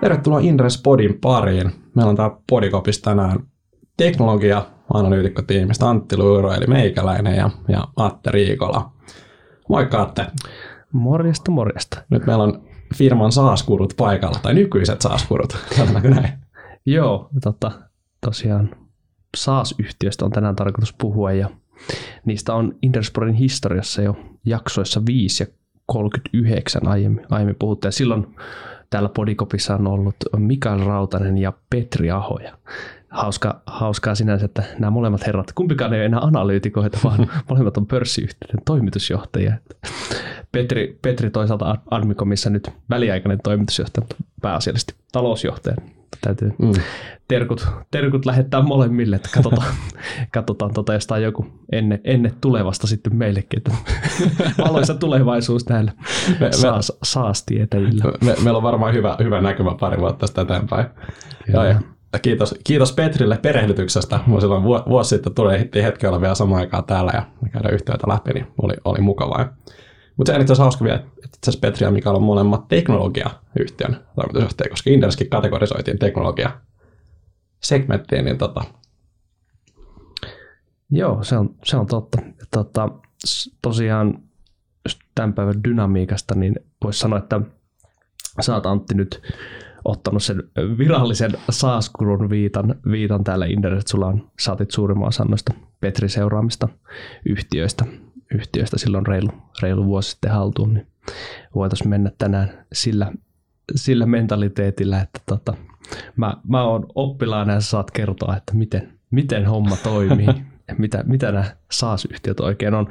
Tervetuloa Indres Podin pariin. Meillä on täällä Podikopissa tänään teknologia analyytikkotiimistä Antti Luuro eli meikäläinen ja, ja Atte Riikola. Moikka Atte. Morjesta, morjesta. Nyt meillä on firman saaskurut paikalla, tai nykyiset saaskurut, sanotaanko näin? Joo, tota, tosiaan SaaS-yhtiöstä on tänään tarkoitus puhua ja niistä on Intersporin historiassa jo jaksoissa 5 ja 39 aiemmin, aiemmin puhuttu. Ja silloin täällä Podikopissa on ollut Mikael Rautanen ja Petri Ahoja. Hauska, hauskaa sinänsä, että nämä molemmat herrat, kumpikaan ei ole enää analyytikoita, vaan molemmat on pörssiyhtiöiden toimitusjohtajia. Petri, Petri toisaalta Admicomissa nyt väliaikainen toimitusjohtaja, mutta pääasiallisesti talousjohtaja. Täytyy mm. terkut, terkut lähettää molemmille, että katsotaan, katsotaan tota, jos tämä joku ennen, ennen tulevasta sitten meillekin, että valoisa tulevaisuus näillä me, saas, saastietäjillä. Me, meillä on varmaan hyvä, hyvä näkymä pari vuotta tästä eteenpäin. Ja, ja, kiitos, kiitos Petrille perehdytyksestä. Mä silloin vuosi sitten tuli hetkellä vielä samaan aikaan täällä ja käydä yhteyttä läpi, niin oli, oli mukavaa. Mutta se on itse asiassa hauska vielä, että itse asiassa Petri ja Mikael on molemmat teknologiayhtiön toimitusjohtajia, koska Inderskin kategorisoitiin teknologia segmenttiin, niin tota... Joo, se on, se on totta. Tota, tosiaan tämän päivän dynamiikasta, niin voisi sanoa, että sä oot Antti nyt ottanut sen virallisen saaskurun viitan, viitan täällä Inderes, sulla on, saatit suurimman osan noista Petri seuraamista yhtiöistä yhtiöstä silloin reilu, reilu vuosi sitten haltuun, niin voitaisiin mennä tänään sillä, sillä mentaliteetillä, että tota, mä, mä oon oppilaana ja saat kertoa, että miten, miten homma toimii mitä, mitä nämä SaaS-yhtiöt oikein on.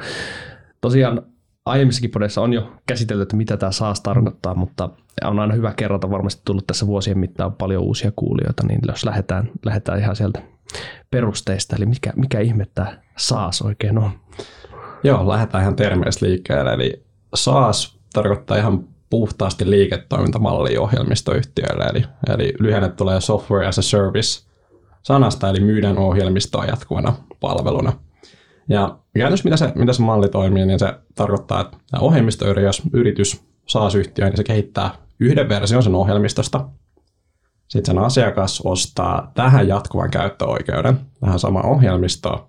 Tosiaan aiemmissakin podissa on jo käsitelty, että mitä tämä SaaS tarkoittaa, mutta on aina hyvä kerrata, varmasti tullut tässä vuosien mittaan paljon uusia kuulijoita, niin jos lähdetään, lähdetään ihan sieltä perusteista, eli mikä, mikä ihme tämä SaaS oikein on? Joo, lähdetään ihan termeistä liikkeelle. Eli SaaS tarkoittaa ihan puhtaasti liiketoimintamalli ohjelmistoyhtiöille, eli, eli lyhenne tulee Software as a Service sanasta, eli myydään ohjelmistoa jatkuvana palveluna. Ja käytännössä mitä se, mitä se malli toimii, niin se tarkoittaa, että ohjelmistoyritys SaaS-yhtiö, niin se kehittää yhden version sen ohjelmistosta. Sitten sen asiakas ostaa tähän jatkuvan käyttöoikeuden, tähän samaan ohjelmistoon,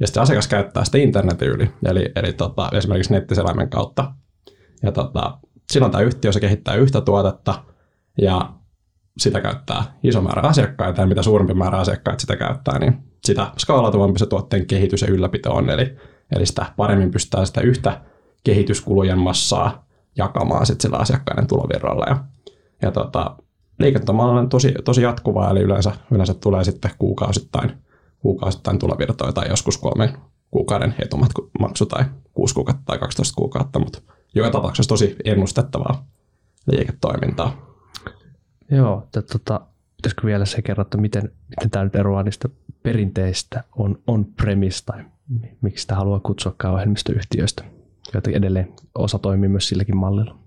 ja sitten asiakas käyttää sitä internetin yli, eli, eli tota, esimerkiksi nettiselaimen kautta. Ja tota, silloin tämä yhtiö se kehittää yhtä tuotetta ja sitä käyttää iso määrä asiakkaita ja mitä suurempi määrä asiakkaita sitä käyttää, niin sitä skaalatuvampi se tuotteen kehitys ja ylläpito on. Eli, eli sitä paremmin pystytään sitä yhtä kehityskulujen massaa jakamaan sitten sillä asiakkaiden tulovirralla. Ja, ja tota, liiketoiminta on tosi, tosi jatkuvaa, eli yleensä, yleensä tulee sitten kuukausittain kuukausittain tulovirtoja tai joskus kolmen kuukauden etumaksu tai 6 kuukautta tai 12 kuukautta, mutta joka tapauksessa tosi ennustettavaa liiketoimintaa. Joo, tota, pitäisikö vielä se kertoa, että miten, miten tämä nyt eroaa niistä perinteistä on on-premise tai miksi sitä haluaa kutsua ohjelmistoyhtiöistä, joita edelleen osa toimii myös silläkin mallilla.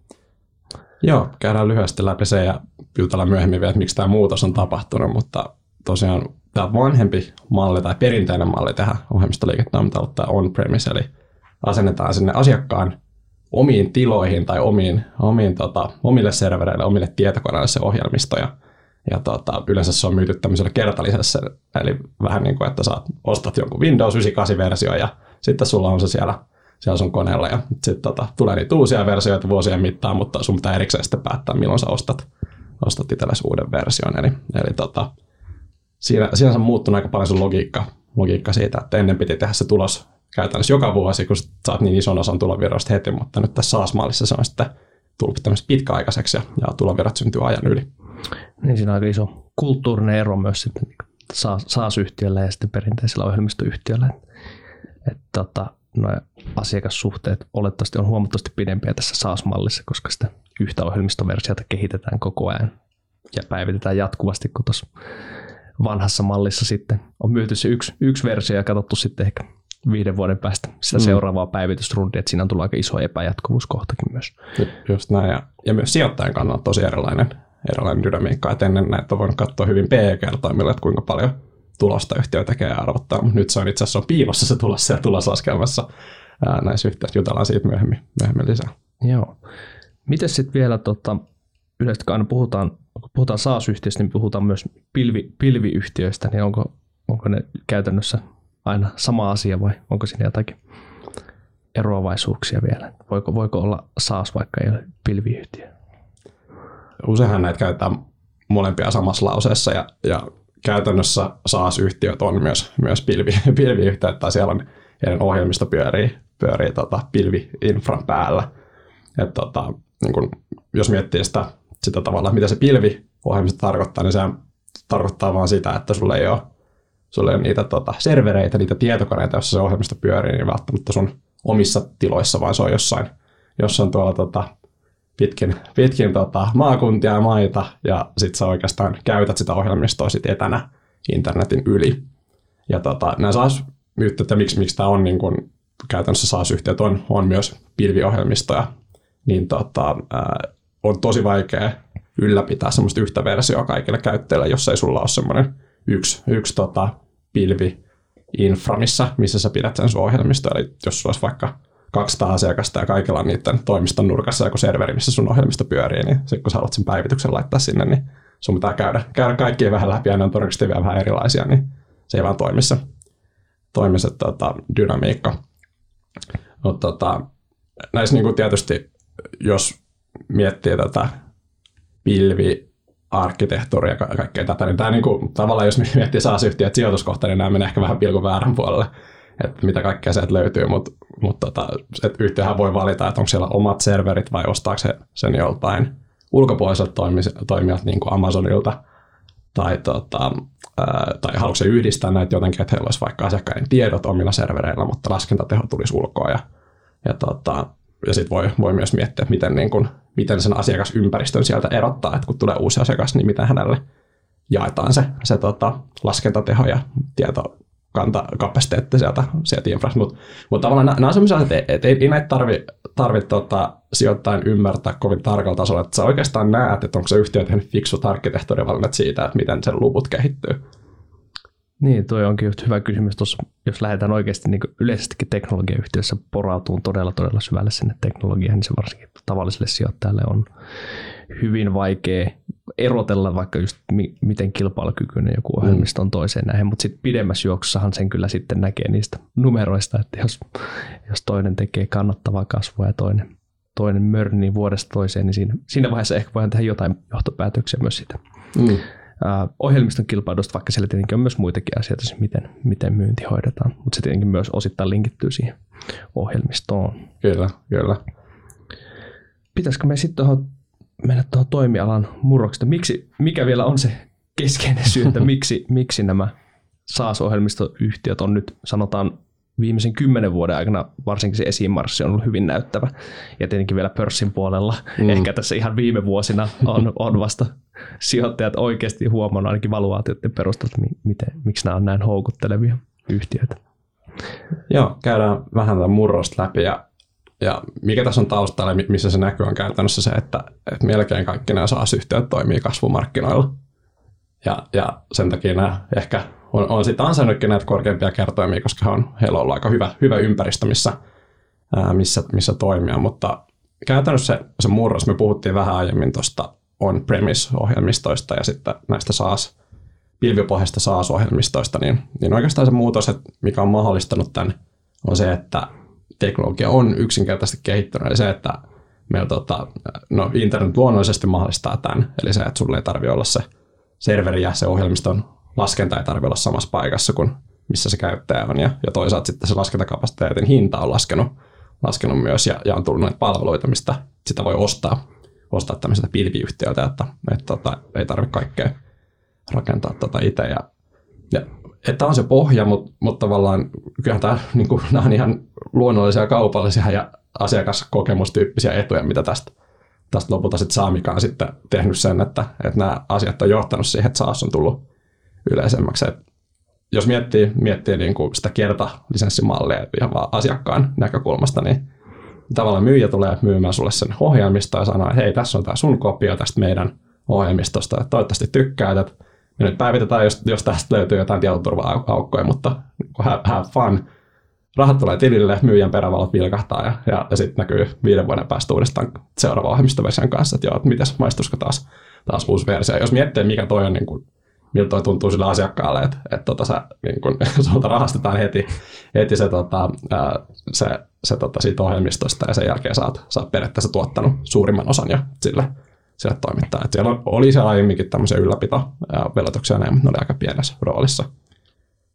Joo, käydään lyhyesti läpi se ja jutellaan myöhemmin vielä, että miksi tämä muutos on tapahtunut, mutta tosiaan tämä vanhempi malli tai perinteinen malli tähän ohjelmistoliiketoimintaan on tämä on-premise, eli asennetaan sinne asiakkaan omiin tiloihin tai omiin, omiin tota, omille servereille, omille tietokoneille se ohjelmisto. Ja, ja tota, yleensä se on myyty tämmöisellä kertalisessa, eli vähän niin kuin, että saat, ostat jonkun Windows 98-versio ja sitten sulla on se siellä, siellä sun koneella ja sitten tota, tulee niitä uusia versioita vuosien mittaan, mutta sun pitää erikseen sitten päättää, milloin sä ostat, ostat itsellesi uuden version. Eli, eli tota, siinä, on muuttunut aika paljon sun logiikka, logiikka siitä, että ennen piti tehdä se tulos käytännössä joka vuosi, kun saat niin ison osan tulovirroista heti, mutta nyt tässä SaaS-mallissa se on sitten tullut pitkäaikaiseksi ja, ja tulovirrat syntyy ajan yli. Niin siinä on aika iso kulttuurinen ero myös sitten SaaS-yhtiöllä ja sitten perinteisellä ohjelmistoyhtiöllä. Että tota, no asiakassuhteet olettavasti on huomattavasti pidempiä tässä SaaS-mallissa, koska sitä yhtä ohjelmistoversiota kehitetään koko ajan ja päivitetään jatkuvasti, kun tuossa vanhassa mallissa sitten on myyty se yksi, yksi versio ja katsottu sitten ehkä viiden vuoden päästä sitä mm. seuraavaa päivitysrundia, että siinä on tullut aika iso epäjatkuvuuskohtakin myös. Just näin, ja, ja myös sijoittajan kannalta tosi erilainen, erilainen dynamiikka, että ennen näitä on voinut katsoa hyvin PE-kertoimilla, että kuinka paljon tulosta yhtiö tekee ja arvottaa, mutta nyt se on itse asiassa on piilossa se tulos siellä tuloslaskelmassa ää, näissä yhteydessä, jutellaan siitä myöhemmin, myöhemmin lisää. Joo. Miten sitten vielä, tota, yleisesti kun aina puhutaan kun puhutaan SaaS-yhtiöistä, niin puhutaan myös pilvi, pilviyhtiöistä, niin onko, onko ne käytännössä aina sama asia vai onko siinä jotakin eroavaisuuksia vielä? Voiko, voiko olla SaaS, vaikka ei ole pilviyhtiö? Useinhan näitä käytetään molempia samassa lauseessa ja, ja käytännössä SaaS-yhtiöt on myös, myös pilvi, pilviyhtiöt tai siellä on heidän ohjelmisto pyörii, pyörii tota, pilvi-infran päällä. Et, tota, niin kun, jos miettii sitä, sitä tavalla, mitä se pilvi-ohjelmisto tarkoittaa, niin se tarkoittaa vaan sitä, että sulla ei ole, sulla ei ole niitä tota, servereitä, niitä tietokoneita, joissa se ohjelmisto pyörii, niin välttämättä sun omissa tiloissa, vaan se on jossain, jossain tuolla tota, pitkin, pitkin tota, maakuntia ja maita, ja sitten sä oikeastaan käytät sitä ohjelmistoa sit etänä internetin yli. Ja tota, nämä saas että miksi, miksi tämä on niin kun, käytännössä SaaS-yhtiöt on, on myös pilviohjelmistoja, niin tota, ää, on tosi vaikea ylläpitää semmoista yhtä versioa kaikille käyttäjille, jos ei sulla ole semmoinen yksi, yksi tota, pilvi infra, missä, missä sä pidät sen sun ohjelmisto. Eli jos sulla olisi vaikka 200 asiakasta ja kaikilla on niiden toimiston nurkassa joku serveri, missä sun ohjelmisto pyörii, niin sit kun sä haluat sen päivityksen laittaa sinne, niin sun pitää käydä, käydä kaikkia vähän läpi ja ne on todennäköisesti vielä vähän erilaisia, niin se ei vaan toimi se, toimi se tota, dynamiikka. Mutta tota, näissä niin kuin tietysti, jos miettii tätä pilvi arkkitehtuuria ja kaikkea tätä, niin tämä niin kuin, tavallaan jos miettii SaaS-yhtiöt sijoituskohta, niin nämä menee ehkä vähän pilkun väärän puolelle, että mitä kaikkea sieltä löytyy, mutta mut tota, yhtiöhän voi valita, että onko siellä omat serverit vai ostaako se sen joltain ulkopuoliselta toimijalta niin kuin Amazonilta, tai, tota, ää, tai haluatko se yhdistää näitä jotenkin, että heillä olisi vaikka asiakkaiden tiedot omilla servereillä, mutta laskentateho tulisi ulkoa ja, ja, tota, ja sitten voi, voi myös miettiä, miten, niin kun, miten sen asiakasympäristön sieltä erottaa, että kun tulee uusi asiakas, niin miten hänelle jaetaan se, se tota, laskentateho ja tieto, sieltä, sieltä infrasta. Mutta mut tavallaan nämä, on sellaisia, että, että ei, ei näitä tarvi, tarvi tota, sijoittajan ymmärtää kovin tarkalla tasolla, että sä oikeastaan näet, että onko se yhtiö tehnyt fiksut arkkitehtuurivalinnat siitä, että miten sen luvut kehittyy. Niin, tuo onkin just hyvä kysymys tuossa, jos lähdetään oikeasti niin yleisestikin teknologiayhtiössä porautuun todella todella syvälle sinne teknologiaan, niin se varsinkin tavalliselle sijoittajalle on hyvin vaikea erotella vaikka just mi- miten kilpailukykyinen joku ohjelmisto on toiseen nähden, mutta sitten pidemmässä juoksussahan sen kyllä sitten näkee niistä numeroista, että jos, jos toinen tekee kannattavaa kasvua ja toinen, toinen mörni vuodesta toiseen, niin siinä, siinä vaiheessa ehkä voidaan tehdä jotain johtopäätöksiä myös siitä. Mm ohjelmiston kilpailusta, vaikka siellä tietenkin on myös muitakin asioita, siis miten, miten myynti hoidetaan, mutta se tietenkin myös osittain linkittyy siihen ohjelmistoon. Kyllä, kyllä. Pitäisikö me sitten tuohon mennä tuohon toimialan murroksesta? Miksi, mikä vielä on se keskeinen syy, että miksi, miksi nämä SaaS-ohjelmistoyhtiöt on nyt, sanotaan, viimeisen kymmenen vuoden aikana varsinkin se esimarssi on ollut hyvin näyttävä. Ja tietenkin vielä pörssin puolella. Mm. Ehkä tässä ihan viime vuosina on, on vasta sijoittajat oikeasti huomannut ainakin valuaatioiden perusteella, miten, miksi nämä on näin houkuttelevia yhtiöitä. Joo, käydään vähän tätä murrosta läpi ja, ja mikä tässä on taustalla, missä se näkyy on käytännössä se, että, että melkein kaikki nämä SaaS-yhtiöt toimii kasvumarkkinoilla. Ja, ja sen takia nämä ehkä on, on sitten ansainnutkin näitä korkeampia kertoimia, koska on, heillä on ollut aika hyvä, hyvä ympäristö, missä, ää, missä, missä toimia, mutta käytännössä se, se murros, me puhuttiin vähän aiemmin tuosta on-premise-ohjelmistoista ja sitten näistä SaaS, pilvipohjaisista SaaS-ohjelmistoista, niin, niin oikeastaan se muutos, että mikä on mahdollistanut tämän, on se, että teknologia on yksinkertaisesti kehittynyt, eli se, että meillä tota, no, internet luonnollisesti mahdollistaa tämän, eli se, että sulle ei tarvitse olla se serveri ja se ohjelmiston laskenta ei tarvitse olla samassa paikassa kuin missä se käyttäjä on, ja, ja toisaalta sitten se laskentakapasiteetin hinta on laskenut, laskenut myös, ja, ja on tullut näitä palveluita, mistä sitä voi ostaa ostaa tämmöiseltä pilviyhtiöltä, että, että tota, ei tarvitse kaikkea rakentaa tota itse. Ja, ja, että on se pohja, mutta, mutta tavallaan kyllähän tämä, niin kuin, nämä on ihan luonnollisia kaupallisia ja asiakaskokemustyyppisiä etuja, mitä tästä, tästä lopulta sitten saa, mikä on sitten tehnyt sen, että, että nämä asiat on johtanut siihen, että SaaS on tullut yleisemmäksi. Et jos miettii, miettii niin kuin sitä kertalisenssimallia ihan vaan asiakkaan näkökulmasta, niin tavallaan myyjä tulee myymään sulle sen ohjelmisto ja sanoo, että hei, tässä on tämä sun kopio tästä meidän ohjelmistosta, että toivottavasti tykkäät, että me nyt päivitetään, jos, jos tästä löytyy jotain tietoturva-aukkoja, mutta have, have fun. Rahat tulee tilille, myyjän perävalot vilkahtaa ja, ja, ja sitten näkyy viiden vuoden päästä uudestaan seuraava ohjelmistoversion kanssa, että joo, että mitäs maistusko taas, taas uusi versio. Jos miettii, mikä toi on, niin kuin, miltä tuntuu sille asiakkaalle, että, että tota, sä, niin kuin, sulta rahastetaan heti, heti se, tota, se, se tota, siitä ohjelmistosta ja sen jälkeen saat, saat periaatteessa tuottanut suurimman osan jo sille, sille toimittajalle. Siellä oli se aiemminkin tämmöisiä ylläpito-velotuksia, mutta ne oli aika pienessä roolissa.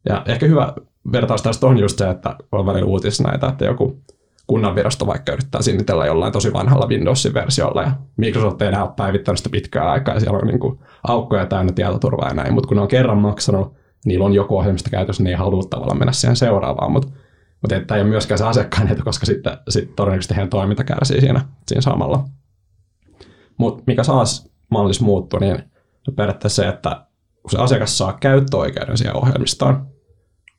Ja ehkä hyvä vertaus tästä on just se, että on välillä uutisissa näitä, että joku kunnanvirasto vaikka yrittää sinnitellä jollain tosi vanhalla Windowsin versiolla ja Microsoft ei enää ole päivittänyt sitä pitkään aikaa ja siellä on niin kuin aukkoja täynnä tietoturvaa ja näin, mutta kun ne on kerran maksanut, niillä on joku ohjelmisto käytössä, niin ei halua tavallaan mennä siihen seuraavaan, mutta mutta tämä ei ole myöskään se asiakkaan etu, koska sitten, sitten todennäköisesti heidän toiminta kärsii siinä, siinä samalla. Mutta mikä saas mallissa muuttuu, niin periaatteessa se, että kun se asiakas saa käyttöoikeuden siihen ohjelmistoon,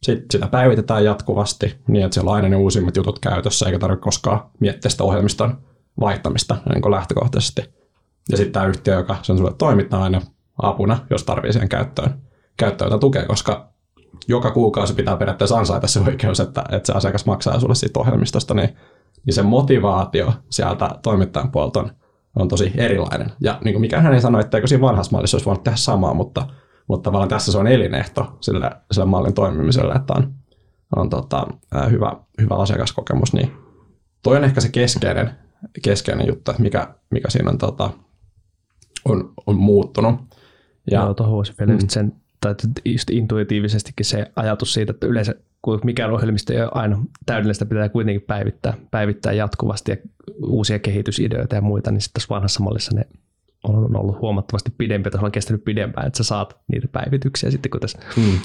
sitten sitä päivitetään jatkuvasti niin, että siellä on aina ne uusimmat jutut käytössä, eikä tarvitse koskaan miettiä sitä ohjelmiston vaihtamista niin lähtökohtaisesti. Ja sitten tämä yhtiö, joka sen sulle toimittaa aina apuna, jos tarvii siihen käyttöön, käyttöön tukea, koska joka kuukausi pitää periaatteessa ansaita se oikeus, että, että se asiakas maksaa sulle siitä ohjelmistosta, niin, niin se motivaatio sieltä toimittajan puolta on, on tosi erilainen. Ja niin kuin mikään ei sano, etteikö siinä vanhassa mallissa olisi voinut tehdä samaa, mutta mutta tavallaan tässä se on elinehto sille, sille mallin toimimiselle, että on, on tota, hyvä, hyvä asiakaskokemus. Niin toi on ehkä se keskeinen, keskeinen juttu, mikä, mikä siinä on, tota, on, on muuttunut. Ja, Joo, tuohon voisi vielä mm. sen, tai just intuitiivisestikin se ajatus siitä, että yleensä kun mikään ohjelmisto ei ole aina täydellistä, pitää kuitenkin päivittää, päivittää jatkuvasti ja uusia kehitysideoita ja muita, niin sitten tässä vanhassa mallissa ne on ollut huomattavasti pidempi, että se on kestänyt pidempään, että sä saat niitä päivityksiä sitten, kun tässä hmm.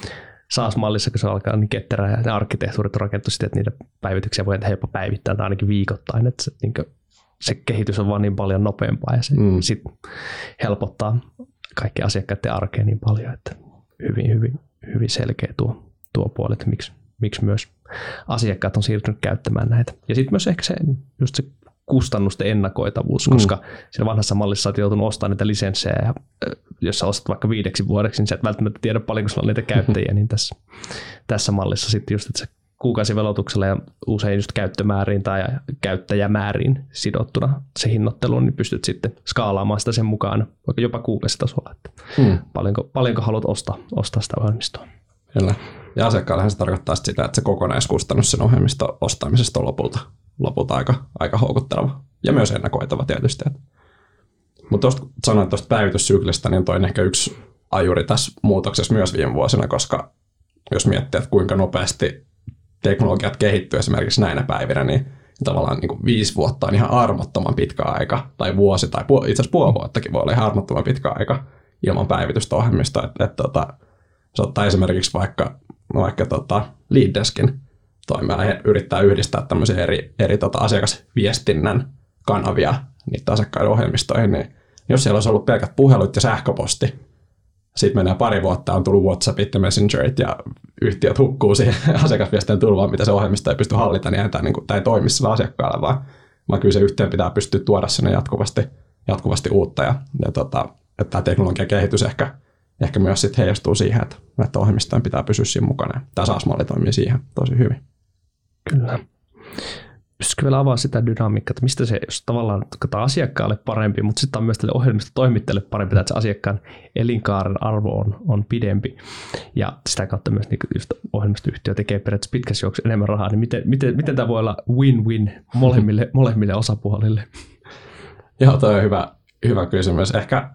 SaaS-mallissa, kun se alkaa niin ketterä ja ne arkkitehtuurit on rakennettu sitten, että niitä päivityksiä voi helppo päivittää tai ainakin viikoittain, että se, niin kuin, se kehitys on vaan niin paljon nopeampaa ja se hmm. sit helpottaa kaikki asiakkaiden arkea niin paljon, että hyvin, hyvin, hyvin selkeä tuo, tuo puoli, että miksi, miksi myös asiakkaat on siirtynyt käyttämään näitä. Ja sitten myös ehkä se, just se kustannusten ennakoitavuus, mm. koska siinä vanhassa mallissa olet joutunut ostamaan niitä lisenssejä, ja jos sä ostat vaikka viideksi vuodeksi, niin sä et välttämättä tiedä paljonko sulla on niitä käyttäjiä, niin tässä, tässä mallissa sitten just, että se kuukausivelotuksella ja usein just käyttömääriin tai käyttäjämääriin sidottuna se hinnoitteluun, niin pystyt sitten skaalaamaan sitä sen mukaan vaikka jopa kuukausitasolla, että mm. paljonko, paljonko haluat ostaa, ostaa sitä ohjelmistoa. Kyllä. Ja asiakkaalle se tarkoittaa sitä, että se kokonaiskustannus sen ohjelmiston ostamisesta on lopulta lopulta aika, aika houkutteleva. Ja myös ennakoitava tietysti. Mutta sanoin tuosta päivityssyklistä, niin toi on ehkä yksi ajuri tässä muutoksessa myös viime vuosina, koska jos miettii, että kuinka nopeasti teknologiat kehittyy esimerkiksi näinä päivinä, niin tavallaan niin kuin viisi vuotta on ihan armottoman pitkä aika, tai vuosi, tai puol- itse asiassa puoli vuottakin voi olla ihan armottoman pitkä aika ilman päivitystä ohjelmista. Että, että, että jos ottaa esimerkiksi vaikka, vaikka tota Leaddeskin, toimiala yrittää yhdistää tämmöisiä eri, eri tota asiakasviestinnän kanavia niitä asiakkaiden ohjelmistoihin, niin jos siellä olisi ollut pelkät puhelut ja sähköposti, sitten menee pari vuotta, on tullut WhatsAppit ja Messengerit ja yhtiöt hukkuu siihen asiakasviestin tulvaan, mitä se ohjelmisto ei pysty hallita, niin tämä, niin kuin, tämä ei toimi sillä asiakkaalle, vaan, vaan kyllä se yhtiön pitää pystyä tuoda sinne jatkuvasti, jatkuvasti uutta ja, ja tota, että tämä teknologian kehitys ehkä, ehkä myös sitten heijastuu siihen, että, että ohjelmistojen pitää pysyä siinä mukana. Tämä SaaS-malli toimii siihen tosi hyvin. Kyllä. Pystyisikö vielä avaa sitä dynamiikkaa, että mistä se, jos tavallaan katsotaan asiakkaalle parempi, mutta sitten on myös tälle ohjelmistotoimittajalle parempi, että se asiakkaan elinkaaren arvo on, on pidempi. Ja sitä kautta myös niin just ohjelmistoyhtiö tekee periaatteessa pitkässä juoksussa enemmän rahaa, niin miten, miten, miten tämä voi olla win-win molemmille, molemmille osapuolille? Joo, toi on hyvä, hyvä kysymys. Ehkä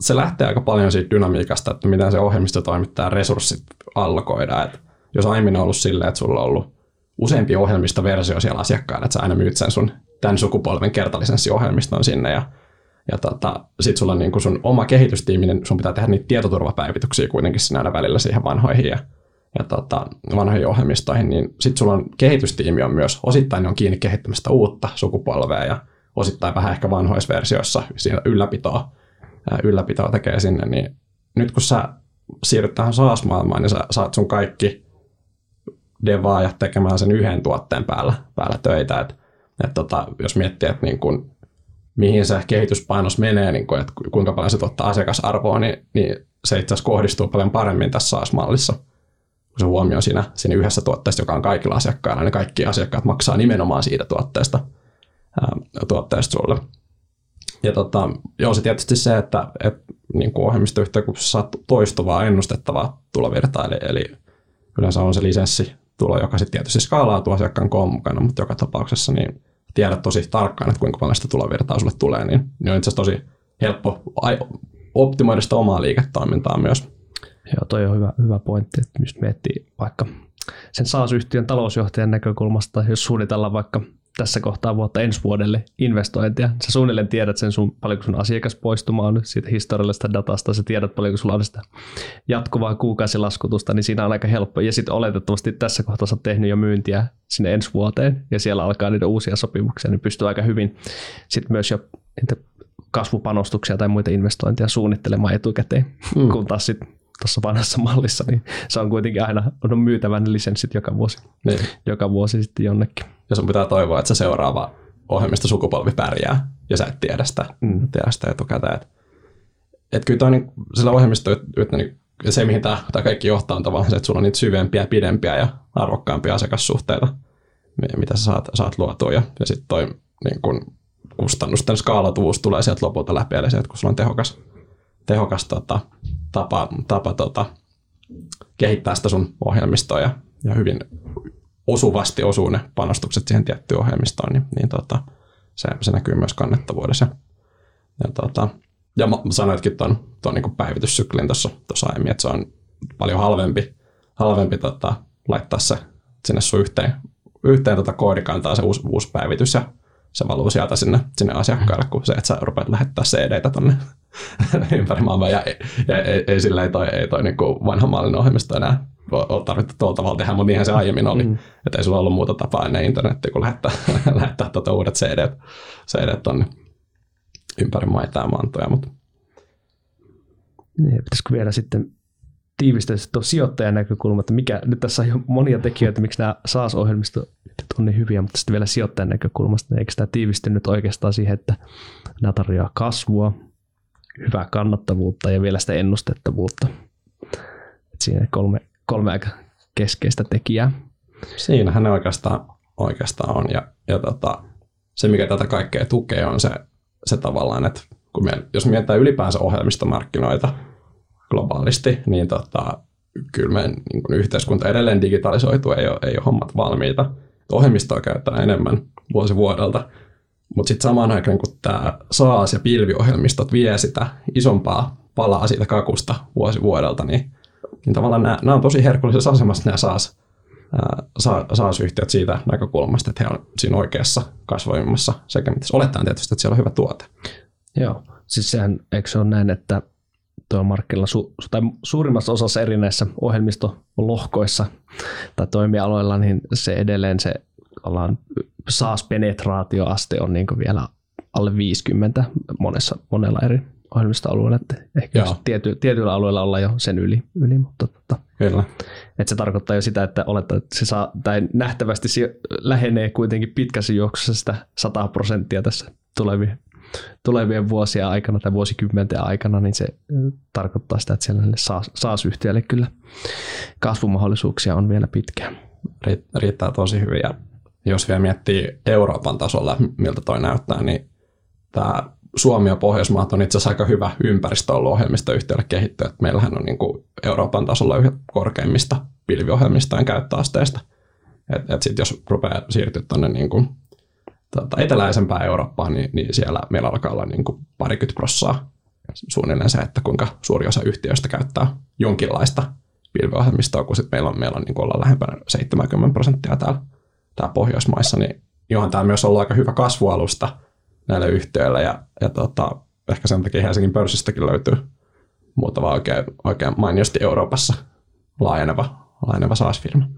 se lähtee aika paljon siitä dynamiikasta, että miten se ohjelmistotoimittajan resurssit allokoidaan. Että jos aiemmin on ollut silleen, että sulla on ollut useampi ohjelmistoversio siellä asiakkaana, että sä aina myyt sen sun tämän sukupolven kertalisenssiohjelmiston sinne ja, ja tota, sit sulla on niin sun oma kehitystiimi, niin sun pitää tehdä niitä tietoturvapäivityksiä kuitenkin siinä aina välillä siihen vanhoihin ja, ja tota, vanhoihin ohjelmistoihin, niin sit sulla on kehitystiimi on myös, osittain ne on kiinni kehittämästä uutta sukupolvea ja osittain vähän ehkä vanhoissa versioissa siinä ylläpitoa, ylläpitoa tekee sinne, niin nyt kun sä siirryt tähän SaaS-maailmaan, niin sä saat sun kaikki devaajat tekemään sen yhden tuotteen päällä, päällä töitä. Et, et tota, jos miettii, että niin kun, mihin se kehityspainos menee, niin kun, että kuinka paljon se tuottaa asiakasarvoa, niin, niin se itse asiassa kohdistuu paljon paremmin tässä SaaS-mallissa, kun se huomio siinä, siinä yhdessä tuotteessa, joka on kaikilla asiakkailla, niin kaikki asiakkaat maksaa nimenomaan siitä tuotteesta, ää, tuotteesta sulle. ja tota, joo, se tietysti se, että, että niin kuin ohjelmistoyhtiö, kun saat toistuvaa ennustettavaa tulovirtaa, eli, eli yleensä on se lisenssi tulo, joka sitten tietysti skaalautuu asiakkaan koon mukana, mutta joka tapauksessa niin tiedät tosi tarkkaan, että kuinka paljon sitä tulovirtaa sulle tulee, niin, niin on itse asiassa tosi helppo optimoida sitä omaa liiketoimintaa myös. Joo, toi on hyvä, hyvä pointti, että just miettii vaikka sen SaaS-yhtiön talousjohtajan näkökulmasta, jos suunnitellaan vaikka tässä kohtaa vuotta ensi vuodelle investointia. Sä suunnilleen tiedät sen sun, paljonko sun asiakas poistuma on siitä historiallisesta datasta, sä tiedät paljonko sulla on sitä jatkuvaa kuukausilaskutusta, niin siinä on aika helppo. Ja sitten oletettavasti tässä kohtaa sä oot tehnyt jo myyntiä sinne ensi vuoteen ja siellä alkaa niitä uusia sopimuksia, niin pystyy aika hyvin sitten myös jo niitä kasvupanostuksia tai muita investointeja suunnittelemaan etukäteen, mm. kun taas sitten tuossa vanhassa mallissa, niin se on kuitenkin aina on myytävän lisenssit joka vuosi, niin. joka vuosi sitten jonnekin. Ja sun pitää toivoa, että se seuraava ohjelmista sukupolvi pärjää, ja sä et tiedä sitä, mm. tiedä sitä etukäteen. Että et kyllä toi, niin, sillä ohjelmistoyhtiöllä niin se, mihin tämä, tämä kaikki johtaa, on tavallaan se, että sulla on niitä syvempiä, pidempiä ja arvokkaampia asiakassuhteita, mitä sä saat, saat luotua. Ja, ja sitten toi niin kun kustannusten skaalatuvuus tulee sieltä lopulta läpi, eli se, että kun sulla on tehokas, tehokas tota, tapa, tapa tota, kehittää sitä sun ohjelmistoa ja, ja hyvin osuvasti osuu ne panostukset siihen tiettyyn ohjelmistoon, niin, niin tota, se, se näkyy myös kannettavuudessa. Ja, tota, ja sanoitkin tuon, tuon niin päivityssyklin tuossa aiemmin, että se on paljon halvempi, halvempi tota, laittaa se sinne sun yhteen, yhteen tota koodikantaa se uusi, uusi päivitys ja se valuu sieltä sinne, sinne asiakkaalle, kun se, että sä rupeat lähettää CD-tä tonne ympäri maailmaa. Ja, ja ei, ei, sillä ei toi, ei toi niin vanha mallin ohjelmisto enää ole tarvittu tuolla tavalla tehdä, mutta niinhän se aiemmin oli. Mm. Että ei sulla ollut muuta tapaa ennen internettiä kuin lähettää, lähettää tuota uudet CD, CD tonne ympäri maita ja mantoja. Mutta. Niin, pitäisikö vielä sitten tiivistää tuo sijoittajan näkökulma, että mikä, nyt tässä on jo monia tekijöitä, miksi nämä SaaS-ohjelmistot on niin hyviä, mutta sitten vielä sijoittajan näkökulmasta, niin eikö tämä tiivisty nyt oikeastaan siihen, että nämä tarjoaa kasvua, hyvää kannattavuutta ja vielä sitä ennustettavuutta. Et siinä kolme, kolme aika keskeistä tekijää. Siinähän ne oikeastaan, oikeastaan on. Ja, ja tota, se, mikä tätä kaikkea tukee, on se, se tavallaan, että kun me, jos mietitään ylipäänsä ohjelmistomarkkinoita globaalisti, niin tota, kyllä meidän niin kuin yhteiskunta edelleen digitalisoituu, ei ole, ei ole hommat valmiita. Ohjelmistoa käytetään enemmän vuosi vuodelta, mutta sitten samaan aikaan, kun tämä SaaS- ja pilviohjelmistot vie sitä isompaa palaa siitä kakusta vuosi vuodelta, niin, niin tavallaan nämä, nämä on tosi herkullisessa asemassa nämä SaaS, SaaS-yhtiöt siitä näkökulmasta, että he on siinä oikeassa kasvoimmassa sekä mitä olettaen tietysti, että siellä on hyvä tuote. Joo, siis sehän, eikö se ole näin, että tuolla markkinoilla su, tai suurimmassa osassa erinäissä ohjelmistolohkoissa tai toimialoilla, niin se edelleen se ollaan SaaS-penetraatioaste on niin vielä alle 50 monessa, monella eri ohjelmistoalueella. Että ehkä tiety, tietyillä alueilla ollaan jo sen yli, yli mutta tota, Kyllä. Että se tarkoittaa jo sitä, että olettaa, että se saa, tai nähtävästi se lähenee kuitenkin pitkässä juoksussa sitä 100 prosenttia tässä tulevien, tulevien vuosien aikana tai vuosikymmenten aikana, niin se tarkoittaa sitä, että siellä SaaS-yhtiöille kyllä kasvumahdollisuuksia on vielä pitkään. Riittää tosi hyvin ja jos vielä miettii Euroopan tasolla, miltä toi näyttää, niin tämä Suomi ja Pohjoismaat on itse asiassa aika hyvä ympäristö ollut ohjelmistoyhtiölle kehittyä. Meillähän on niin kuin Euroopan tasolla yhdet korkeimmista pilviohjelmistojen käyttöasteista. Et, et sit jos rupeaa siirtyä tuonne niin kuin, tota, eteläisempään Eurooppaan, niin, niin, siellä meillä alkaa olla niin kuin parikymmentä prossaa suunnilleen se, että kuinka suuri osa yhtiöistä käyttää jonkinlaista pilviohjelmistoa, kun sit meillä on, meillä on niin kuin lähempänä 70 prosenttia täällä tää Pohjoismaissa, niin johon tämä myös ollut aika hyvä kasvualusta näille yhtiöille ja, ja tota, ehkä sen takia Helsingin pörssistäkin löytyy muutama oikein, oikein mainiosti Euroopassa laajeneva, laajeneva SaaS-firma.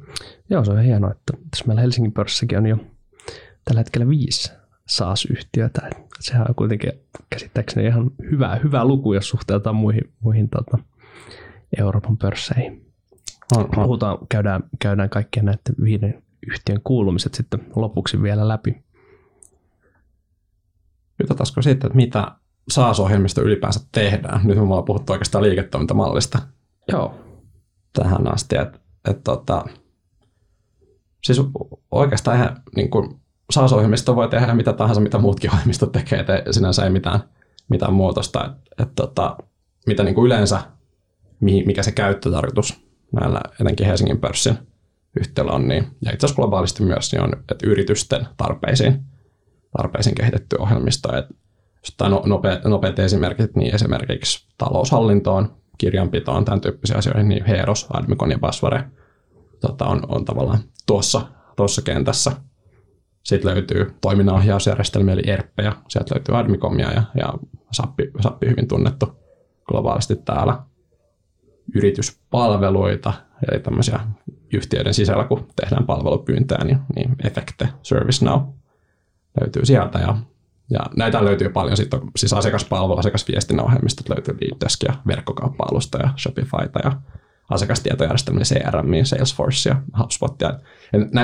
Joo, se on hienoa, että tässä meillä Helsingin pörssissäkin on jo tällä hetkellä viisi SaaS-yhtiötä. Sehän on kuitenkin käsittääkseni ihan hyvä, hyvä luku, jos suhteutetaan muihin, muihin tota, Euroopan pörsseihin. On, on. Puhutaan, käydään, käydään kaikkien näiden viiden yhtiön kuulumiset sitten lopuksi vielä läpi. Juteltaisiko siitä, että mitä SaaS-ohjelmista ylipäänsä tehdään? Nyt me ollaan puhuttu oikeastaan liiketoimintamallista. Joo. Tähän asti, että, että tota, siis oikeastaan ihan niin kuin SaaS-ohjelmisto voi tehdä mitä tahansa, mitä muutkin ohjelmistot tekee, että sinänsä ei mitään mitään muutosta, että et, tota, mitä niin kuin yleensä, mikä se käyttötarkoitus näillä etenkin Helsingin pörssin yhtiöllä on, niin, ja itse asiassa globaalisti myös, niin on että yritysten tarpeisiin, tarpeisiin kehitetty ohjelmisto. Että no, nopeat, nopeat esimerkit, niin esimerkiksi taloushallintoon, kirjanpitoon, tämän tyyppisiä asioihin, niin Heros, Admicon ja Basware tota, on, on tavallaan tuossa, tuossa kentässä. Sitten löytyy toiminnanohjausjärjestelmiä, eli ERPPejä. Sieltä löytyy Admicomia ja, ja Sappi, Sappi hyvin tunnettu globaalisti täällä. Yrityspalveluita, eli tämmöisiä yhtiöiden sisällä, kun tehdään palvelupyyntöä, niin, niin Efekte, ServiceNow löytyy sieltä. Ja, ja näitä löytyy paljon. Sitten siis asiakaspalvelu, asiakasviestinnän ohjelmistot löytyy Leaddesk ja verkkokauppa-alusta ja Shopifyta ja asiakastietojärjestelmiä, CRM, Salesforce ja HubSpot. Ja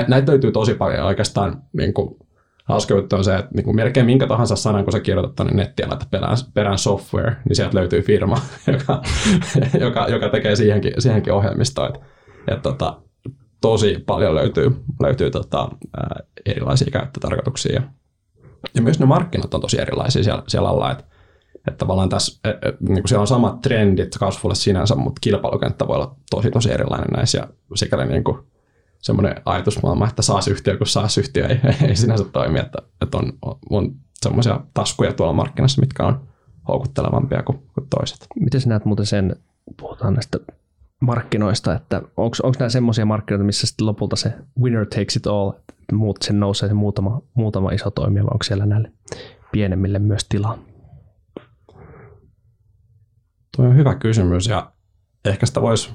näitä löytyy tosi paljon oikeastaan niin kuin, hauska juttu on se, että niin kuin melkein minkä tahansa sanan, kun sä kirjoitat tuonne nettiin ja laitat perään, perään software, niin sieltä löytyy firma, joka, joka, joka tekee siihenkin, siihenkin ohjelmistoa. Et, et, tota, tosi paljon löytyy, löytyy tota, erilaisia käyttötarkoituksia. Ja myös ne markkinat on tosi erilaisia siellä, siellä alla. Että että tavallaan tässä, et, et, niin siellä on samat trendit kasvulle sinänsä, mutta kilpailukenttä voi olla tosi tosi erilainen näissä ja sikäli niin kuin semmoinen ajatusmaailma, että SaaS-yhtiö kuin SaaS-yhtiö ei, ei sinänsä toimi, että, että on, on semmoisia taskuja tuolla markkinassa, mitkä on houkuttelevampia kuin, kuin toiset. Miten sinä näet muuten sen, puhutaan näistä markkinoista, että onko nämä semmoisia markkinoita, missä sitten lopulta se winner takes it all, että muut sen nousee se muutama, muutama iso toimija, vai onko siellä näille pienemmille myös tilaa? Tuo on hyvä kysymys ja ehkä sitä voisi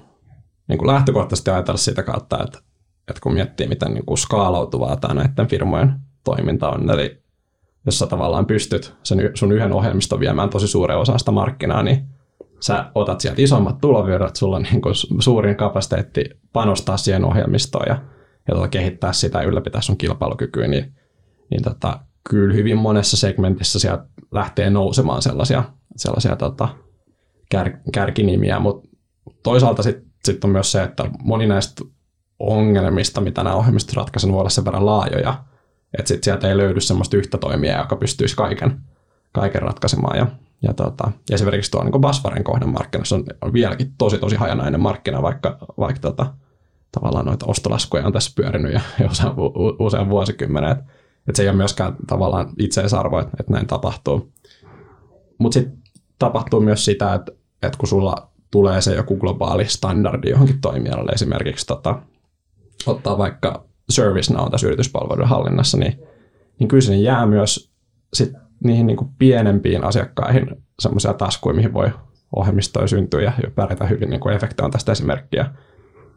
niin kuin lähtökohtaisesti ajatella sitä kautta, että, että kun miettii, miten niin kuin skaalautuvaa tämä näiden firmojen toiminta on, eli jos sä tavallaan pystyt sen sun yhden ohjelmiston viemään tosi suuren osan sitä markkinaa, niin sä otat sieltä isommat tulovirrat, sulla on niin kuin suurin kapasiteetti panostaa siihen ohjelmistoon ja, ja tota, kehittää sitä ja ylläpitää sun kilpailukykyä, niin, niin tota, kyllä hyvin monessa segmentissä sieltä lähtee nousemaan sellaisia, sellaisia tota, kär, kärkinimiä, mutta toisaalta sitten sit on myös se, että moni näistä ongelmista, mitä nämä ohjelmistot ratkaisen, voi olla sen verran laajoja, että sit sieltä ei löydy semmoista yhtä toimijaa, joka pystyisi kaiken, kaiken ratkaisemaan. Ja, ja tota, esimerkiksi tuo niin Basvaren kohden markkinassa on, on vieläkin tosi tosi hajanainen markkina, vaikka, vaikka tota, tavallaan noita ostolaskuja on tässä pyörinyt jo, jo usean, usean vuosikymmenen. Että et se ei ole myöskään tavallaan itseisarvo, että, että näin tapahtuu. Mutta sitten tapahtuu myös sitä, että, että kun sulla tulee se joku globaali standardi johonkin toimialalle, esimerkiksi tota, ottaa vaikka ServiceNow tässä yrityspalveluiden hallinnassa, niin, niin kyllä sinne jää myös sit niihin niin kuin pienempiin asiakkaihin semmoisia taskuja, mihin voi ohjelmistoja syntyä ja pärjätä hyvin, niin kuin on tästä esimerkkiä.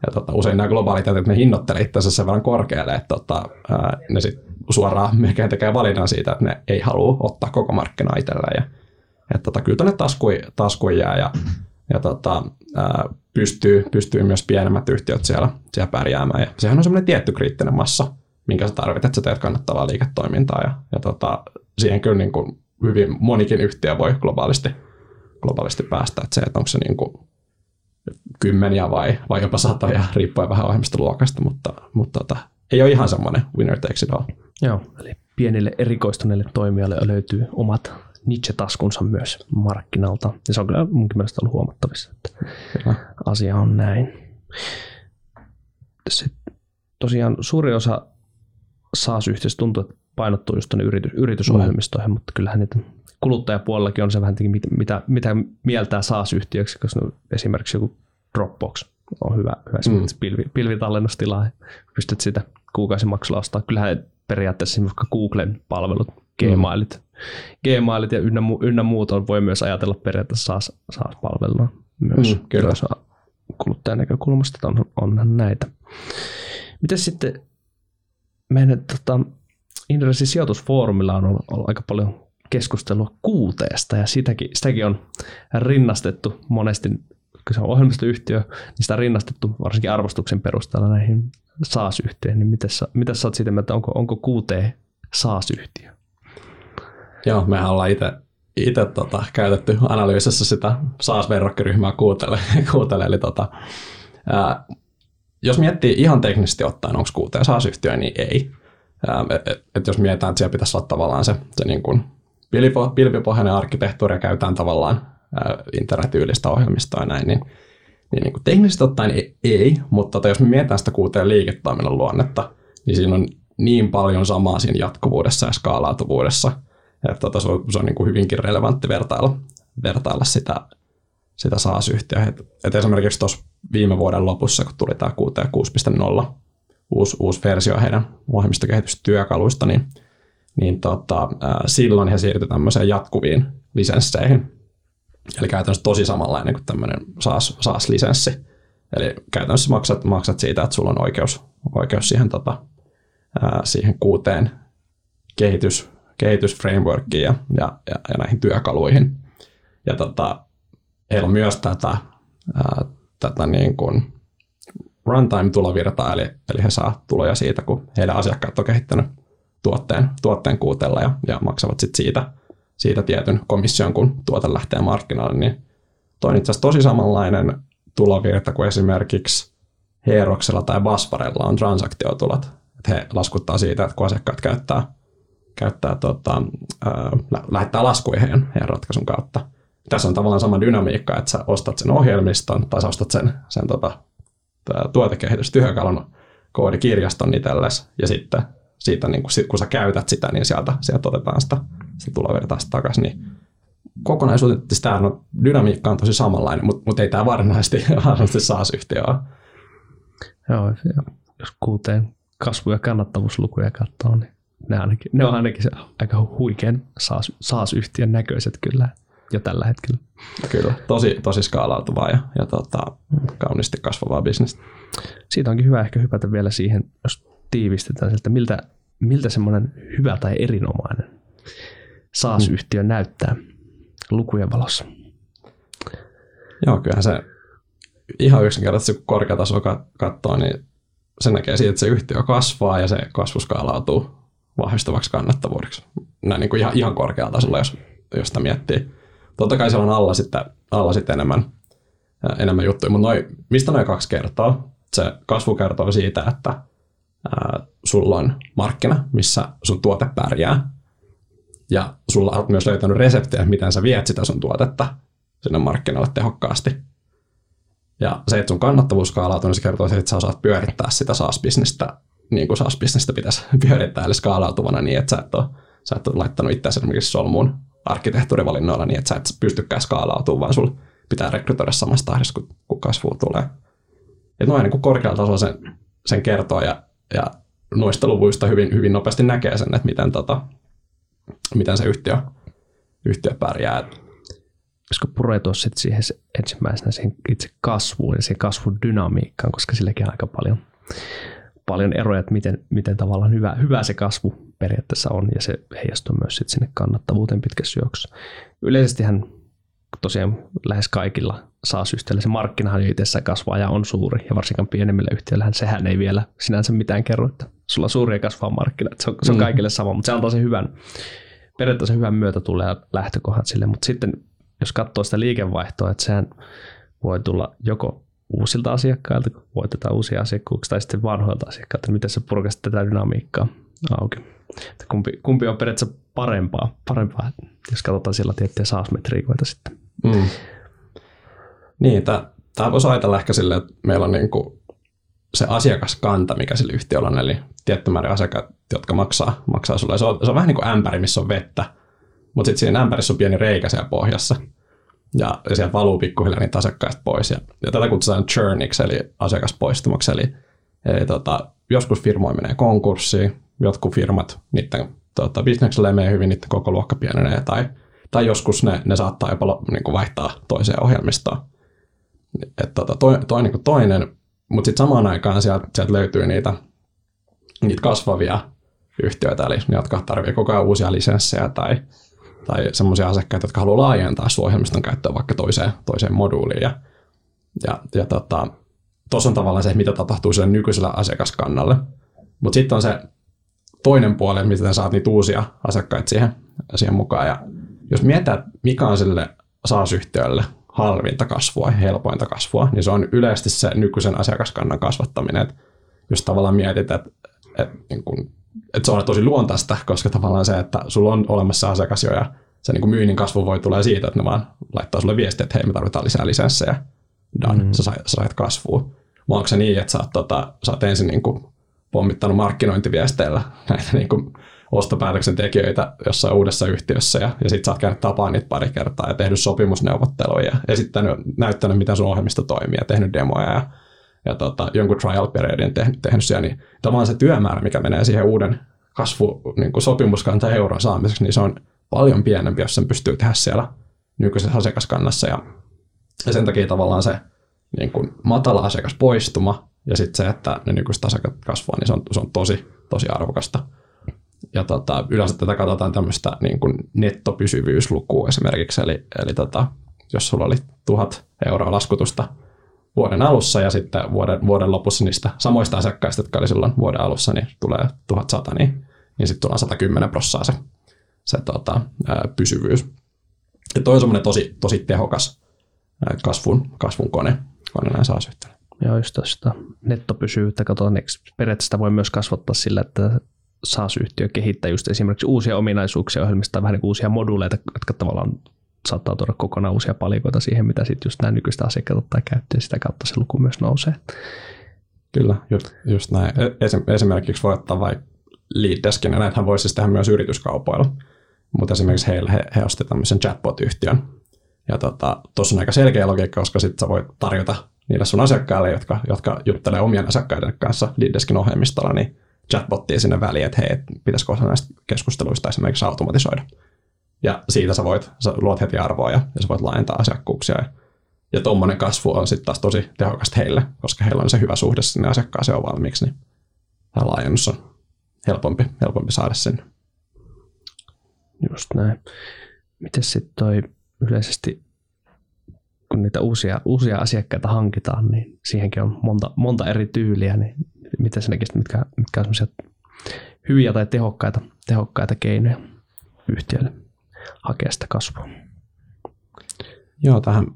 Ja tota, usein nämä globaalit että ne hinnoittelee itsensä sen verran korkealle, että tota, ää, ne sit suoraan melkein tekee valinnan siitä, että ne ei halua ottaa koko markkinaa itselleen. Ja, että tota, kyllä tuonne taskuihin taskui jää ja, ja tota, ää, pystyy, pystyy myös pienemmät yhtiöt siellä, siellä pärjäämään. Ja sehän on semmoinen tietty kriittinen massa, minkä sä tarvitset, että sä teet kannattavaa liiketoimintaa. Ja, ja tota, siihen kyllä niin kuin hyvin monikin yhtiö voi globaalisti, globaalisti päästä. Että se, että onko se niin kuin kymmeniä vai, vai jopa satoja, riippuen vähän ohjelmistoluokasta, mutta, mutta tota, ei ole ihan semmoinen winner takes it all. Joo, eli pienille erikoistuneille toimijoille löytyy omat niche-taskunsa myös markkinalta. Ja se on kyllä munkin mielestä ollut huomattavissa, että kyllä. asia on näin. Sitten tosiaan suuri osa SaaS-yhteisöstä tuntuu, että painottuu just tuonne yritys, yritysohjelmistoihin, mm. mutta kyllähän niitä kuluttajapuolellakin on se vähän mitä, mitä, mitä mieltää SaaS-yhtiöksi, koska no, esimerkiksi joku Dropbox on hyvä, hyvä mm. pilvi, pilvitallennustila, pystyt sitä kuukausimaksulla ostaa. Kyllähän periaatteessa esimerkiksi Googlen palvelut, Gmailit, mm. Gmailit ja ynnä, ynnä muut on, voi myös ajatella periaatteessa SaaS, SaaS-palveluna myös. Mm, kyllä. Kuluttajan näkökulmasta on, onhan näitä. Miten sitten meidän tota, Inderesin sijoitusfoorumilla on ollut, ollut aika paljon keskustelua kuuteesta ja sitäkin, sitäkin on rinnastettu monesti, kun se on ohjelmistoyhtiö, niin sitä on rinnastettu varsinkin arvostuksen perusteella näihin SaaS-yhtiöihin. Niin mitä mitä sä oot siitä mieltä, onko, onko QT SaaS-yhtiö? Joo, mehän ollaan itse itse tota, käytetty analyysissä sitä SaaS-verrokkiryhmää kuutele, kuutele eli tota, ää, jos miettii ihan teknisesti ottaen, onko QT SaaS-yhtiö, niin ei. Et, et, et jos mietitään, että siellä pitäisi olla tavallaan se, se niin kuin pilvipohjainen arkkitehtuuri ja käytetään tavallaan internetyylistä ohjelmistoa ja näin, niin, niin, niin kuin teknisesti ottaen ei, ei mutta tota, jos me mietitään sitä kuuteen liiketoiminnan luonnetta, niin siinä on niin paljon samaa siinä jatkuvuudessa ja skaalautuvuudessa, että tota, se on, se on niin kuin hyvinkin relevantti vertailla, vertailla sitä, sitä SaaS-yhtiöä. Et, et esimerkiksi tuossa viime vuoden lopussa, kun tuli tämä QT 6.0, uusi, uusi versio heidän ohjelmistokehitystyökaluista, niin, niin tota, silloin he siirtyivät tämmöiseen jatkuviin lisensseihin. Eli käytännössä tosi samanlainen kuin tämmöinen SaaS, SaaS-lisenssi. Eli käytännössä maksat, maksat siitä, että sulla on oikeus, oikeus siihen, tota, siihen kuuteen kehitys, kehitysframeworkiin ja, ja, ja, ja näihin työkaluihin. Ja tota, heillä on myös tätä, ää, tätä niin kuin runtime-tulovirtaa, eli, eli he saa tuloja siitä, kun heidän asiakkaat on kehittänyt tuotteen, tuotteen kuutella ja, ja maksavat sit siitä, siitä tietyn komission, kun tuote lähtee markkinoille, niin toi on itse asiassa tosi samanlainen tulovirta kuin esimerkiksi Heroksella tai Basparella on transaktiotulot. Että he laskuttaa siitä, että kun asiakkaat käyttää, käyttää tota, ää, lähettää laskuja heidän, heidän ratkaisun kautta. Tässä on tavallaan sama dynamiikka, että sä ostat sen ohjelmiston tai sä ostat sen, sen tota, tuotekehitystyökalun koodikirjaston itsellesi ja sitten siitä, niin kun, kun sä käytät sitä, niin sieltä, sieltä otetaan sitä, sitä tulovirtaista takaisin. Niin kokonaisuudessaan tämä no, dynamiikka on tosi samanlainen, mutta, mutta ei tämä varsinaisesti, varsinaisesti SaaS-yhtiö ole. Joo, jos kuuteen kasvu- ja kannattavuuslukuja katsoo, niin ne, ainakin, ne on ainakin se aika huikean SaaS, SaaS-yhtiön näköiset kyllä jo tällä hetkellä. Kyllä, tosi, tosi skaalautuvaa ja, ja tota, kauniisti kasvavaa bisnestä. Siitä onkin hyvä ehkä hypätä vielä siihen, jos tiivistetään että miltä, miltä semmoinen hyvä tai erinomainen SaaS-yhtiö mm. näyttää lukujen valossa. Joo, kyllähän se ihan yksinkertaisesti, kun korkeatasoa katsoo, niin se näkee siitä, että se yhtiö kasvaa ja se kasvu skaalautuu vahvistavaksi kannattavuudeksi. Näin niin kuin ihan, ihan korkealla tasolla, jos, jos sitä miettii. Totta kai siellä on alla sitten, alla sitten enemmän, enemmän juttuja, mutta noi, mistä noin kaksi kertoo? Se kasvu kertoo siitä, että ää, sulla on markkina, missä sun tuote pärjää, ja sulla on myös löytänyt reseptejä, miten sä viet sitä sun tuotetta sinne markkinalle tehokkaasti. Ja se, että sun kannattavuus skaalautuu, niin se kertoo siitä, että sä osaat pyörittää sitä SaaS-bisnestä niin kuin SaaS-bisnestä pitäisi pyörittää, eli skaalautuvana niin, että sä et ole, sä et ole laittanut itse esimerkiksi solmuun arkkitehtuurivalinnoilla niin, että sä et pystykään skaalautumaan, vaan sulla pitää rekrytoida samassa tahdissa, kun, kun kasvu tulee. Ja noin niin korkealla tasolla sen, sen kertoo ja, ja noista luvuista hyvin, hyvin nopeasti näkee sen, että miten, tota, miten se yhtiö, yhtiö pärjää. Olisiko pureutua sitten siihen ensimmäisenä siihen itse kasvuun ja siihen kasvun dynamiikkaan, koska silläkin on aika paljon, paljon eroja, että miten, miten tavallaan hyvä, hyvä se kasvu periaatteessa on, ja se heijastuu myös sit sinne kannattavuuteen pitkässä juoksussa. Yleisestihän tosiaan lähes kaikilla SaaS-yhtiöillä se markkinahan jo itsessään kasvaa ja on suuri, ja varsinkaan pienemmillä yhtiöillähän sehän ei vielä sinänsä mitään kerro, että sulla on suuri ja kasvaa markkina, se on, se on mm. kaikille sama, mutta se antaa sen hyvän, periaatteessa hyvän myötä tulee lähtökohdat sille, mutta sitten jos katsoo sitä liikevaihtoa, että sehän voi tulla joko uusilta asiakkailta, kun voitetaan uusia asiakkuuksia, tai sitten vanhoilta asiakkailta, miten sä purkaisit tätä dynamiikkaa auki. Että kumpi, kumpi on periaatteessa parempaa, parempaa, jos katsotaan sillä tiettyjä saasmetriikoita sitten. Mm. Niin, tämä voisi ajatella ehkä silleen, että meillä on niin kuin se asiakaskanta, mikä sillä yhtiöllä on, eli tietty määrä asiakkaat, jotka maksaa, maksaa sulle. Se on, se on vähän niin kuin ämpäri, missä on vettä, mutta sitten siinä ämpärissä on pieni reikä siellä pohjassa. Ja, sieltä valuu pikkuhiljaa niitä asiakkaista pois. Ja, ja tätä kutsutaan churniksi, eli asiakaspoistumaksi. Eli, eli tota, joskus firmoja menee konkurssiin, jotkut firmat, niiden tota, bisneksellä menee hyvin, niiden koko luokka pienenee, tai, tai joskus ne, ne saattaa jopa niin kuin vaihtaa toiseen ohjelmistoon. Et, tota, toi, toi niin kuin toinen, mutta sitten samaan aikaan sieltä, sieltä löytyy niitä, niitä kasvavia yhtiöitä, eli ne, jotka tarvitsevat koko ajan uusia lisenssejä tai, tai semmoisia asiakkaita, jotka haluaa laajentaa sun ohjelmiston käyttöä vaikka toiseen, toiseen moduuliin. Ja, ja, ja tota, tuossa on tavallaan se, mitä tapahtuu sille nykyiselle asiakaskannalle. Mutta sitten on se toinen puoli, miten saat niitä uusia asiakkaita siihen, siihen mukaan. Ja jos mietitään, mikä on sille SaaS-yhtiölle halvinta kasvua ja helpointa kasvua, niin se on yleisesti se nykyisen asiakaskannan kasvattaminen. Et jos tavallaan mietit, että, että niin kun että se on tosi luontaista, koska tavallaan se, että sulla on olemassa asiakas jo ja se niin kuin myynnin kasvu voi tulla siitä, että ne vaan laittaa sulle viestiä, että hei, me tarvitaan lisää lisenssejä. Done, mm. sä, sait, sä sait kasvua. Vai onko se niin, että sä oot, tota, sä oot ensin niin kuin pommittanut markkinointiviesteillä näitä niin kuin ostopäätöksentekijöitä jossain uudessa yhtiössä ja, ja sitten sä oot käynyt tapaan niitä pari kertaa ja tehnyt sopimusneuvotteluja ja sitten näyttänyt, miten sun ohjelmisto toimii ja tehnyt demoja ja, ja tota, jonkun trial periodin tehnyt, tehnyt siellä, niin tavallaan se työmäärä, mikä menee siihen uuden kasvu niin kuin sopimuskanta euron saamiseksi, niin se on paljon pienempi, jos sen pystyy tehdä siellä nykyisessä asiakaskannassa ja, ja sen takia tavallaan se niin kuin matala asiakaspoistuma ja sitten se, että ne nykyiset asiakkaat kasvaa, niin se on, se on tosi, tosi arvokasta. Ja tota, yleensä tätä katsotaan tämmöistä niin kuin nettopysyvyyslukua esimerkiksi, eli, eli tota, jos sulla oli tuhat euroa laskutusta vuoden alussa ja sitten vuoden, vuoden lopussa niistä samoista asiakkaista, jotka oli silloin vuoden alussa, niin tulee 1100, niin, niin sitten tulee 110 prossaa se, se tota, pysyvyys. Ja toi on semmoinen tosi, tosi tehokas kasvun, kasvun kone, kone näin saa yhteen. Joo, just tästä nettopysyvyyttä katsotaan, periaatteessa sitä voi myös kasvattaa sillä, että SaaS-yhtiö kehittää just esimerkiksi uusia ominaisuuksia ohjelmista tai vähän niin uusia moduuleita, jotka tavallaan saattaa tuoda kokonaan uusia palikoita siihen, mitä sitten just nämä nykyistä asiakkaat ottaa käyttöön, sitä kautta se luku myös nousee. Kyllä, just, just näin. E-, esimerkiksi voi ottaa vaikka Leaddeskin, ja näitähän voisi siis tehdä myös yrityskaupoilla. Mutta esimerkiksi heille, he, he osti tämmöisen chatbot-yhtiön. Ja tuossa tota, on aika selkeä logiikka, koska sitten sä voit tarjota niille sun asiakkaille, jotka, jotka juttelee omien asiakkaiden kanssa Leaddeskin ohjelmistolla, niin chatbottia sinne väliin, että hei, pitäisikö osa näistä keskusteluista esimerkiksi automatisoida. Ja siitä sä voit, sä luot heti arvoa ja, ja sä voit laajentaa asiakkuuksia. Ja, ja tuommoinen kasvu on sitten taas tosi tehokasta heille, koska heillä on se hyvä suhde sinne asiakkaaseen on valmiiksi, niin tämä laajennus on helpompi, helpompi saada sinne. Just näin. Miten sitten toi yleisesti, kun niitä uusia, uusia asiakkaita hankitaan, niin siihenkin on monta, monta eri tyyliä, niin mitä sä näkisit, mitkä, mitkä on hyviä tai tehokkaita, tehokkaita keinoja yhtiölle hakea sitä kasvua? Joo, tähän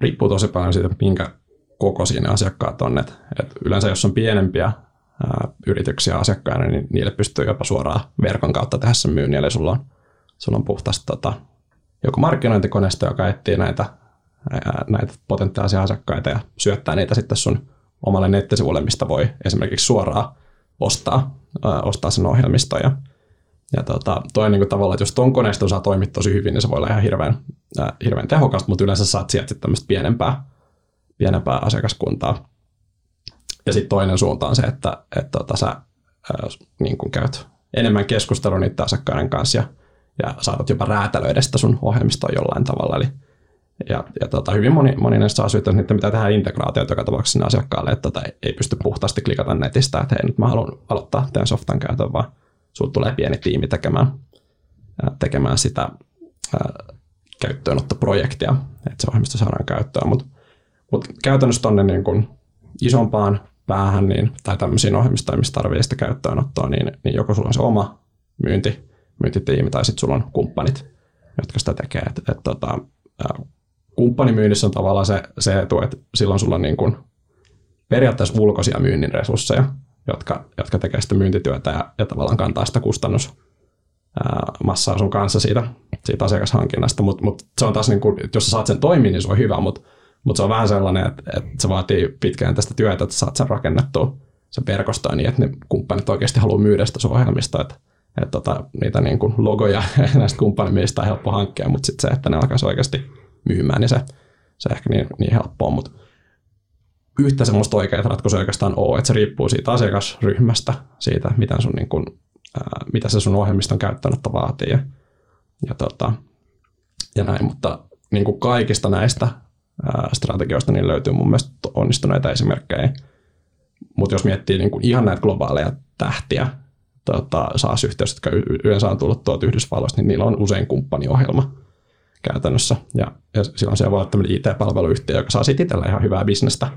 riippuu tosi paljon siitä, minkä kokoisia ne asiakkaat on. Et, et yleensä jos on pienempiä ää, yrityksiä asiakkaina, niin niille pystyy jopa suoraan verkon kautta tehdä sen myynnin. Eli sulla on, sulla on puhtaasti tota, joku markkinointikoneisto, joka etsii näitä, ää, näitä potentiaalisia asiakkaita ja syöttää niitä sitten sun omalle nettisivulle, mistä voi esimerkiksi suoraan ostaa, ää, ostaa sen ohjelmiston. Ja, ja tota, toi niin kuin tavallaan, että jos ton koneiston saa toimia tosi hyvin, niin se voi olla ihan hirveän, ää, hirveän tehokasta, mutta yleensä saat sieltä tämmöistä pienempää, pienempää asiakaskuntaa. Ja sitten toinen suunta on se, että, että tota, sä ää, niin kuin käyt enemmän keskustelua niiden asiakkaiden kanssa ja, ja saatat jopa räätälöidä sitä sun ohjelmistoa jollain tavalla. Eli, ja, ja tota, hyvin moni, moni näistä asioista, että pitää tehdä integraatioita joka tapauksessa sinne asiakkaalle, että tota, ei pysty puhtaasti klikata netistä, että hei nyt mä haluan aloittaa tämän softan käytön, vaan sulla tulee pieni tiimi tekemään, tekemään sitä ää, käyttöönottoprojektia, että se ohjelmisto saadaan käyttöön. Mutta mut käytännössä tuonne niin kun isompaan päähän niin, tai tämmöisiin ohjelmistoihin, missä tarvitsee sitä käyttöönottoa, niin, niin joko sulla on se oma myynti, myyntitiimi tai sitten sulla on kumppanit, jotka sitä tekee. Et, et, tota, kumppanimyynnissä on tavallaan se, se etu, että silloin sulla on niin kuin periaatteessa ulkoisia myynnin resursseja, jotka, jotka tekee sitä myyntityötä ja, ja tavallaan kantaa sitä kustannus massaa sun kanssa siitä, siitä asiakashankinnasta, mutta mut se on taas, niin kuin, jos sä saat sen toimia, niin se on hyvä, mutta mut se on vähän sellainen, että, että se vaatii pitkään tästä työtä, että saat sen rakennettua sen verkostoa niin, että ne kumppanit oikeasti haluaa myydä sitä sun ohjelmista, että, että tota, niitä niin kuin logoja näistä kumppanimista on helppo hankkia, mutta sitten se, että ne alkaisi oikeasti myymään, niin se, se ehkä niin, niin helppoa, mutta yhtä semmoista oikeaa ratkaisua oikeastaan ole, että se riippuu siitä asiakasryhmästä, siitä, miten sun, niin kun, ää, mitä se sun ohjelmiston käyttöönotto vaatii ja, ja, tota, ja näin, mutta niin kuin kaikista näistä ää, strategioista niin löytyy mun mielestä onnistuneita esimerkkejä, mutta jos miettii niin kuin ihan näitä globaaleja tähtiä, tota, SaaS-yhteys, jotka yleensä on tullut tuolta Yhdysvalloista, niin niillä on usein kumppaniohjelma käytännössä. Ja, ja silloin siellä voi olla tämmöinen IT-palveluyhtiö, joka saa sitten itsellä ihan hyvää bisnestä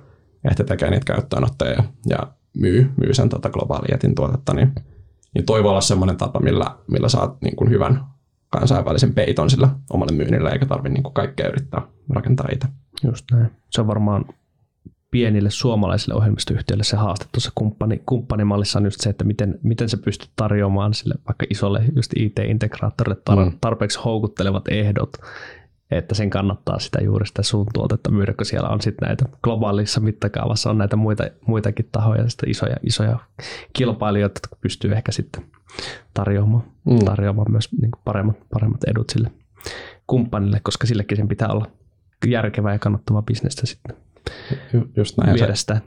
että tekee niitä käyttöönottoja ja, ja myy, myy sen tota globaalijätin tuotetta, niin, niin toi voi olla semmoinen tapa, millä, millä saat niin kuin hyvän kansainvälisen peiton sillä omalle myynnille, eikä tarvitse niin kuin kaikkea yrittää rakentaa itse. Just näin. Se on varmaan pienille suomalaisille ohjelmistoyhtiöille se haaste tuossa kumppani, kumppanimallissa on just se, että miten, miten sä pystyt tarjoamaan sille vaikka isolle just IT-integraattorille tar- mm. tarpeeksi houkuttelevat ehdot, että sen kannattaa sitä juuri sitä sun tuotetta myydä, kun siellä on sitten näitä globaalissa mittakaavassa on näitä muita, muitakin tahoja, sitten isoja, isoja kilpailijoita, jotka pystyy ehkä sitten tarjoamaan, mm. tarjoamaan myös niin paremmat, paremmat edut sille kumppanille, koska sillekin sen pitää olla järkevää ja kannattavaa bisnestä sitten Just näin. viedä sitä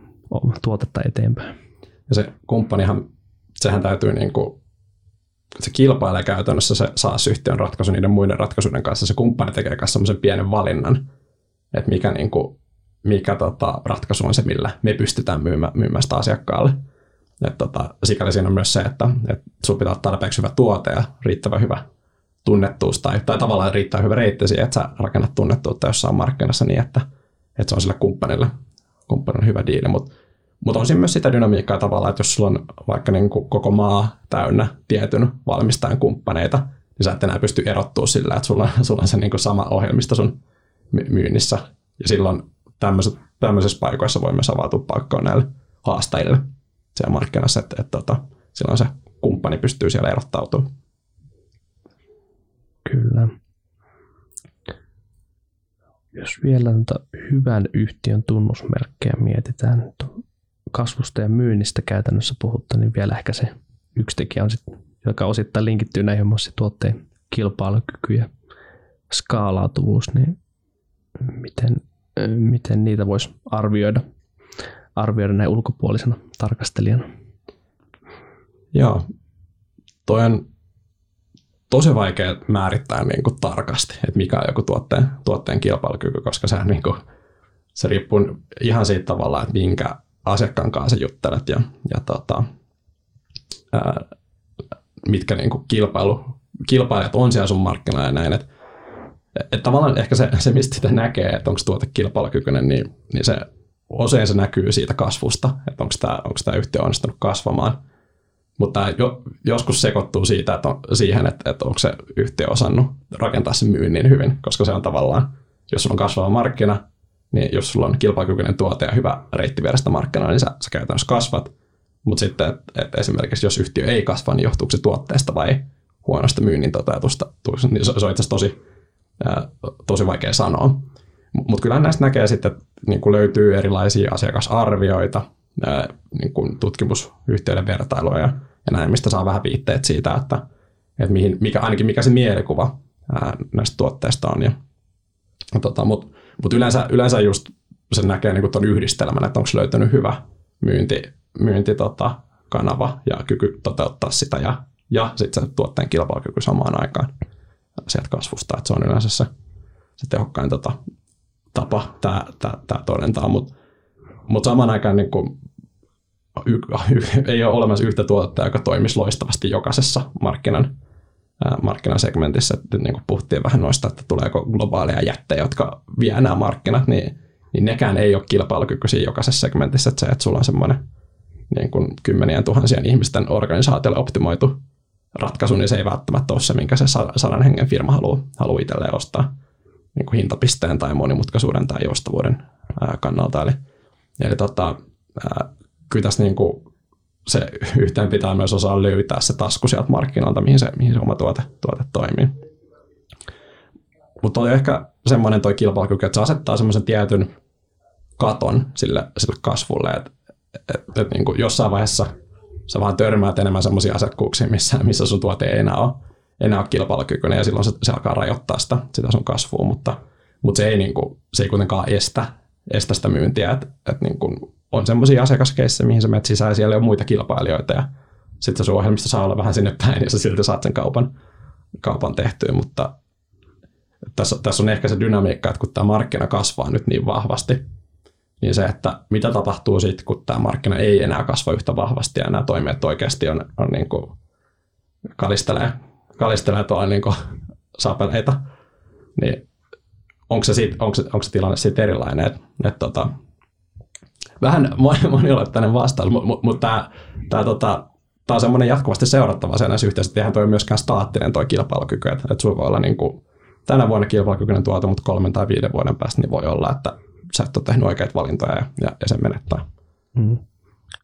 tuotetta eteenpäin. Ja se kumppanihan, sehän täytyy niin kuin, se kilpailee käytännössä se saa yhtiön ratkaisu niiden muiden ratkaisuiden kanssa. Se kumppani tekee kanssa semmoisen pienen valinnan, että mikä, niin kuin, mikä tota, ratkaisu on se, millä me pystytään myymään, myymään sitä asiakkaalle. Et, tota, sikäli siinä on myös se, että et sun pitää olla tarpeeksi hyvä tuote ja riittävän hyvä tunnettuus tai, tai tavallaan riittää hyvä reitti siihen, että sä rakennat tunnettuutta jossain markkinassa niin, että, että se on sille kumppanille, kumppanille hyvä diili. Mutta mut on siinä myös sitä dynamiikkaa tavallaan, että jos sulla on vaikka niin kuin koko maa täynnä tietyn valmistajan kumppaneita, niin sä et enää pysty erottua sillä, että sulla, sulla on se niin kuin sama ohjelmisto sun myynnissä. Ja silloin tämmöiset, tämmöisissä paikoissa voi myös avautua paikkaa näille haastajille siellä markkinassa, että, että, että silloin se kumppani pystyy siellä erottautumaan. Kyllä. Jos vielä hyvän yhtiön tunnusmerkkejä mietitään, kasvusta ja myynnistä käytännössä puhuttu, niin vielä ehkä se yksi tekijä on sit, joka osittain linkittyy näihin muassa tuotteen kilpailukyky ja skaalautuvuus, niin miten, miten niitä voisi arvioida, arvioida näin ulkopuolisena tarkastelijana? Joo, toi on tosi vaikea määrittää niin kuin tarkasti, että mikä on joku tuotteen, tuotteen kilpailukyky, koska sehän niin kuin, se riippuu ihan siitä tavalla, että minkä asiakkaan kanssa juttelet ja, ja tota, ää, mitkä niin kuin kilpailu, kilpailijat on siellä sun markkinoilla ja näin. Että et tavallaan ehkä se, se, mistä sitä näkee, että onko tuote kilpailukykyinen, niin, niin se usein se näkyy siitä kasvusta, että onko tämä, onko tämä yhtiö onnistunut kasvamaan – mutta jo, joskus sekoittuu siitä, että on, siihen, että, että onko se yhtiö osannut rakentaa sen myynnin hyvin, koska se on tavallaan, jos on kasvava markkina, niin jos sulla on kilpailukykyinen tuote ja hyvä reitti viedä sitä markkinaa, niin sä, sä käytännössä kasvat. Mutta sitten, että et esimerkiksi jos yhtiö ei kasva, niin johtuuko se tuotteesta vai huonosta myynnin toteutusta, niin se, se on itse tosi, ää, tosi vaikea sanoa. Mutta kyllä näistä näkee sitten, että niin löytyy erilaisia asiakasarvioita, niin kuin tutkimusyhtiöiden vertailuja ja, näin, mistä saa vähän viitteet siitä, että, että mihin, mikä, ainakin mikä se mielikuva näistä tuotteista on. Ja tota, Mutta mut yleensä, yleensä just se näkee niin tuon yhdistelmän, että onko löytynyt hyvä myynti, myynti tota, kanava ja kyky toteuttaa sitä ja, ja sitten tuotteen kilpailukyky samaan aikaan sieltä kasvusta. Että se on yleensä se, se tehokkain tota, tapa tämä todentaa, mutta mutta samaan aikaan niin kuin, y, y, ei ole olemassa yhtä tuotetta, joka toimisi loistavasti jokaisessa markkinan, markkinasegmentissä. Et, niin kuin puhuttiin vähän noista, että tuleeko globaaleja jättejä, jotka vie nämä markkinat, niin, niin nekään ei ole kilpailukykyisiä jokaisessa segmentissä. Että se, että sulla on semmoinen niin kuin kymmenien tuhansien ihmisten organisaatiolle optimoitu ratkaisu, niin se ei välttämättä ole se, minkä se sadan hengen firma haluaa, haluaa itselleen ostaa niin kuin hintapisteen tai monimutkaisuuden tai joustavuuden kannalta. Eli Eli tota, ää, kyllä tässä niin kuin se yhteen pitää myös osaa löytää se tasku sieltä markkinoilta, mihin se, mihin se oma tuote, tuote toimii. Mutta on ehkä semmoinen toi kilpailukyky, että se asettaa semmoisen tietyn katon sille, sille kasvulle, että et, et, niin kuin jossain vaiheessa sä vaan törmäät enemmän semmoisia asiakkuuksia, missä, missä sun tuote ei enää ole, enää ole kilpailukykyinen ja silloin se, se alkaa rajoittaa sitä, sitä sun kasvua, mutta, mutta se, ei niin kuin, se ei kuitenkaan estä estä sitä myyntiä. Että et niin on semmoisia asiakaskeissejä, mihin sä menet sisään ja siellä on muita kilpailijoita ja sitten sun ohjelmista saa olla vähän sinne päin ja sä silti saat sen kaupan, kaupan tehtyä, mutta tässä, tässä on ehkä se dynamiikka, että kun tämä markkina kasvaa nyt niin vahvasti, niin se, että mitä tapahtuu sitten, kun tämä markkina ei enää kasva yhtä vahvasti ja nämä toimijat oikeasti on, on niin kuin kalistelee, kalistelee tuolla niin kuin sapeleita, niin onko se, siitä, onko, se, onko se tilanne sitten erilainen. Et, et, tota, vähän monioloittainen vastaus, mutta mut, tämä tää, tota, tää on semmoinen jatkuvasti seurattava asia näissä yhteydessä, eihän toi myöskään staattinen toi kilpailukyky, että et sulla voi olla niin kuin, tänä vuonna kilpailukykyinen tuote, mutta kolmen tai viiden vuoden päästä niin voi olla, että sä et ole tehnyt oikeita valintoja ja, ja, ja sen menettää. Mm.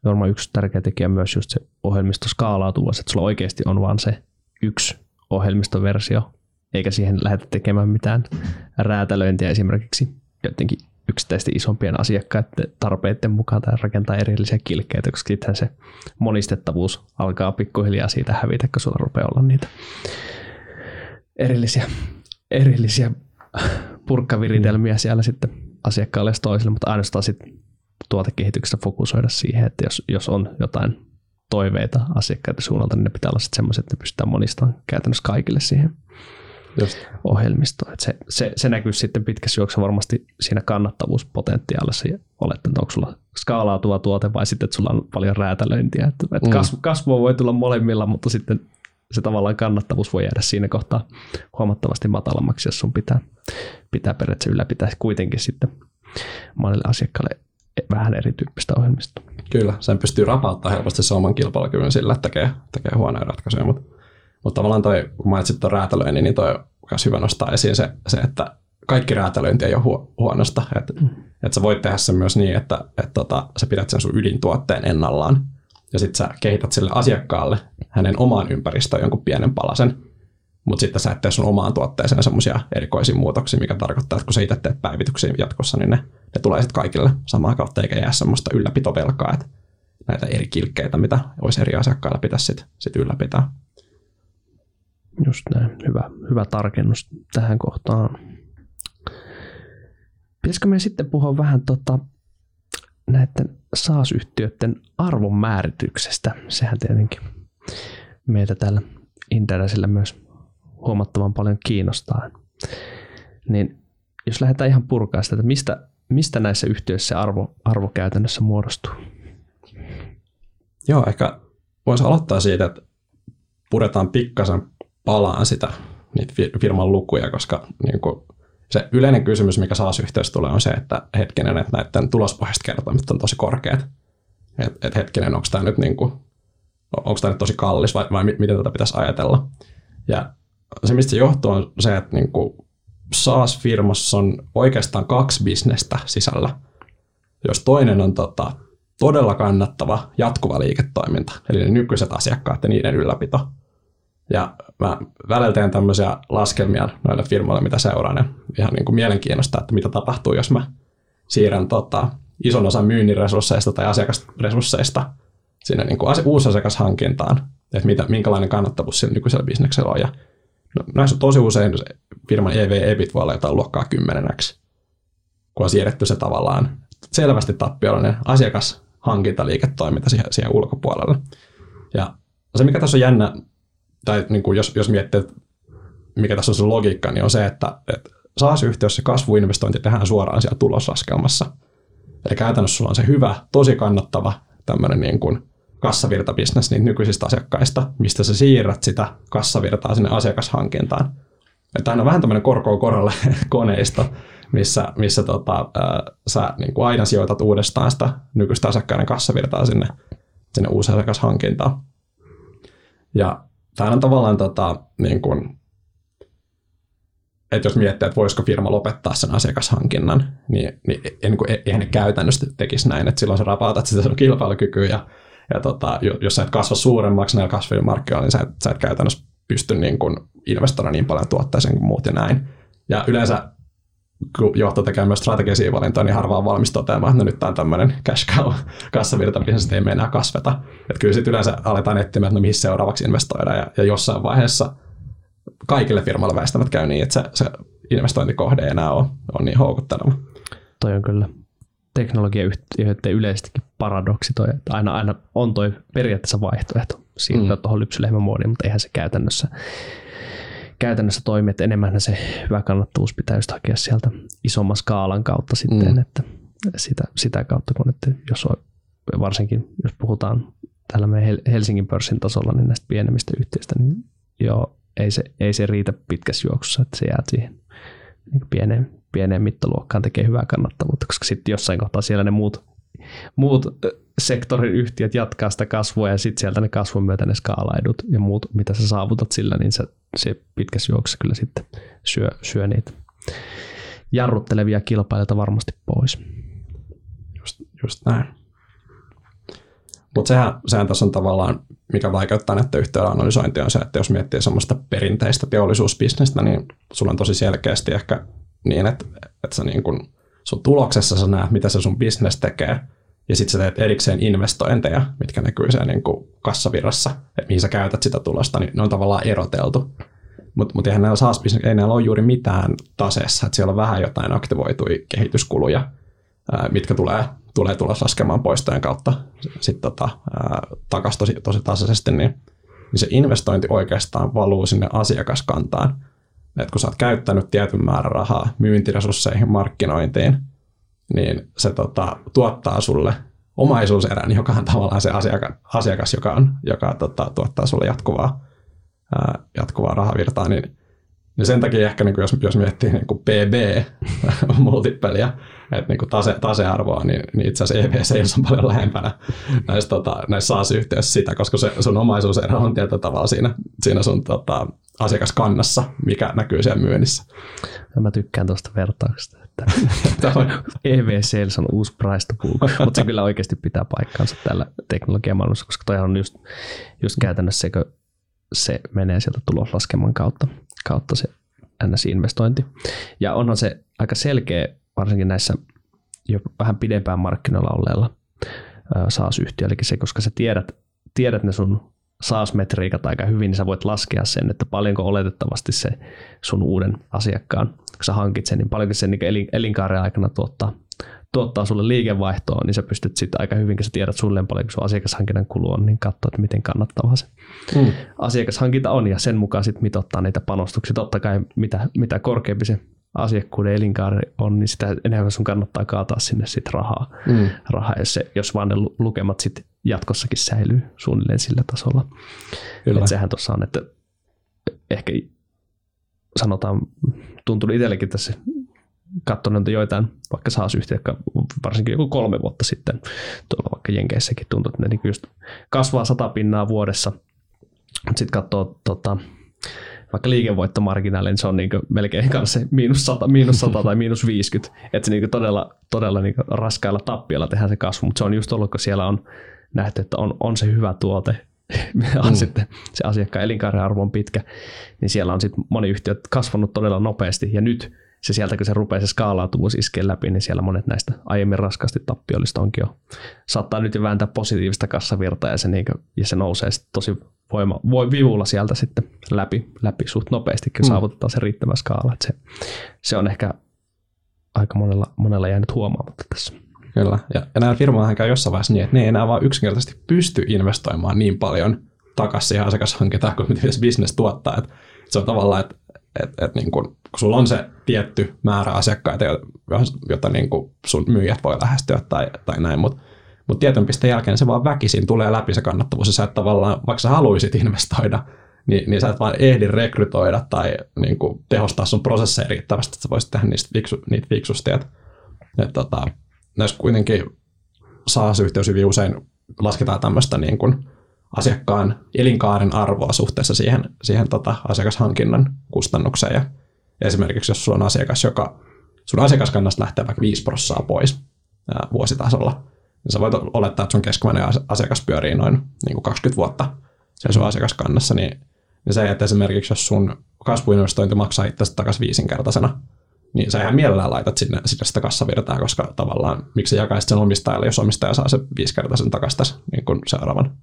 Varmaan yksi tärkeä tekijä on myös just se ohjelmisto skaalautuvuus, että sulla oikeasti on vaan se yksi ohjelmistoversio, eikä siihen lähdetä tekemään mitään räätälöintiä esimerkiksi jotenkin yksittäisten isompien asiakkaiden tarpeiden mukaan tai rakentaa erillisiä kilkkeitä, koska sittenhän se monistettavuus alkaa pikkuhiljaa siitä hävitä, kun sulla rupeaa olla niitä erillisiä, erillisiä purkkaviritelmiä siellä sitten asiakkaalle toiselle, mutta ainoastaan sitten tuotekehityksessä fokusoida siihen, että jos, jos on jotain toiveita asiakkaiden suunnalta, niin ne pitää olla sitten semmoiset, että ne pystytään monistamaan käytännössä kaikille siihen Just. ohjelmistoon. se, se, se näkyy sitten pitkässä juoksussa varmasti siinä kannattavuuspotentiaalissa ja olet, että onko sulla skaalautuva tuote vai sitten, että sulla on paljon räätälöintiä. Että, että mm. kasvu, kasvua voi tulla molemmilla, mutta sitten se tavallaan kannattavuus voi jäädä siinä kohtaa huomattavasti matalammaksi, jos sun pitää, pitää periaatteessa ylläpitää kuitenkin sitten monelle asiakkaalle vähän erityyppistä ohjelmista. Kyllä, sen pystyy rapauttamaan helposti se oman kilpailukyvyn sillä, että tekee, tekee huonoja ratkaisuja, mutta, mutta tavallaan toi, kun mainitsit tuon räätälöinnin, niin toi on myös hyvä nostaa esiin se, se että kaikki räätälöinti ei ole huo, huonosta. Että mm. et sä voit tehdä sen myös niin, että et tota, sä pidät sen sun ydintuotteen ennallaan ja sitten sä kehität sille asiakkaalle hänen omaan ympäristöön jonkun pienen palasen, mutta sitten sä et tee sun omaan tuotteeseen semmoisia erikoisia muutoksia, mikä tarkoittaa, että kun sä itse teet päivityksiä jatkossa, niin ne, ne tulee sitten kaikille samaa kautta, eikä jää semmoista ylläpitovelkaa, että näitä eri kilkkeitä, mitä olisi eri asiakkailla pitäisi sitten sit ylläpitää. Just näin, hyvä, hyvä tarkennus tähän kohtaan. Pitäisikö me sitten puhua vähän tota, näiden SaaS-yhtiöiden arvon määrityksestä? Sehän tietenkin meitä täällä Interesillä myös huomattavan paljon kiinnostaa. Niin jos lähdetään ihan purkaa sitä, että mistä, mistä näissä yhtiöissä arvo, arvo käytännössä muodostuu? Joo, ehkä voisi aloittaa siitä, että puretaan pikkasen palaan sitä niitä firman lukuja, koska niin kuin se yleinen kysymys, mikä SaaS-yhteydessä tulee, on se, että hetkinen, että näiden tulospohjaiset kertoimet on tosi korkeat. Että et hetkinen, onko tämä nyt, niin kuin, nyt tosi kallis vai, vai miten tätä pitäisi ajatella. Ja se, mistä se johtuu, on se, että niin kuin SaaS-firmassa on oikeastaan kaksi bisnestä sisällä. Jos toinen on tota, todella kannattava jatkuva liiketoiminta, eli ne nykyiset asiakkaat ja niiden ylläpito. Ja mä välillä teen tämmöisiä laskelmia noille firmoille, mitä seuraan, ja ihan niin kuin mielenkiinnosta, että mitä tapahtuu, jos mä siirrän tota, ison osan myynnin resursseista tai asiakasresursseista sinne niin kuin uusasiakashankintaan, että mitä, minkälainen kannattavuus sillä nykyisellä bisneksellä on. Ja No, näissä on tosi usein firman EV-EBIT voi olla jotain luokkaa 10x, kun on siirretty se tavallaan selvästi tappiollinen asiakashankintaliiketoiminta siihen, siihen ulkopuolelle. Ja se, mikä tässä on jännä, tai niin kuin jos, jos miettii, mikä tässä on se logiikka, niin on se, että, että SaaS-yhtiössä kasvuinvestointi tehdään suoraan siellä tuloslaskelmassa. Eli käytännössä sulla on se hyvä, tosi kannattava tämmöinen niin kuin kassavirtabisnes niitä nykyisistä asiakkaista, mistä sä siirrät sitä kassavirtaa sinne asiakashankintaan. Aina on vähän tämmöinen korkoa korolle koneisto, missä, missä tota, ää, sä niin kuin aina sijoitat uudestaan sitä nykyistä asiakkaiden kassavirtaa sinne, sinne uusi asiakashankintaan. Ja tämä on tavallaan tota, niin kuin, että jos miettii, että voisiko firma lopettaa sen asiakashankinnan, niin, niin, niin kuin, e-, eihän ne käytännössä tekisi näin, että silloin sä rapautat sitä sun kilpailukykyä ja ja tota, jos sä et kasva suuremmaksi näillä kasvavilla markkinoilla, niin sä et, sä et käytännössä pysty niin kuin investoida niin paljon tuotteeseen kuin muut ja näin. Ja yleensä kun johto tekee myös strategisia valintoja, niin harvaan valmis toteamaan, että no nyt tämä on tämmöinen cash cow kassavirta, mihin sitten ei enää kasveta. Että kyllä sitten yleensä aletaan etsimään, että no mihin seuraavaksi investoida, ja, ja jossain vaiheessa kaikille firmalle väistämättä käy niin, että se, se investointikohde ei enää ole, ole niin houkutteleva. Toi on kyllä teknologiayhtiöiden yleisestikin paradoksi toi, että aina, aina on toi periaatteessa vaihtoehto siirtyä mm. tuohon lypsylehmämuodiin, mutta eihän se käytännössä, käytännössä toimi, että enemmän se hyvä kannattavuus pitää just hakea sieltä isomman skaalan kautta sitten, mm. että sitä, sitä kautta, kun että jos on, varsinkin jos puhutaan täällä meidän Helsingin pörssin tasolla, niin näistä pienemmistä yhtiöistä, niin joo, ei se, ei se riitä pitkässä juoksussa, että se jää siihen niin pieneen, pieneen mittaluokkaan tekee hyvää kannattavuutta, koska sitten jossain kohtaa siellä ne muut, muut sektorin yhtiöt jatkaa sitä kasvua ja sitten sieltä ne kasvun myötä ne skaalaidut ja muut, mitä sä saavutat sillä, niin se, se pitkässä juoksussa kyllä sitten syö, syö niitä jarruttelevia kilpailijoita varmasti pois. Just, just näin. Mutta sehän, sehän tässä on tavallaan, mikä vaikeuttaa näiden yhteyden analysointia, on se, että jos miettii semmoista perinteistä teollisuusbisnestä, niin sulla on tosi selkeästi ehkä niin, että, että sä niin kun, sun tuloksessa sä näet, mitä se sun business tekee, ja sitten sä teet erikseen investointeja, mitkä näkyy siellä niin kuin kassavirrassa, että mihin sä käytät sitä tulosta, niin ne on tavallaan eroteltu. Mutta mut eihän näillä saas ei näillä ole juuri mitään taseessa, että siellä on vähän jotain aktivoituja kehityskuluja, ää, mitkä tulee, tulee tulla laskemaan poistojen kautta sitten tota, takaisin tosi, tosi tasaisesti, niin, niin se investointi oikeastaan valuu sinne asiakaskantaan. Et kun sä oot käyttänyt tietyn määrän rahaa myyntiresursseihin, markkinointiin, niin se tota, tuottaa sulle omaisuuserän, joka on tavallaan se asiakas, asiakas joka, on, joka tota, tuottaa sulle jatkuvaa, ää, jatkuvaa rahavirtaa, niin, niin sen takia ehkä niin kuin jos, jos miettii niin kuin PB-multipeliä, että niin kuin tase, tasearvoa, niin, niin itse asiassa EV Sales on paljon lähempänä näissä, tota, näissä SaaS-yhteydessä sitä, koska se sun omaisuuserä on tietyllä tavalla siinä, siinä sun tota, asiakaskannassa, mikä näkyy siellä myynnissä. Mä tykkään tuosta vertauksesta, että EV Sales on uusi price to book, mutta se kyllä oikeasti pitää paikkaansa tällä teknologiamaailmassa, koska toi on just, just käytännössä se, se menee sieltä tuloslaskeman kautta, kautta se NS-investointi. Ja onhan se aika selkeä, varsinkin näissä jo vähän pidempään markkinoilla olleilla SaaS-yhtiö, eli se, koska sä tiedät, tiedät ne sun SaaS-metriikat aika hyvin, niin sä voit laskea sen, että paljonko oletettavasti se sun uuden asiakkaan, kun sä hankit sen, niin paljonko se niin elinkaaren aikana tuottaa, tuottaa sulle liikevaihtoa, niin sä pystyt sitten aika hyvin, kun sä tiedät sulle paljonko sun asiakashankinnan kulu on, niin katsoa, että miten kannattavaa se mm. asiakashankinta on, ja sen mukaan sitten mitottaa niitä panostuksia. Totta kai mitä, mitä korkeampi se asiakkuuden elinkaari on, niin sitä enemmän sun kannattaa kaataa sinne sit rahaa. Mm. rahaa jos, se, jos vaan ne lukemat sit jatkossakin säilyy suunnilleen sillä tasolla. Kyllä. Et sehän tuossa on, että ehkä sanotaan, tuntuu itsellekin tässä katsonut joitain vaikka SaaS-yhtiö, varsinkin joku kolme vuotta sitten, tuolla vaikka Jenkeissäkin tuntuu, että ne niin just kasvaa sata pinnaa vuodessa. Sitten katsoo tota, vaikka liikevoittomarginaali, niin se on niin melkein kanssa miinus 100, miinus 100 tai miinus 50. Että se niin todella, todella niin raskailla tappiolla tehdään se kasvu, mutta se on just ollut, kun siellä on nähty, että on, on se hyvä tuote, on mm. sitten se asiakkaan elinkaaren arvo on pitkä, niin siellä on sitten moni yhtiö kasvanut todella nopeasti ja nyt se sieltä, kun se rupeaa se skaalautuvuus iskee läpi, niin siellä monet näistä aiemmin raskaasti tappiollista onkin jo. Saattaa nyt jo vääntää positiivista kassavirtaa ja se, niin kuin, ja se nousee sitten tosi voima, voi vivulla sieltä sitten läpi, läpi suht nopeasti, kun mm. saavutetaan se riittävä skaala. Että se, se on ehkä aika monella, monella jäänyt huomaamatta tässä. Kyllä, ja, ja nämä firmoihin käy jossain vaiheessa niin, että ne ei enää vaan yksinkertaisesti pysty investoimaan niin paljon takaisin siihen asiakashankintaan, kuin mitä se business tuottaa. Että se on tavallaan, että että et niin kun, kun sulla on se tietty määrä asiakkaita, jota niin kun sun myyjät voi lähestyä tai, tai näin, mutta mutta tietyn pisteen jälkeen se vaan väkisin tulee läpi se kannattavuus, ja sä et tavallaan, vaikka sä haluaisit investoida, niin, niin sä et vaan ehdi rekrytoida tai niin kuin, tehostaa sun prosesseja riittävästi, että sä voisit tehdä niistä fiksu, niitä fiksusti. Et, et, tota, näissä kuitenkin SaaS-yhteys hyvin usein lasketaan tämmöistä niin kuin asiakkaan elinkaaren arvoa suhteessa siihen, siihen tota, asiakashankinnan kustannukseen. Ja esimerkiksi jos sulla on asiakas, joka sun asiakaskannasta lähtee vaikka 5 prosenttia pois ää, vuositasolla, niin sä voit olettaa, että sun keskimmäinen asiakas pyörii noin niin kuin 20 vuotta sen sun asiakaskannassa, niin, niin se, että esimerkiksi jos sun kasvuinvestointi maksaa itse takaisin viisinkertaisena, niin sä ihan mielellään laitat sinne, sinne sitä kassavirtaa, koska tavallaan miksi jakaisit sen omistajalle, jos omistaja saa se viisikertaisen takaisin niin kuin seuraavan,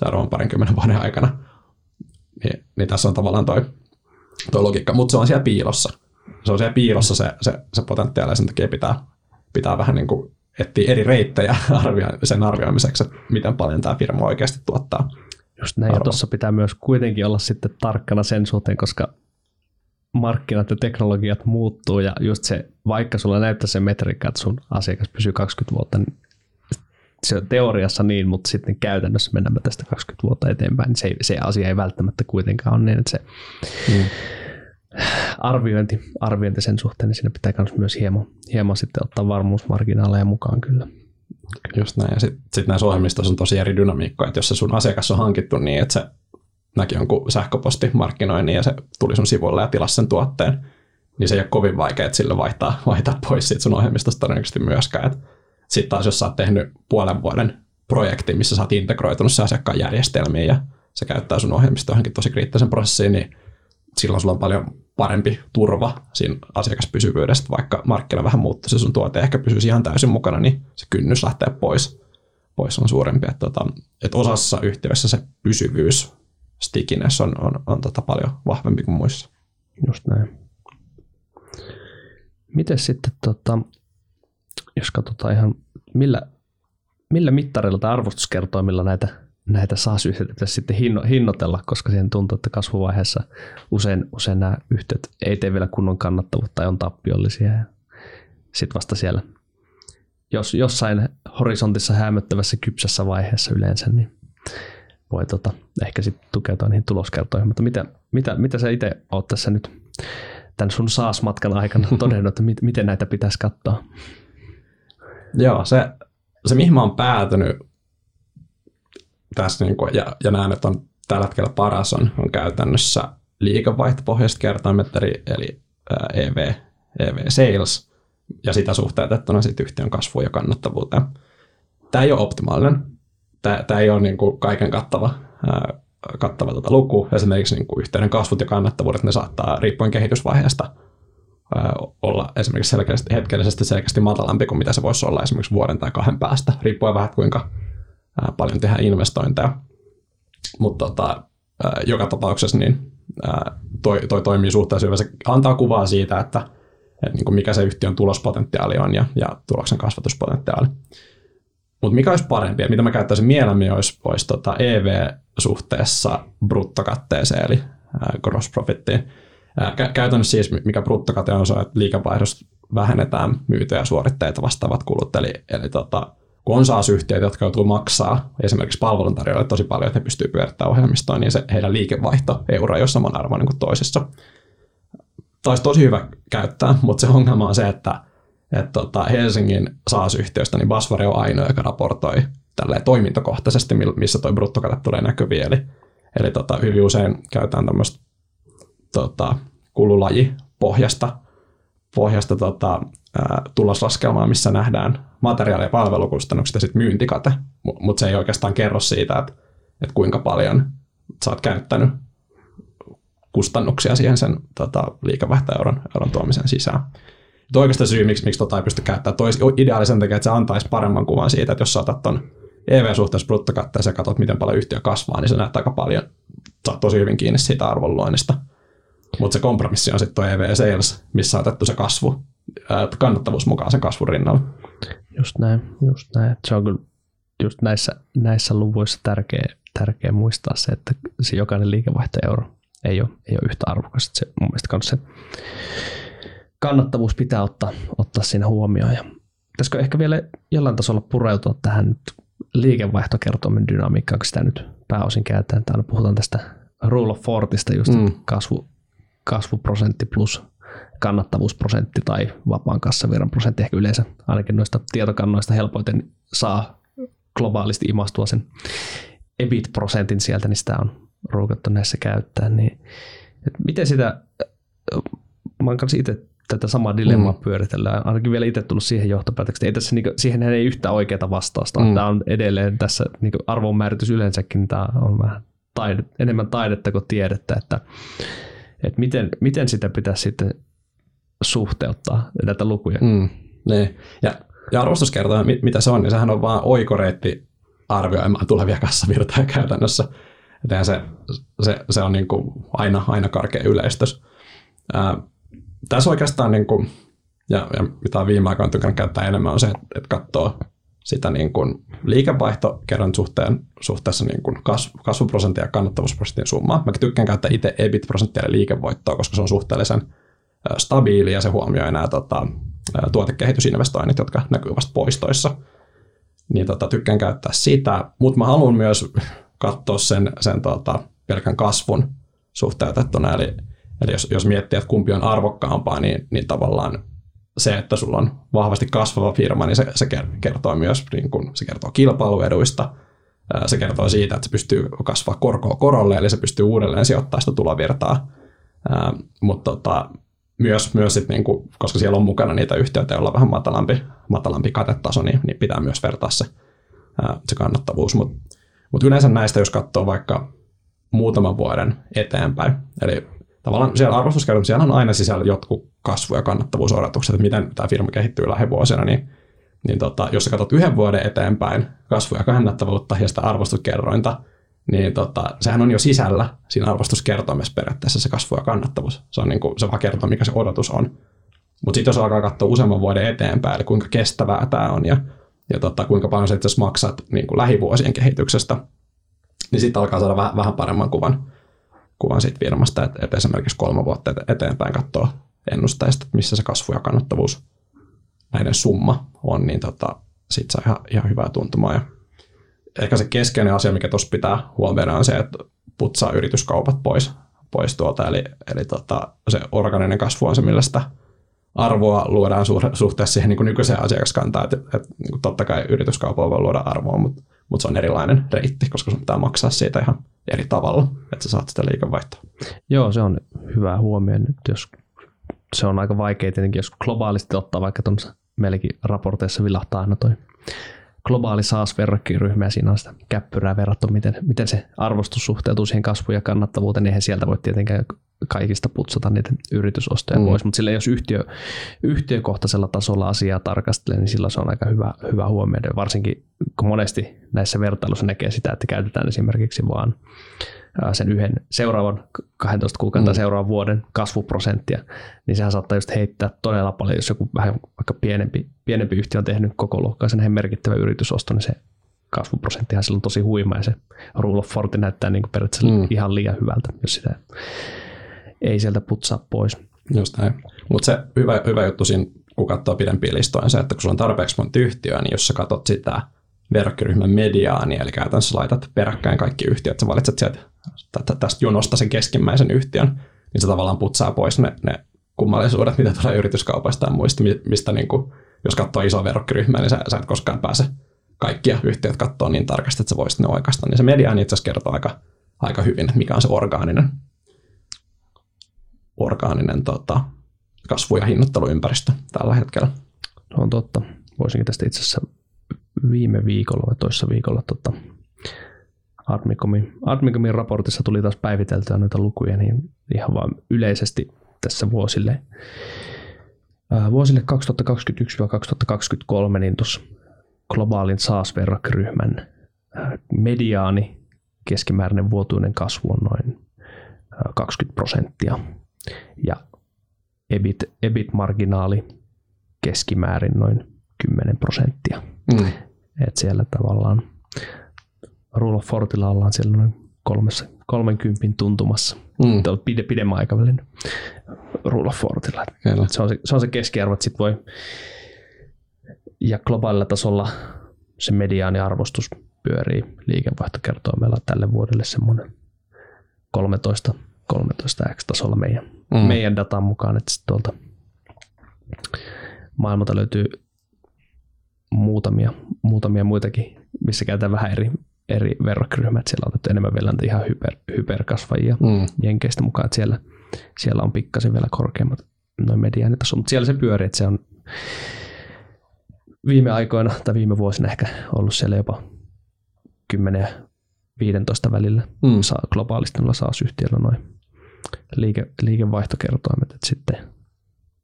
seuraavan parinkymmenen vuoden aikana. Niin, niin tässä on tavallaan toi, toi logiikka, mutta se on siellä piilossa. Se on siellä piilossa se, se, se potentiaali ja sen takia pitää, pitää vähän niin kuin etsii eri reittejä sen arvioimiseksi, että miten paljon tämä firma oikeasti tuottaa. Just näin, arvoa. ja tuossa pitää myös kuitenkin olla sitten tarkkana sen suhteen, koska markkinat ja teknologiat muuttuu, ja just se, vaikka sulla näyttää se metriikka, että sun asiakas pysyy 20 vuotta, niin se on teoriassa niin, mutta sitten käytännössä mennään tästä 20 vuotta eteenpäin, niin se, se asia ei välttämättä kuitenkaan ole niin, että se mm arviointi, arviointi sen suhteen, niin siinä pitää myös hieman, hieman sitten ottaa varmuusmarginaaleja mukaan kyllä. Just näin. Ja sitten sit näissä ohjelmistoissa on tosi eri dynamiikka, että jos se sun asiakas on hankittu niin, että se näki jonkun sähköpostimarkkinoinnin ja se tuli sun sivuille ja tilasi sen tuotteen, niin se ei ole kovin vaikea, että sille vaihtaa, vaihtaa pois siitä sun ohjelmistosta todennäköisesti myöskään. Sitten taas jos sä oot tehnyt puolen vuoden projektin, missä sä oot integroitunut se asiakkaan järjestelmiin ja se käyttää sun ohjelmisto johonkin tosi kriittisen prosessiin, niin silloin sulla on paljon parempi turva siinä asiakaspysyvyydestä, vaikka markkina vähän muuttuisi sun tuote ehkä pysyisi ihan täysin mukana, niin se kynnys lähtee pois, pois on suurempi. Että, tota, että osassa yhtiöissä se pysyvyys, stickiness on, on, on tota paljon vahvempi kuin muissa. Just näin. Miten sitten, tota, jos katsotaan ihan, millä, millä mittareilla tai arvostuskertoimilla näitä, näitä SaaS-yhtiöitä pitäisi sitten hinno, hinnoitella, koska siihen tuntuu, että kasvuvaiheessa usein, usein nämä yhtiöt ei tee vielä kunnon kannattavuutta tai on tappiollisia. Sitten vasta siellä jos, jossain horisontissa hämöttävässä kypsässä vaiheessa yleensä, niin voi tota, ehkä sitten tukeutua niihin tuloskertoihin. Mutta mitä, mitä, mitä sä itse oot tässä nyt tämän sun SaaS-matkan aikana todennut, että mit, miten näitä pitäisi katsoa? Joo, se, se mihin mä oon päätynyt tässä, niin kuin, ja, ja näen, että on tällä hetkellä paras, on, on käytännössä liikevaihtopohjaiset kertoimet, eli, eli EV, EV Sales, ja sitä suhteutettuna sitten yhtiön kasvuun ja kannattavuuteen. Tämä ei ole optimaalinen. Tämä, ei ole niin kuin kaiken kattava, ää, kattava tuota luku. Esimerkiksi niin kuin yhteyden kasvut ja kannattavuudet, ne saattaa riippuen kehitysvaiheesta olla esimerkiksi selkeästi, hetkellisesti selkeästi matalampi kuin mitä se voisi olla esimerkiksi vuoden tai kahden päästä, riippuen vähän kuinka paljon tehdään investointeja. Mutta tota, joka tapauksessa niin toi, toi toimii suhteessa hyvin. Se antaa kuvaa siitä, että, että niin kuin mikä se yhtiön tulospotentiaali on ja, ja tuloksen kasvatuspotentiaali. Mutta mikä olisi parempi, mitä mä käyttäisin mielemmin, olisi, olisi tota EV suhteessa bruttokatteeseen, eli gross profittiin. Käytännössä siis, mikä bruttokate on, se että liikevaihdosta vähennetään myytyjä suoritteita vastaavat kulut. Eli, eli tota, kun on SaaS-yhtiöitä, jotka joutuu maksaa esimerkiksi palveluntarjoajille tosi paljon, että he pystyvät pyörittämään ohjelmistoa, niin se heidän liikevaihto euro ei ole samanarvoinen kuin toisessa. Taisi tosi hyvä käyttää, mutta se ongelma on se, että, että tota Helsingin SaaS-yhtiöstä niin Basvari on ainoa, joka raportoi toimintakohtaisesti, missä tuo bruttokate tulee näkyviin. Eli, eli tota, hyvin usein käytetään tämmöistä tota, kululaji pohjasta, pohjasta tota, ää, tuloslaskelmaa, missä nähdään materiaali- ja palvelukustannukset ja sitten myyntikate, mutta se ei oikeastaan kerro siitä, että, että kuinka paljon sä oot käyttänyt kustannuksia siihen sen tota, liikevaihtoeuron euron tuomisen sisään. Tuo oikeastaan syy, miksi, miksi tota ei pysty käyttämään. Toi ideaalisen takia, että se antaisi paremman kuvan siitä, että jos sä otat ton EV-suhteessa bruttokatteeseen ja katsot, miten paljon yhtiö kasvaa, niin se näyttää aika paljon. Sä tosi hyvin kiinni siitä arvonluonnista. Mutta se kompromissi on sitten tuo EV Sales, missä on otettu se kasvu, kannattavuus mukaan sen kasvun rinnalla. Just näin, just näin. Se on kyllä just näissä, näissä luvuissa tärkeä, tärkeä muistaa se, että se jokainen liikevaihtoeuro ei ole, ei ole yhtä arvokas. Se mun mielestä se kannattavuus pitää ottaa, ottaa siinä huomioon. Ja pitäisikö ehkä vielä jollain tasolla pureutua tähän nyt liikevaihtokertoimen dynamiikkaan, kun sitä nyt pääosin käytetään. Täällä puhutaan tästä rule of fortista, just mm. kasvu, kasvuprosentti plus kannattavuusprosentti tai vapaan kassavirran prosentti ehkä yleensä ainakin noista tietokannoista helpoiten saa globaalisti imastua sen EBIT-prosentin sieltä, niin sitä on ruukattu näissä käyttää. Niin, et miten sitä, mä oon kanssa itse tätä samaa dilemmaa mm. pyöritellään. Ainakin vielä itse tullut siihen johtopäätökseen. Ei tässä, niin kuin, siihen ei yhtä oikeaa vastausta. Mm. Tämä on edelleen tässä niin arvonmääritys yleensäkin. Tämä on vähän taide, enemmän taidetta kuin tiedettä, että, että miten, miten sitä pitäisi sitten suhteuttaa näitä lukuja. Mm, niin. Ja, ja arvostuskertoja, mitä se on, niin sehän on vain oikoreitti arvioimaan tulevia kassavirtoja käytännössä. Joten se, se, se on niin kuin aina, aina karkea yleistys. Ää, tässä oikeastaan, niin kuin, ja, ja mitä viime aikoina tykännyt käyttää enemmän, on se, että, että katsoo sitä niin kuin liikevaihtokerran suhteen, suhteessa niin kuin kasv, kasvuprosentin ja kannattavuusprosentin summaa. Mä tykkään käyttää itse EBIT-prosenttia ja liikevoittoa, koska se on suhteellisen stabiili ja se huomioi nämä tota, tuotekehitysinvestoinnit, jotka näkyy vasta poistoissa. Niin tota, tykkään käyttää sitä, mutta mä haluan myös katsoa sen, sen tota, pelkän kasvun suhteutettuna. Eli, eli jos, jos miettii, että kumpi on arvokkaampaa, niin, niin tavallaan se, että sulla on vahvasti kasvava firma, niin se, se kertoo myös niin kun, se kertoo kilpailueduista, se kertoo siitä, että se pystyy kasvaa korkoa korolle, eli se pystyy uudelleen sijoittamaan sitä tulovirtaa. Mutta tota, myös, myös sit niin kuin, koska siellä on mukana niitä yhtiöitä, joilla on vähän matalampi, matalampi katetaso, niin, niin pitää myös vertaa se, se kannattavuus. Mutta mut yleensä näistä, jos katsoo vaikka muutaman vuoden eteenpäin, eli tavallaan siellä arvostuskertomus, siellä on aina sisällä jotkut kasvu- ja kannattavuusodotukset, että miten tämä firma kehittyy lähivuosina, niin, niin tota, jos sä katsot yhden vuoden eteenpäin kasvu- ja kannattavuutta ja sitä arvostuskerrointa, niin tota, sehän on jo sisällä siinä arvostuskertoimessa periaatteessa se kasvu ja kannattavuus. Se on niin kuin, se vaan kertoo, mikä se odotus on. Mutta sitten jos alkaa katsoa useamman vuoden eteenpäin, eli kuinka kestävää tämä on ja, ja tota, kuinka paljon sä itse maksat niin kuin lähivuosien kehityksestä, niin sitten alkaa saada vähän, vähän paremman kuvan, kuvan siitä firmasta, että, että esimerkiksi kolme vuotta eteenpäin katsoo ennusteista, että missä se kasvu ja kannattavuus näiden summa on, niin tota, sitten saa ihan, ihan hyvää tuntumaa. Ja ehkä se keskeinen asia, mikä tuossa pitää huomioida, on se, että putsaa yrityskaupat pois, pois tuolta. Eli, eli tota, se organinen kasvu on se, millä sitä arvoa luodaan suhteessa siihen niin kuin nykyiseen asiakaskantaan. Että, että niin totta kai yrityskaupalla voi luoda arvoa, mutta, mutta se on erilainen reitti, koska sun pitää maksaa siitä ihan eri tavalla, että sä saat sitä liikevaihtoa. Joo, se on hyvä huomio. Nyt jos se on aika vaikea tietenkin, jos globaalisti ottaa vaikka tuossa meilläkin raporteissa vilahtaa aina toi globaali SaaS-verrokkiryhmä ja siinä on sitä käppyrää verrattu, miten, miten se arvostus suhteutuu siihen kasvuun ja kannattavuuteen, niin eihän sieltä voi tietenkään kaikista putsata niitä yritysostoja mm. pois, mutta sillä jos yhtiö, yhtiökohtaisella tasolla asiaa tarkastelee, niin silloin se on aika hyvä, hyvä huomioida, varsinkin kun monesti näissä vertailuissa näkee sitä, että käytetään esimerkiksi vaan sen yhden seuraavan 12 kuukautta mm. seuraavan vuoden kasvuprosenttia, niin sehän saattaa just heittää todella paljon, jos joku vähän vaikka pienempi, pienempi yhtiö on tehnyt koko luokkaisen merkittävä yritysosto, niin se kasvuprosenttihan silloin tosi huima ja se rule of 40 näyttää niin kuin periaatteessa mm. ihan liian hyvältä, jos sitä ei sieltä putsaa pois. Just näin. Mutta se hyvä, hyvä juttu siinä, kun katsoo pidempiä listoja, on se, että kun sulla on tarpeeksi monta yhtiöä, niin jos sä katsot sitä verkkoryhmän mediaani, eli käytännössä laitat peräkkäin kaikki yhtiöt, sä valitset sieltä tästä jonosta sen keskimmäisen yhtiön, niin se tavallaan putsaa pois ne, ne kummallisuudet, mitä tulee yrityskaupasta ja muista, mistä niin kuin, jos katsoo iso verkkoryhmää, niin sä, sä et koskaan pääse kaikkia yhtiöt katsoa niin tarkasti, että sä voisit ne oikeastaan. Niin se mediaani itse asiassa kertoo aika, aika hyvin, että mikä on se orgaaninen, orgaaninen tota, kasvu- ja hinnoitteluympäristö tällä hetkellä. No on totta. Voisinkin tästä itse asiassa viime viikolla vai toissa viikolla tota, Admicomin, Admicomin raportissa tuli taas päiviteltyä noita lukuja, niin ihan vaan yleisesti tässä vuosille, ää, vuosille 2021-2023, niin tuossa globaalin SaaS-verrokryhmän mediaani keskimääräinen vuotuinen kasvu on noin 20 prosenttia ja EBIT, EBIT-marginaali keskimäärin noin 10 prosenttia. Mm. Et siellä tavallaan Rule of Fortilla ollaan siellä noin kolmessa, 30 tuntumassa. Mm. Pide, pidemmän aikavälin Rule of Fortilla. Se on se, se on se keskiarvo, että sit voi ja globaalilla tasolla se mediaaniarvostus pyörii liikevaihtokertoimella tälle vuodelle semmoinen 13, 13x-tasolla meidän, mm. meidän datan mukaan, että tuolta maailmalta löytyy muutamia, muutamia muitakin, missä käytetään vähän eri, eri verrokkiryhmät. Siellä on otettu enemmän vielä ihan hyper, hyperkasvajia mm. Jenkeistä mukaan, että siellä, siellä on pikkasen vielä korkeammat noin mediaanitaso, mutta siellä se pyörii, että se on viime aikoina tai viime vuosina ehkä ollut siellä jopa 10 ja 15 välillä mm. saa, globaalisti noilla SaaS-yhtiöillä noin liike, liikevaihtokertoimet, että sitten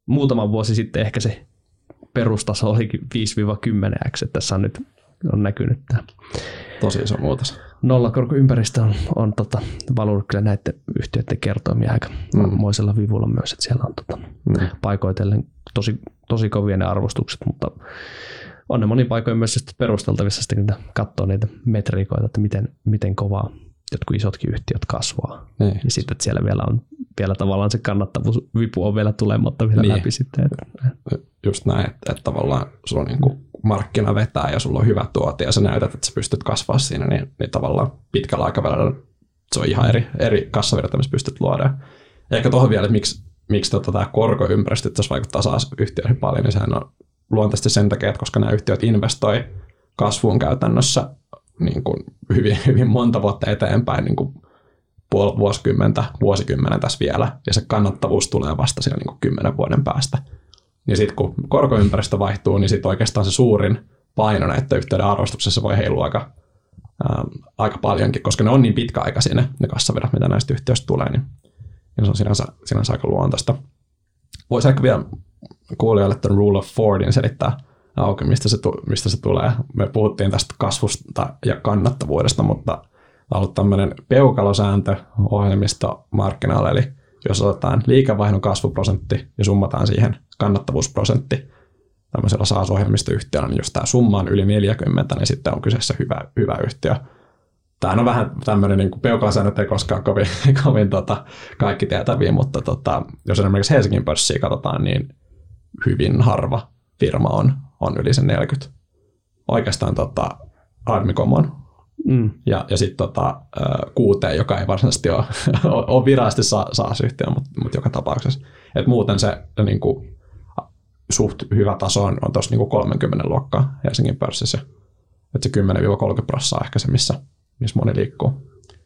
muutama vuosi sitten ehkä se perustaso olikin 5-10x, että tässä on nyt on näkynyt tämä. Tosi iso muutos. Nollakorkoympäristö on, on tota, valunut kyllä näiden yhtiöiden kertoimia aika mm. moisella vivulla myös, että siellä on tota, mm. paikoitellen tosi, tosi kovia ne arvostukset, mutta on ne monin paikoin myös perusteltavissa sitten, kun katsoo niitä metriikoita, että miten, miten kovaa jotkut isotkin yhtiöt kasvaa. Niin. Ja sitten, että siellä vielä on vielä tavallaan se kannattavuusvipu on vielä tulematta vielä niin. läpi sitten. Että. Just näin, että, että tavallaan sulla on niin kuin markkina vetää ja sulla on hyvä tuote ja sä näytät, että sä pystyt kasvaa siinä, niin, niin tavallaan pitkällä aikavälillä se on ihan eri, eri kassavirta, missä pystyt luoda. Ja ehkä tuohon vielä, että miksi, miksi tota, tämä korkoympäristö tässä vaikuttaa saas yhtiöihin paljon, niin sehän on luontaisesti sen takia, että koska nämä yhtiöt investoi kasvuun käytännössä niin kuin hyvin, hyvin monta vuotta eteenpäin niin kuin puoli vuosikymmentä, vuosikymmenen tässä vielä, ja se kannattavuus tulee vasta siellä niin kymmenen vuoden päästä. Niin sitten kun korkoympäristö vaihtuu, niin sitten oikeastaan se suurin paino näiden yhteyden arvostuksessa voi heilua aika, ää, aika paljonkin, koska ne on niin pitkäaikaisia ne, ne kassavirrat, mitä näistä yhtiöistä tulee, niin, niin se on sinänsä, sinänsä aika luontaista. Voisi ehkä vielä kuulijoille tämän Rule of Fordin selittää auki, mistä se, mistä se tulee. Me puhuttiin tästä kasvusta ja kannattavuudesta, mutta on ollut tämmöinen peukalosääntö ohjelmisto markkinoilla, eli jos otetaan liikevaihdon kasvuprosentti ja summataan siihen kannattavuusprosentti tämmöisellä SaaS-ohjelmistoyhtiöllä, niin jos tämä summa on yli 40, niin sitten on kyseessä hyvä, hyvä yhtiö. Tämä on vähän tämmöinen niin peukalasäännöt ei koskaan kovin, kovin tota, kaikki tietäviä, mutta tota, jos esimerkiksi Helsingin pörssiä katsotaan, niin hyvin harva firma on, on yli sen 40. Oikeastaan tota, Admicom on. Mm. Ja, ja sitten tota, kuuteen, joka ei varsinaisesti ole, ole virallisesti SaaS-yhtiö, mutta, mutta joka tapauksessa. Et muuten se niin kuin, suht hyvä taso on, on tuossa niin 30 luokkaa Helsingin pörssissä. Että se 10-30 prosenttia on ehkä se, missä, missä moni liikkuu.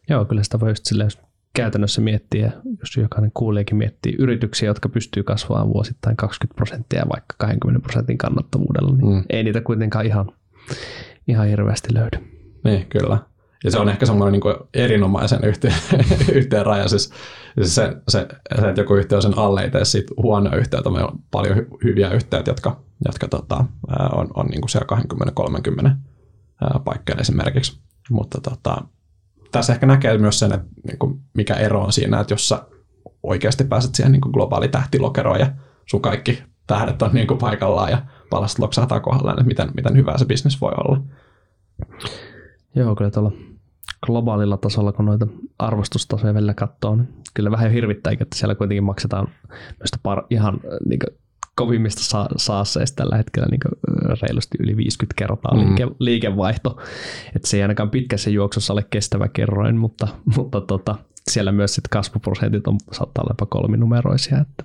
Joo, kyllä sitä voi just silleen, jos käytännössä miettiä, jos jokainen kuuleekin miettii yrityksiä, jotka pystyy kasvamaan vuosittain 20 prosenttia vaikka 20 prosentin kannattavuudella, niin mm. ei niitä kuitenkaan ihan, ihan hirveästi löydy. Niin, kyllä. Ja se on ehkä semmoinen niin erinomaisen yhteen, yhteen raja. Siis, siis se, se, se, että joku yhtiö on sen alle itse siitä huono yhtiöitä. Meillä on paljon hy, hyviä yhtiöitä, jotka, jotka tota, on, on niin kuin siellä 20-30 paikkojen esimerkiksi. Mutta tota, tässä ehkä näkee myös sen, että niin kuin mikä ero on siinä, että jos sä oikeasti pääset siihen niin kuin globaali tähtilokeroon ja sun kaikki tähdet on niin kuin paikallaan ja palastot loksahtaa kohdallaan, että miten, miten hyvä se bisnes voi olla. Joo, kyllä tuolla globaalilla tasolla, kun noita arvostustasoja välillä katsoo, niin kyllä vähän hirvittää, että siellä kuitenkin maksetaan noista par, ihan niin kuin, kovimmista sa- saasseista tällä hetkellä niin reilusti yli 50 kertaa mm. liike- liikevaihto. Että se ei ainakaan pitkässä juoksussa ole kestävä kerroin, mutta, mutta tota, siellä myös sit kasvuprosentit on, saattaa olla jopa kolminumeroisia. Että,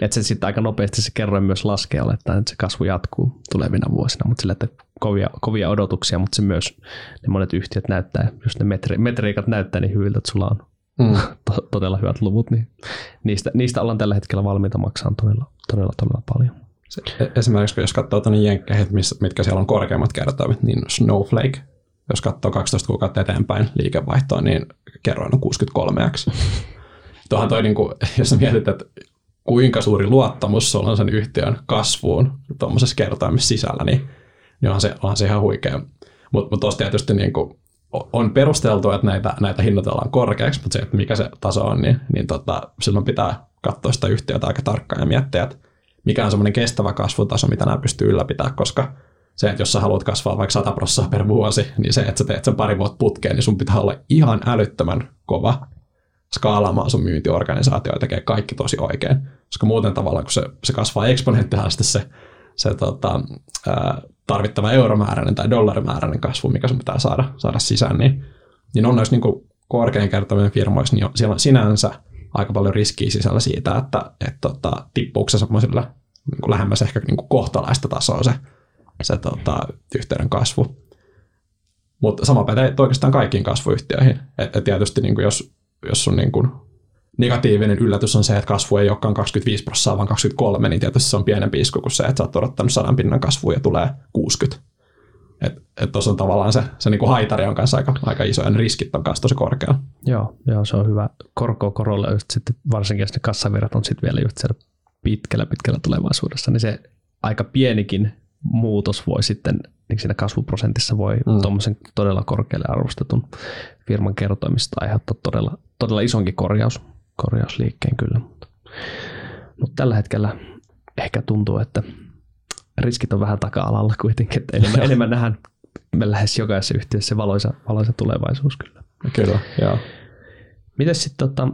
että se sitten aika nopeasti se kerroin myös laskee että se kasvu jatkuu tulevina vuosina, mutta sillä, että kovia, kovia odotuksia, mutta se myös ne monet yhtiöt näyttää, jos ne metri, metriikat näyttää niin hyviltä, että sulla on mm. to, todella hyvät luvut, niin niistä, niistä ollaan tällä hetkellä valmiita maksaa todella, todella, todella paljon. Se, e- esimerkiksi jos katsoo tuonne jenkkeihin, mitkä siellä on korkeammat kertoimet, niin Snowflake, jos katsoo 12 kuukautta eteenpäin liikevaihtoa, niin kerroin on 63x. Tuohan toi, niin kuin, jos mietit, että kuinka suuri luottamus sulla on sen yhtiön kasvuun tuommoisessa kertoimessa sisällä, niin, niin onhan, se, onhan se ihan huikea. Mutta mut tuossa tietysti niin kuin, on perusteltu, että näitä, näitä hinnoitellaan korkeaksi, mutta se, että mikä se taso on, niin, niin tota, silloin pitää katsoa sitä yhtiötä aika tarkkaan ja miettiä, että mikä on semmoinen kestävä kasvutaso, mitä nämä pystyy ylläpitämään, koska se, että jos sä haluat kasvaa vaikka 100 prosenttia per vuosi, niin se, että sä teet sen pari vuotta putkeen, niin sun pitää olla ihan älyttömän kova skaalaamaan sun myyntiorganisaatio ja tekee kaikki tosi oikein. Koska muuten tavallaan, kun se, se kasvaa eksponentiaalisesti se, se tota, ää, tarvittava euromääräinen tai dollarimääräinen kasvu, mikä sun pitää saada, saada sisään, niin, niin on noissa niin korkean kertomien firmoissa, niin siellä on sinänsä aika paljon riskiä sisällä siitä, että et, tota, tippuuko se niin lähemmäs ehkä niin kohtalaista tasoa se, se tota, yhteyden kasvu. Mutta sama pätee oikeastaan kaikkiin kasvuyhtiöihin. Et, et tietysti niin jos, jos sun niin kuin negatiivinen yllätys on se, että kasvu ei olekaan 25 prosenttia, vaan 23, niin tietysti se on pienempi isku kuin se, että sä oot odottanut sadan pinnan kasvua ja tulee 60. Että et tuossa on tavallaan se, se niinku haitari on kanssa aika, aika iso ja ne riskit on kanssa tosi korkealla. Joo, joo, se on hyvä. Korko korolle sitten, varsinkin jos ne kassavirrat on sitten vielä just siellä pitkällä pitkällä tulevaisuudessa, niin se aika pienikin muutos voi sitten, niin siinä kasvuprosentissa voi mm. tuommoisen todella korkealle arvostetun firman kertoimista aiheuttaa todella, todella isonkin korjaus, korjausliikkeen kyllä. Mutta, mutta tällä hetkellä ehkä tuntuu, että riskit on vähän taka-alalla kuitenkin, että enemmän, enemmän nähdään me lähes jokaisessa yhtiössä se valoisa, valoisa tulevaisuus kyllä. Kyllä, joo. Miten sitten tota,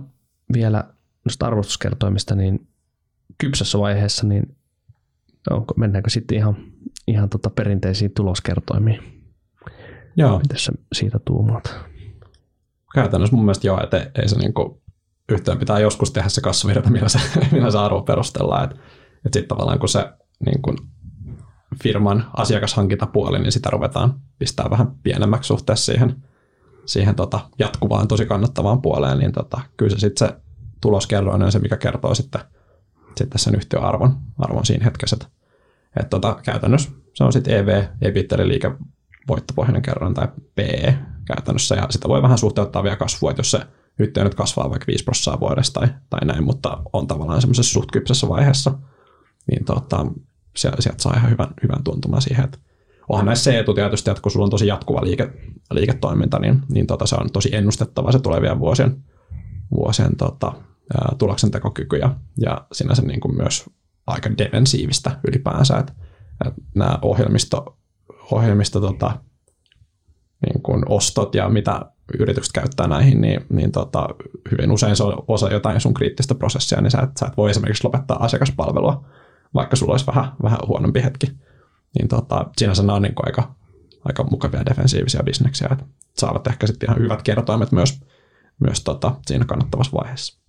vielä noista arvostuskertoimista, niin kypsässä vaiheessa, niin onko, mennäänkö sitten ihan, ihan tota perinteisiin tuloskertoimiin? Joo. Miten sä siitä tuumaat? Käytännössä mun mielestä joo, että ei se niinku, yhtiön pitää joskus tehdä se kassavirta, millä se, millä se arvo perustellaan. Että et sitten tavallaan kun se niin kun firman asiakashankintapuoli, niin sitä ruvetaan pistää vähän pienemmäksi suhteessa siihen, siihen tota, jatkuvaan tosi kannattavaan puoleen, niin tota, kyllä se sitten se tuloskerroin on se, mikä kertoo sitten, sitten sen yhtiön arvon, arvon siinä hetkessä. Että tota, käytännössä se on sitten EV, EBITDA eli liikevoittopohjainen kerroin tai PE käytännössä, ja sitä voi vähän suhteuttaa vielä kasvua, että jos se yhtiö nyt kasvaa vaikka 5 prosenttia vuodessa tai, tai näin, mutta on tavallaan semmoisessa suht kypsessä vaiheessa, niin tota, sieltä saa ihan hyvän, hyvän tuntuman siihen, että onhan näissä se etu tietysti, että kun sulla on tosi jatkuva liike, liiketoiminta, niin, niin tota, se on tosi ennustettava se tulevien vuosien, vuosien tota, tuloksentekokyky ja, ja sinänsä niin kuin myös aika defensiivistä ylipäänsä, että, että nämä ohjelmisto, ohjelmisto tota, niin kuin ostot ja mitä yritykset käyttää näihin, niin, niin tota, hyvin usein se on osa jotain sun kriittistä prosessia, niin sä et, sä et voi esimerkiksi lopettaa asiakaspalvelua, vaikka sulla olisi vähän, vähän huonompi hetki. Niin tota, sinänsä nämä on niin aika, aika mukavia defensiivisiä bisneksiä, että saavat ehkä sitten ihan hyvät kertoimet myös, myös tota, siinä kannattavassa vaiheessa.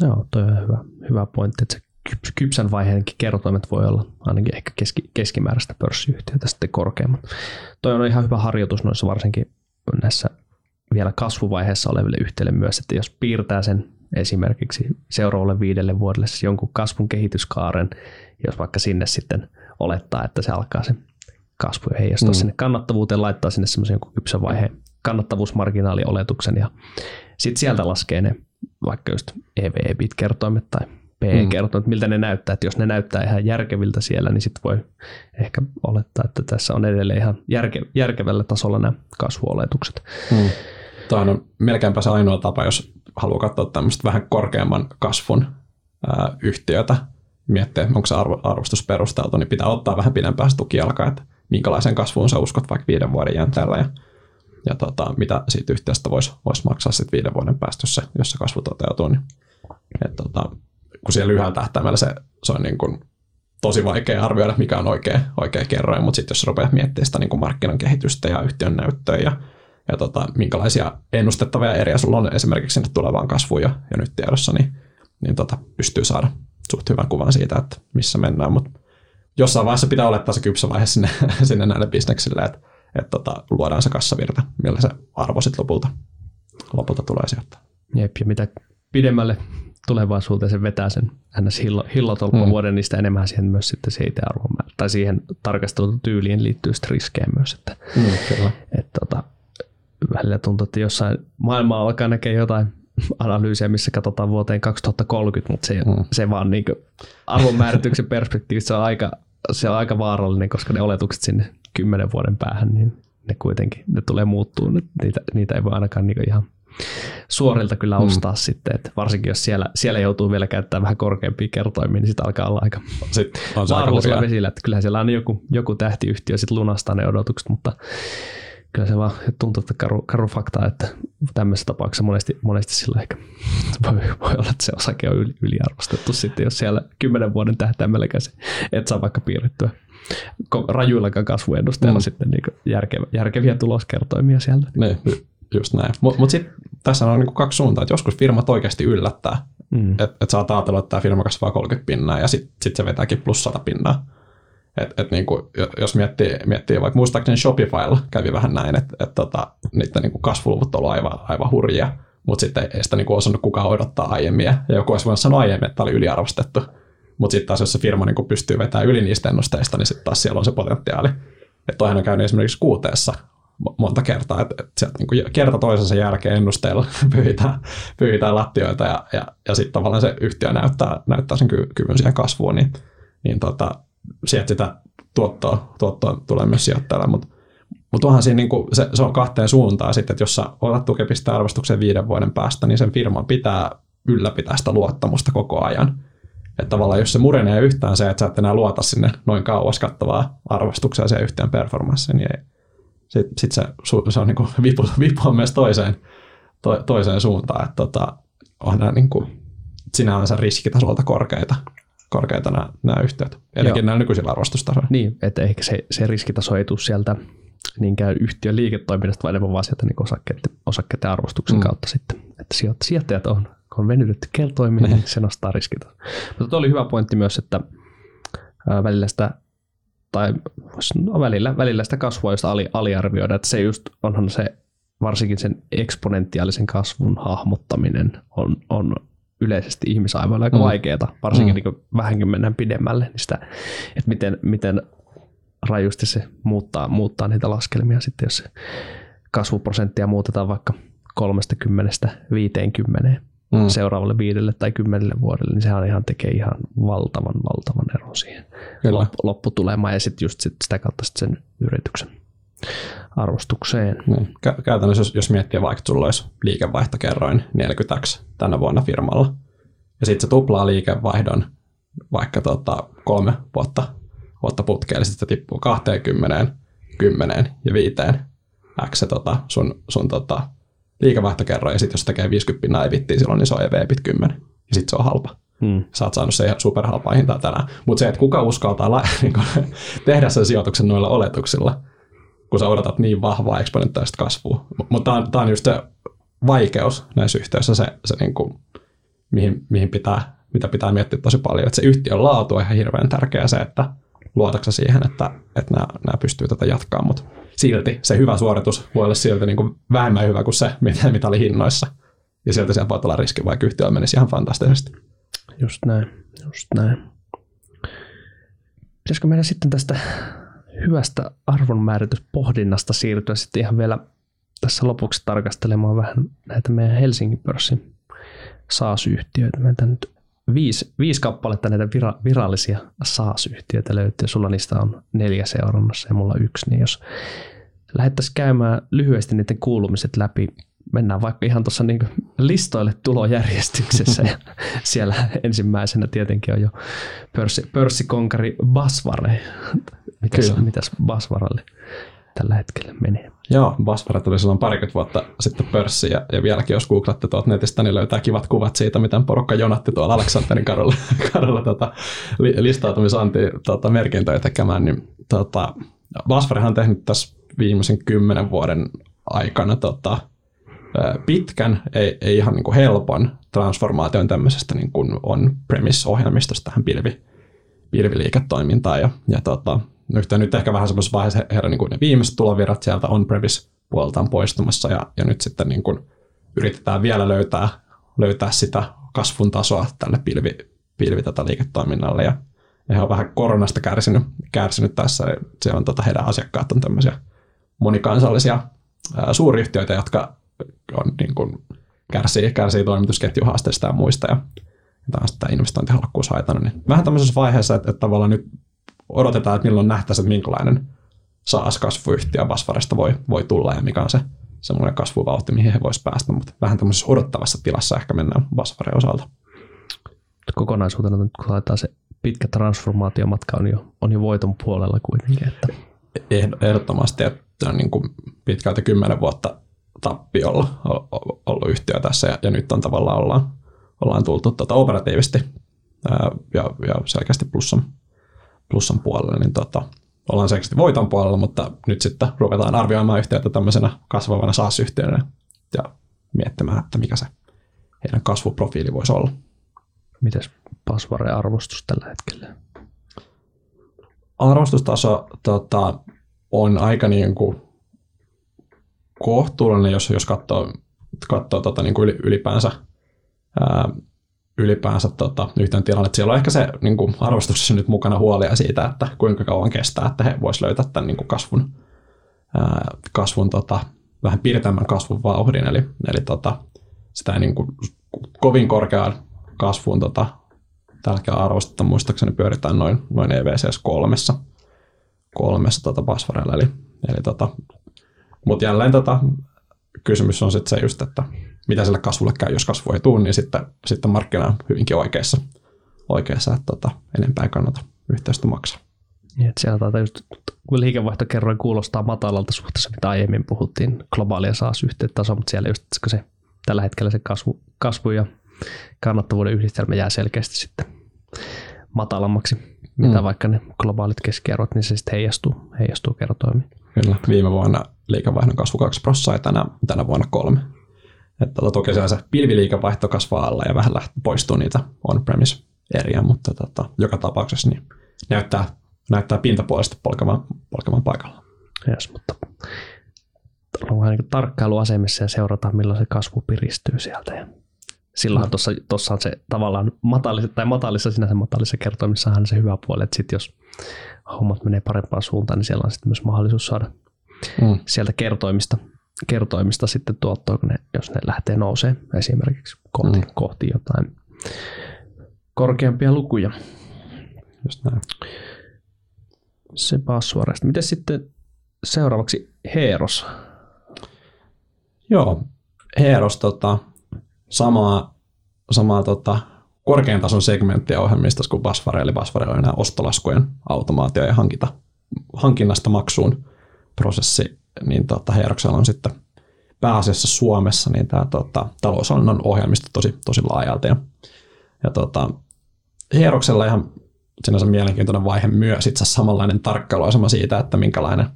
Joo, toi on hyvä, hyvä pointti, että se kypsän vaiheenkin kertoimet voi olla ainakin ehkä keski, keskimääräistä pörssiyhtiötä sitten korkeammat. Toi on ihan hyvä harjoitus noissa varsinkin näissä vielä kasvuvaiheessa oleville yhtiöille myös, että jos piirtää sen esimerkiksi seuraavalle viidelle vuodelle siis jonkun kasvun kehityskaaren, jos vaikka sinne sitten olettaa, että se alkaa se kasvu ja heijastua mm. sinne kannattavuuteen, laittaa sinne semmoisen jonkun kypsän vaiheen kannattavuusmarginaalioletuksen ja sitten sieltä laskee ne vaikka just EV-EBIT-kertoimet tai PE-kertoimet, miltä ne näyttää. Että jos ne näyttää ihan järkeviltä siellä, niin sitten voi ehkä olettaa, että tässä on edelleen ihan järke, järkevällä tasolla nämä kasvuoletukset. Mm. Tämä on melkeinpä se ainoa tapa, jos haluaa katsoa tämmöistä vähän korkeamman kasvun ää, yhtiötä, miettiä, onko se arvo, arvostus perusteltu, niin pitää ottaa vähän pidempään tukialkaa, että minkälaisen kasvuun sä uskot vaikka viiden vuoden jänteellä ja, ja tota, mitä siitä yhtiöstä voisi vois maksaa sitten viiden vuoden se, jos se kasvu toteutuu. Niin, et, tota, kun siellä lyhyellä tähtäimellä se, se on niin kuin tosi vaikea arvioida, mikä on oikea, oikea kerroin, mutta sitten jos rupeat miettimään sitä niin kuin markkinan kehitystä ja yhtiön näyttöä ja, ja tota, minkälaisia ennustettavia eriä sulla on esimerkiksi sinne tulevaan kasvuun ja, ja nyt tiedossa, niin, niin tota, pystyy saada suht hyvän kuvan siitä, että missä mennään, mutta jossain vaiheessa pitää olettaa se kypsä vaihe sinne, sinne näille bisneksille, että, että tota, luodaan se kassavirta, millä se arvo sitten lopulta, lopulta tulee sieltä. Jep, ja mitä pidemmälle tulevaisuuteen se vetää sen ns. hillotolppavuoden, mm. niin sitä enemmän siihen myös sitten se itse arvon, tai siihen tarkastelutyyliin liittyy sitten riskejä myös. Että, mm, kyllä. Että, tota, välillä tuntuu, että jossain maailmaa alkaa näkee jotain analyysiä, missä katsotaan vuoteen 2030, mutta se, mm. se vaan niin arvonmäärityksen perspektiivistä se on, aika, se on aika vaarallinen, koska ne oletukset sinne kymmenen vuoden päähän, niin ne kuitenkin ne tulee muuttuu. Niitä, niitä ei voi ainakaan niin ihan suorilta kyllä mm. ostaa mm. sitten, että varsinkin jos siellä, siellä joutuu vielä käyttämään vähän korkeampia kertoimia, niin sitten alkaa olla aika on vaarallisella vesillä, että kyllähän siellä on joku, joku tähtiyhtiö sitten lunastaa ne odotukset, mutta kyllä se vaan tuntuu, että karu, karu fakta, että tämmöisessä tapauksessa monesti, monesti sillä ehkä voi, voi olla, että se osake on yli, yliarvostettu sitten, jos siellä kymmenen vuoden tähtäimelläkään se, et saa vaikka piirrettyä rajuillakaan kasvuennusteella mm. sitten niin järkevä, järkeviä tuloskertoimia sieltä. Ne, just näin. Mutta mut sitten tässä on niinku kaksi suuntaa, että joskus firmat oikeasti yllättää, mm. että et saa ajatella, että tämä firma kasvaa 30 pinnaa ja sitten sit se vetääkin plus 100 pinnaa. Et, et niinku, jos miettii, miettii vaikka muistaakseni Shopifylla kävi vähän näin, että et tota, niiden niinku kasvuluvut on aivan, aivan hurjia, mutta sitten ei sitä niinku osannut kukaan odottaa aiemmin. Ja joku olisi voinut sanoa aiemmin, että tämä oli yliarvostettu. Mutta sitten taas jos se firma niinku pystyy vetämään yli niistä ennusteista, niin sitten taas siellä on se potentiaali. Että toihan on käynyt esimerkiksi kuuteessa monta kertaa, että, että sieltä niin kerta toisensa jälkeen ennusteella pyyhitään, pyyhitään lattioita ja, ja, ja sitten tavallaan se yhtiö näyttää, näyttää sen ky- kyvyn siihen kasvuun, niin, niin tota, sieltä sitä tuottoa, tuottoa tulee myös sijoittajalle, mutta mutta onhan siinä niinku, se, se, on kahteen suuntaan sitten, että jos sä otat tukepiste arvostuksen viiden vuoden päästä, niin sen firman pitää ylläpitää sitä luottamusta koko ajan. Että tavallaan jos se murenee yhtään se, että sä et enää luota sinne noin kauas kattavaa arvostuksia siihen yhtiön performanssiin, niin ei, sitten sit se, se on niin vipu, vipu on myös toiseen, to, toiseen suuntaan. Että tota, on nämä niin kuin, sinänsä riskitasolta korkeita, korkeita nämä, nämä yhtiöt, etenkin nämä nykyisillä arvostustasoilla. Niin, että ehkä se, se riskitaso ei tule sieltä niinkään yhtiön liiketoiminnasta, vaan enemmän vaan sieltä niin osakkeiden, osakkeiden arvostuksen mm. kautta sitten. Että sijoittajat on, kun on venytetty keltoiminen, niin se nostaa riskitasoa. Mutta tuo oli hyvä pointti myös, että välillä sitä tai no välillä, välillä sitä kasvua, josta ali, aliarvioida, että se just onhan se varsinkin sen eksponentiaalisen kasvun hahmottaminen on, on yleisesti ihmisaivoilla aika mm. vaikeaa, varsinkin mm. niin vähänkin mennään pidemmälle, niin sitä, että miten, miten rajusti se muuttaa, muuttaa niitä laskelmia sitten, jos se kasvuprosenttia muutetaan vaikka 30-50 mm. seuraavalle viidelle tai kymmenelle vuodelle, niin sehän ihan tekee ihan valtavan, valtavan eron siihen Kyllä. lopputulemaan ja sitten just sit sitä kautta sit sen yrityksen arvostukseen. Niin. Käytännössä jos, jos miettii vaikka, että sulla olisi liikevaihtokerroin 40 tänä vuonna firmalla, ja sitten se tuplaa liikevaihdon vaikka tota, kolme vuotta, vuotta putkeen, sitten se tippuu 20, 10 ja 5 x tota, sun, sun tota, liikevaihtokerroin, ja sitten jos tekee 50 pinnaa evittiä silloin, niin se on EV-pit 10, ja sitten se on halpa. Hmm. Sä oot saanut se superhalpaa hintaa tänään. Mutta se, että kuka uskaltaa la- niin tehdä sen sijoituksen noilla oletuksilla, kun sä odotat niin vahvaa eksponentiaalista kasvua. Mutta tämä on just se vaikeus näissä yhteyksissä, se, se niin kuin, mihin, mihin pitää, mitä pitää miettiä tosi paljon. Että se yhtiön laatu on ihan hirveän tärkeä se, että luotaksa siihen, että, että nämä, nämä pystyy tätä jatkaa, mutta silti se hyvä suoritus voi olla silti niin kuin vähemmän hyvä kuin se, mitä, mitä oli hinnoissa. Ja sieltä sieltä voi tulla riski, vaikka yhtiö menisi ihan fantastisesti. Just näin, just näin. Pitäisikö meidän sitten tästä hyvästä arvonmäärityspohdinnasta siirtyä sitten ihan vielä tässä lopuksi tarkastelemaan vähän näitä meidän Helsingin pörssin SaaS-yhtiöitä. Meiltä nyt viisi, viisi kappaletta näitä vira, virallisia SaaS-yhtiöitä löytyy. Sulla niistä on neljä seurannassa ja mulla yksi. Niin jos lähdettäisiin käymään lyhyesti niiden kuulumiset läpi, mennään vaikka ihan tuossa niin listoille tulojärjestyksessä. ja siellä ensimmäisenä tietenkin on jo pörssi, pörssikonkari Basvare. Mitäs, mitäs Basvaralle tällä hetkellä menee? Joo, Basvare tuli silloin parikymmentä vuotta sitten pörssiin ja, ja vieläkin jos googlatte tuolta netistä, niin löytää kivat kuvat siitä, miten porukka jonatti tuolla Aleksanterin kadulla, kadulla tota, li, listautumisanti tota, merkintöjä tekemään. Niin, tota, Basvarehan on tehnyt tässä viimeisen kymmenen vuoden aikana tota, pitkän, ei, ei ihan niin kuin helpon transformaation tämmöisestä niin kuin on-premise-ohjelmistosta tähän pilvi, pilviliiketoimintaan. Ja, ja tota, nyt, nyt ehkä vähän semmoisessa vaiheessa herra niin kuin ne viimeiset tulovirrat sieltä on-premise puolelta on poistumassa ja, ja nyt sitten niin kuin yritetään vielä löytää, löytää sitä kasvun tasoa tälle pilvi, pilvi tätä liiketoiminnalle ja he on vähän koronasta kärsinyt, kärsinyt tässä. Se on tota, heidän asiakkaat on tämmöisiä monikansallisia ää, suuryhtiöitä, jotka on, niin kuin, kärsii, kärsii toimitusketjuhaasteista ja muista ja, ja tämä investointihalukkuus haitannut. Niin vähän tämmöisessä vaiheessa, että, että tavallaan nyt odotetaan, että milloin nähtäisiin, että minkälainen SaaS-kasvuyhtiö Basvaresta voi, voi tulla ja mikä on se semmoinen kasvuvauhti, mihin he voisivat päästä, mutta vähän tämmöisessä odottavassa tilassa ehkä mennään Basvaren osalta. Kokonaisuutena nyt kun laitetaan se pitkä transformaatiomatka on jo, on jo voiton puolella kuitenkin. Että. Ehdottomasti, että on niin kuin pitkälti kymmenen vuotta tappiolla ollut yhtiö tässä ja, ja nyt on tavallaan ollaan, ollaan tultu tuota operatiivisesti ää, ja, ja selkeästi plussan, plussan puolella, niin tota, ollaan selkeästi voiton puolella, mutta nyt sitten ruvetaan arvioimaan yhtiötä tämmöisenä kasvavana SaaS-yhtiönä ja miettimään, että mikä se heidän kasvuprofiili voisi olla. Mites Pasvare arvostus tällä hetkellä? Arvostustaso tota, on aika niin kuin kohtuullinen, jos, jos katsoo, katsoo tota, niin kuin ylipäänsä, ää, ylipäänsä tota, yhteen tilanne. Siellä on ehkä se niin kuin arvostuksessa nyt mukana huolia siitä, että kuinka kauan kestää, että he voisivat löytää tämän niin kuin kasvun, ää, kasvun tota, vähän piirtemmän kasvun vauhdin. Eli, eli tota, sitä niin kuin, kovin korkeaan kasvuun tota, tällä hetkellä arvostetta muistaakseni pyöritään noin, noin EVCS kolmessa, kolmessa tota Eli, eli tota, mutta jälleen tota, kysymys on sitten se just, että mitä sille kasvulle käy, jos kasvu ei tule, niin sitten, sitten markkina on hyvinkin oikeassa, oikeassa että tota, enempää kannata yhteistä maksaa. Niin, että siellä just, kun liikevaihtokerroin kuulostaa matalalta suhteessa, mitä aiemmin puhuttiin, globaalia saas tasoa, mutta siellä just se, tällä hetkellä se kasvu, kasvu ja kannattavuuden yhdistelmä jää selkeästi sitten matalammaksi, mitä mm. vaikka ne globaalit keskiarvot, niin se sitten heijastuu, heijastuu kertoimiin. Kyllä, viime vuonna liikevaihdon kasvu 2 prosenttia ja tänä, tänä vuonna kolme. Että tota, toki se pilviliikevaihto kasvaa alla ja vähän lähtee, poistuu niitä on-premise eriä, mutta tota, joka tapauksessa niin näyttää, näyttää pintapuolisesti polkevan, polkevan paikalla. Yes, mutta vähän niin tarkkailuasemissa ja seurataan, milloin se kasvu piristyy sieltä. Ja silloinhan tuossa, tuossa on se tavallaan matalissa, tai matalissa sinänsä matalissa kertoimissahan se hyvä puoli, että sitten jos hommat menee parempaan suuntaan, niin siellä on sitten myös mahdollisuus saada mm. sieltä kertoimista, kertoimista sitten tuottoa, kun ne, jos ne lähtee nousee esimerkiksi kohti, mm. kohti jotain korkeampia lukuja. Just näin. Se passwordista. Miten sitten seuraavaksi Heeros? Joo, Heeros tota, samaa, samaa tota, korkean tason segmenttiä ohjelmistossa kuin Basware, eli Basware on nämä ostolaskujen automaatio ja hankinta, hankinnasta maksuun prosessi, niin tota, Heeroksella on sitten pääasiassa Suomessa niin tämä tota, taloushallinnon ohjelmisto tosi, tosi laajalti. Ja, ja tota, Heeroksella ihan sinänsä mielenkiintoinen vaihe myös itse asiassa samanlainen tarkkailuasema siitä, että minkälainen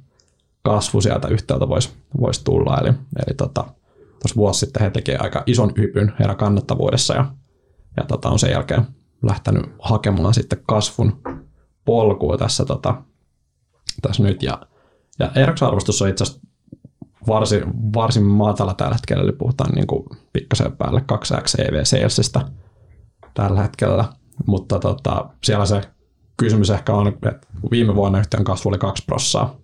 kasvu sieltä yhtäältä voisi vois tulla. Eli, eli tota, tuossa vuosi sitten he tekivät aika ison hypyn heidän kannattavuudessa ja, ja tota, on sen jälkeen lähtenyt hakemaan sitten kasvun polkua tässä, tota, tässä nyt. Ja, ja Erox-arvostus on itse asiassa varsin, varsin matala tällä hetkellä, eli puhutaan niin kuin pikkasen päälle 2x EV salesista tällä hetkellä, mutta tota, siellä se kysymys ehkä on, että viime vuonna yhtiön kasvu oli 2 prossaa,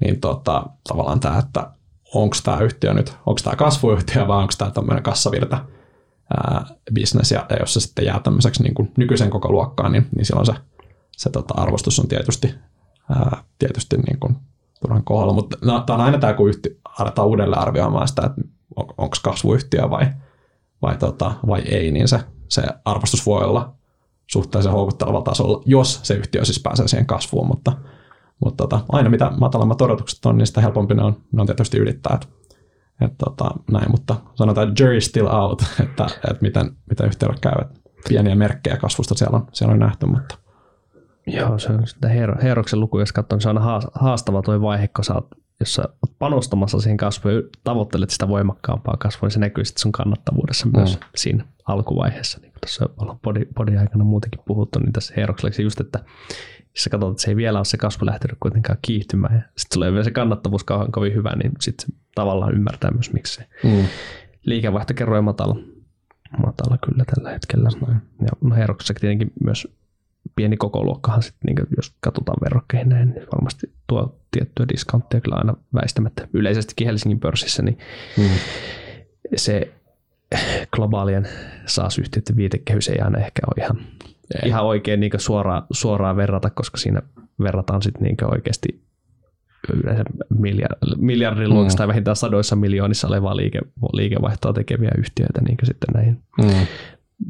niin tota, tavallaan tämä, että onko tämä yhtiö nyt, onko tämä kasvuyhtiö vai onko tämä tämmöinen kassavirta ja, ja jos se sitten jää tämmöiseksi niin kuin nykyisen koko luokkaan, niin, niin silloin se, se tota, arvostus on tietysti, ää, tietysti niin kuin turhan kohdalla, mutta no, tämä on aina tämä, kun yhtiö, aletaan uudelleen arvioimaan sitä, että on, onko kasvuyhtiö vai, vai, tota, vai ei, niin se, se arvostus voi olla suhteellisen houkuttelevalla tasolla, jos se yhtiö siis pääsee siihen kasvuun, mutta, mutta tota, aina mitä matalammat odotukset on, niin sitä helpompi ne on, ne on tietysti ylittää. Että, että tota, näin, mutta sanotaan jury still out, että, että miten, miten yhtiöllä käy. Että pieniä merkkejä kasvusta siellä on, siellä on nähty, mutta Joo, se on sitä Heeroksen luku, jos katsoo, niin se on haastava tuo vaihe, kun sä oot, jos sä oot panostamassa siihen kasvuun ja tavoittelet sitä voimakkaampaa kasvua, niin se näkyy sitten sun kannattavuudessa mm. myös siinä alkuvaiheessa. Niin tuossa ollaan body, body aikana muutenkin puhuttu, niin tässä Heeroksella just, että jos sä katsot, että se ei vielä ole se kasvu lähtenyt kuitenkaan kiihtymään ja sitten tulee vielä se kannattavuus kauan kovin hyvä, niin sitten tavallaan ymmärtää myös, miksi se mm. liikevaihto kerroin matala. Matala kyllä tällä hetkellä. Ja no Heeroksessa tietenkin myös pieni kokoluokkahan sitten, niin jos katsotaan verrokkeihin näin, niin varmasti tuo tiettyä discounttia kyllä aina väistämättä. Yleisestikin Helsingin pörssissä, niin mm. se globaalien SaaS-yhtiöiden viitekehys ei aina ehkä ole ihan, ei. ihan oikein niin suoraan, suoraan verrata, koska siinä verrataan sitten niin oikeasti yleensä miljardin mm. tai vähintään sadoissa miljoonissa olevaa liike, liikevaihtoa tekeviä yhtiöitä niin sitten näihin mm.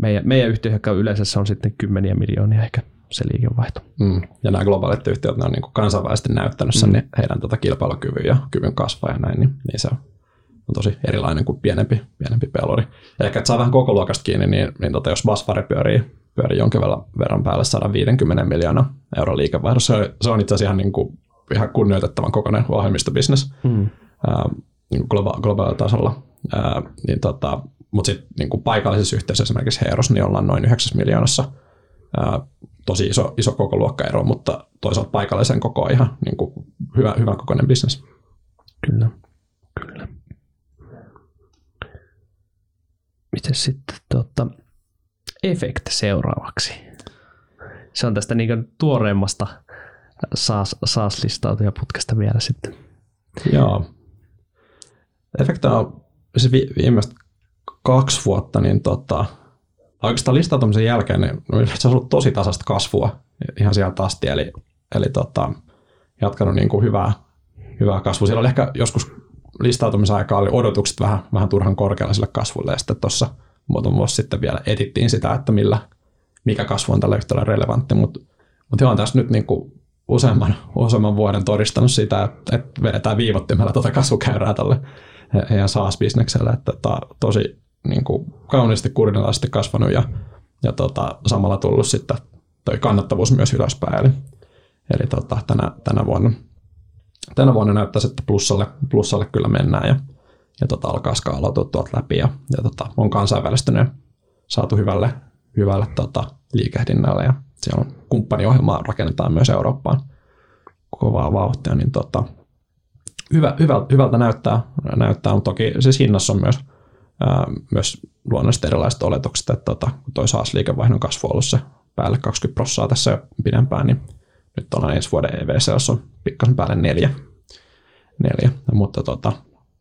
meidän, meidän yhtiö, joka yleensä se on sitten kymmeniä miljoonia ehkä se liikevaihto. Mm. Ja nämä globaalit yhtiöt, ne on niin kuin kansainvälisesti näyttänyt sen, mm. niin heidän tota kilpailukyvyn ja kyvyn kasvaa ja näin, niin, niin se on, on tosi erilainen kuin pienempi, pienempi peluri. Ja ehkä, että saa vähän koko luokasta kiinni, niin, niin tota, jos Basfare pyörii, pyörii jonkin verran päälle 150 miljoonaa euroa liikevaihdossa, se, se on itse asiassa ihan, niin kuin, ihan kunnioitettavan kokoinen ohjelmistobisnes mm. ää, niin globa- globaalilla tasolla. Ää, niin tota, mutta sitten niin paikallisessa yhteisössä esimerkiksi Heeros, niin ollaan noin 9 miljoonassa ää, tosi iso, iso koko luokkaero, mutta toisaalta paikallisen koko ihan niin kuin hyvä, hyvän kokoinen bisnes. Kyllä, kyllä. Miten sitten tuota, Effect seuraavaksi? Se on tästä niin tuoreimmasta SaaS, SaaS-listautuja putkesta vielä sitten. Joo. Effect on se vi- viimeiset kaksi vuotta, niin tota, oikeastaan listautumisen jälkeen niin se on ollut tosi tasasta kasvua ihan sieltä asti, eli, eli tota, jatkanut niin kuin hyvää, hyvää kasvua. Siellä oli ehkä joskus listautumisen aikaa oli odotukset vähän, vähän turhan korkealla sille kasvulle, ja sitten tuossa muutama vuosi sitten vielä etittiin sitä, että millä, mikä kasvu on tällä yhtälöllä relevantti, mutta mut on tässä nyt niin useamman, useamman vuoden todistanut sitä, että, että vedetään viivottimella tuota kasvukäyrää tälle heidän SaaS-bisnekselle, että tota, tosi niin kuin kauniisti kurinalaisesti kasvanut ja, ja tota, samalla tullut sitten toi kannattavuus myös ylöspäin. Eli, eli tota, tänä, tänä, vuonna, tänä vuonna näyttäisi, että plussalle, plussalle kyllä mennään ja, ja tota, alkaa skaalautua tuolta läpi ja, ja tota, on kansainvälistynyt saatu hyvälle, hyvälle tota, liikehdinnälle ja siellä on kumppaniohjelmaa rakennetaan myös Eurooppaan kovaa vauhtia, niin tota, hyvä, hyvältä, hyvältä näyttää, näyttää, mutta toki siis hinnassa on myös, ää, myös luonnollisesti erilaiset oletukset, että tota, kun toi SaaS-liikevaihdon kasvu on ollut se päälle 20 prosenttia tässä jo pidempään, niin nyt ollaan ensi vuoden EVC, on pikkasen päälle neljä. neljä. Mutta tota,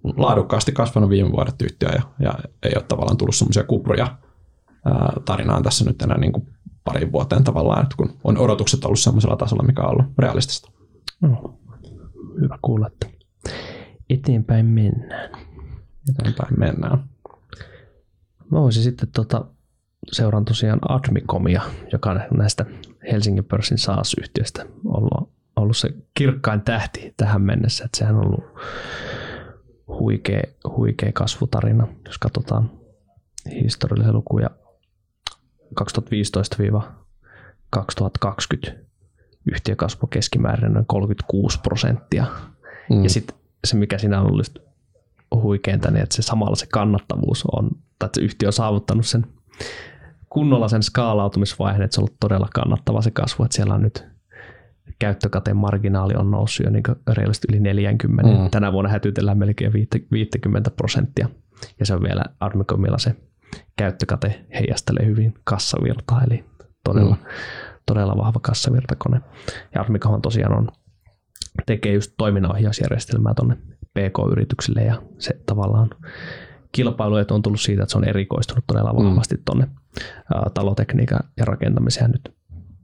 laadukkaasti kasvanut viime vuodet yhtiö ja, ja ei ole tavallaan tullut semmoisia kupruja ää, tarinaan tässä nyt enää niin kuin parin vuoteen tavallaan, että kun on odotukset ollut semmoisella tasolla, mikä on ollut realistista. No, hyvä kuulla, että eteenpäin mennään. Eteenpäin mennään. Mä voisin sitten tota, seuraan tosiaan Admicomia, joka on näistä Helsingin pörssin SaaS-yhtiöistä ollut, ollut se kirkkain tähti tähän mennessä. Että sehän on ollut huikea, huikea kasvutarina, jos katsotaan historiallisia lukuja 2015-2020 yhtiö kasvoi keskimäärin noin 36 prosenttia. Mm. Ja sitten se, mikä siinä on ollut huikeinta, niin että se samalla se kannattavuus on, tai että se yhtiö on saavuttanut sen kunnolla sen skaalautumisvaiheen, että se on ollut todella kannattava se kasvu, että siellä on nyt käyttökateen marginaali on noussut jo niin reilusti yli 40. Mm. Tänä vuonna hätytellään melkein 50 prosenttia. Ja se on vielä Armicomilla se käyttökate heijastelee hyvin kassavirtaa, eli todella, mm. todella vahva kassavirtakone. Ja Armicom tosiaan on, tekee just toiminnanohjausjärjestelmää tuonne PK-yrityksille ja se tavallaan kilpailuet on tullut siitä, että se on erikoistunut todella vahvasti tuonne talotekniikan ja rakentamiseen nyt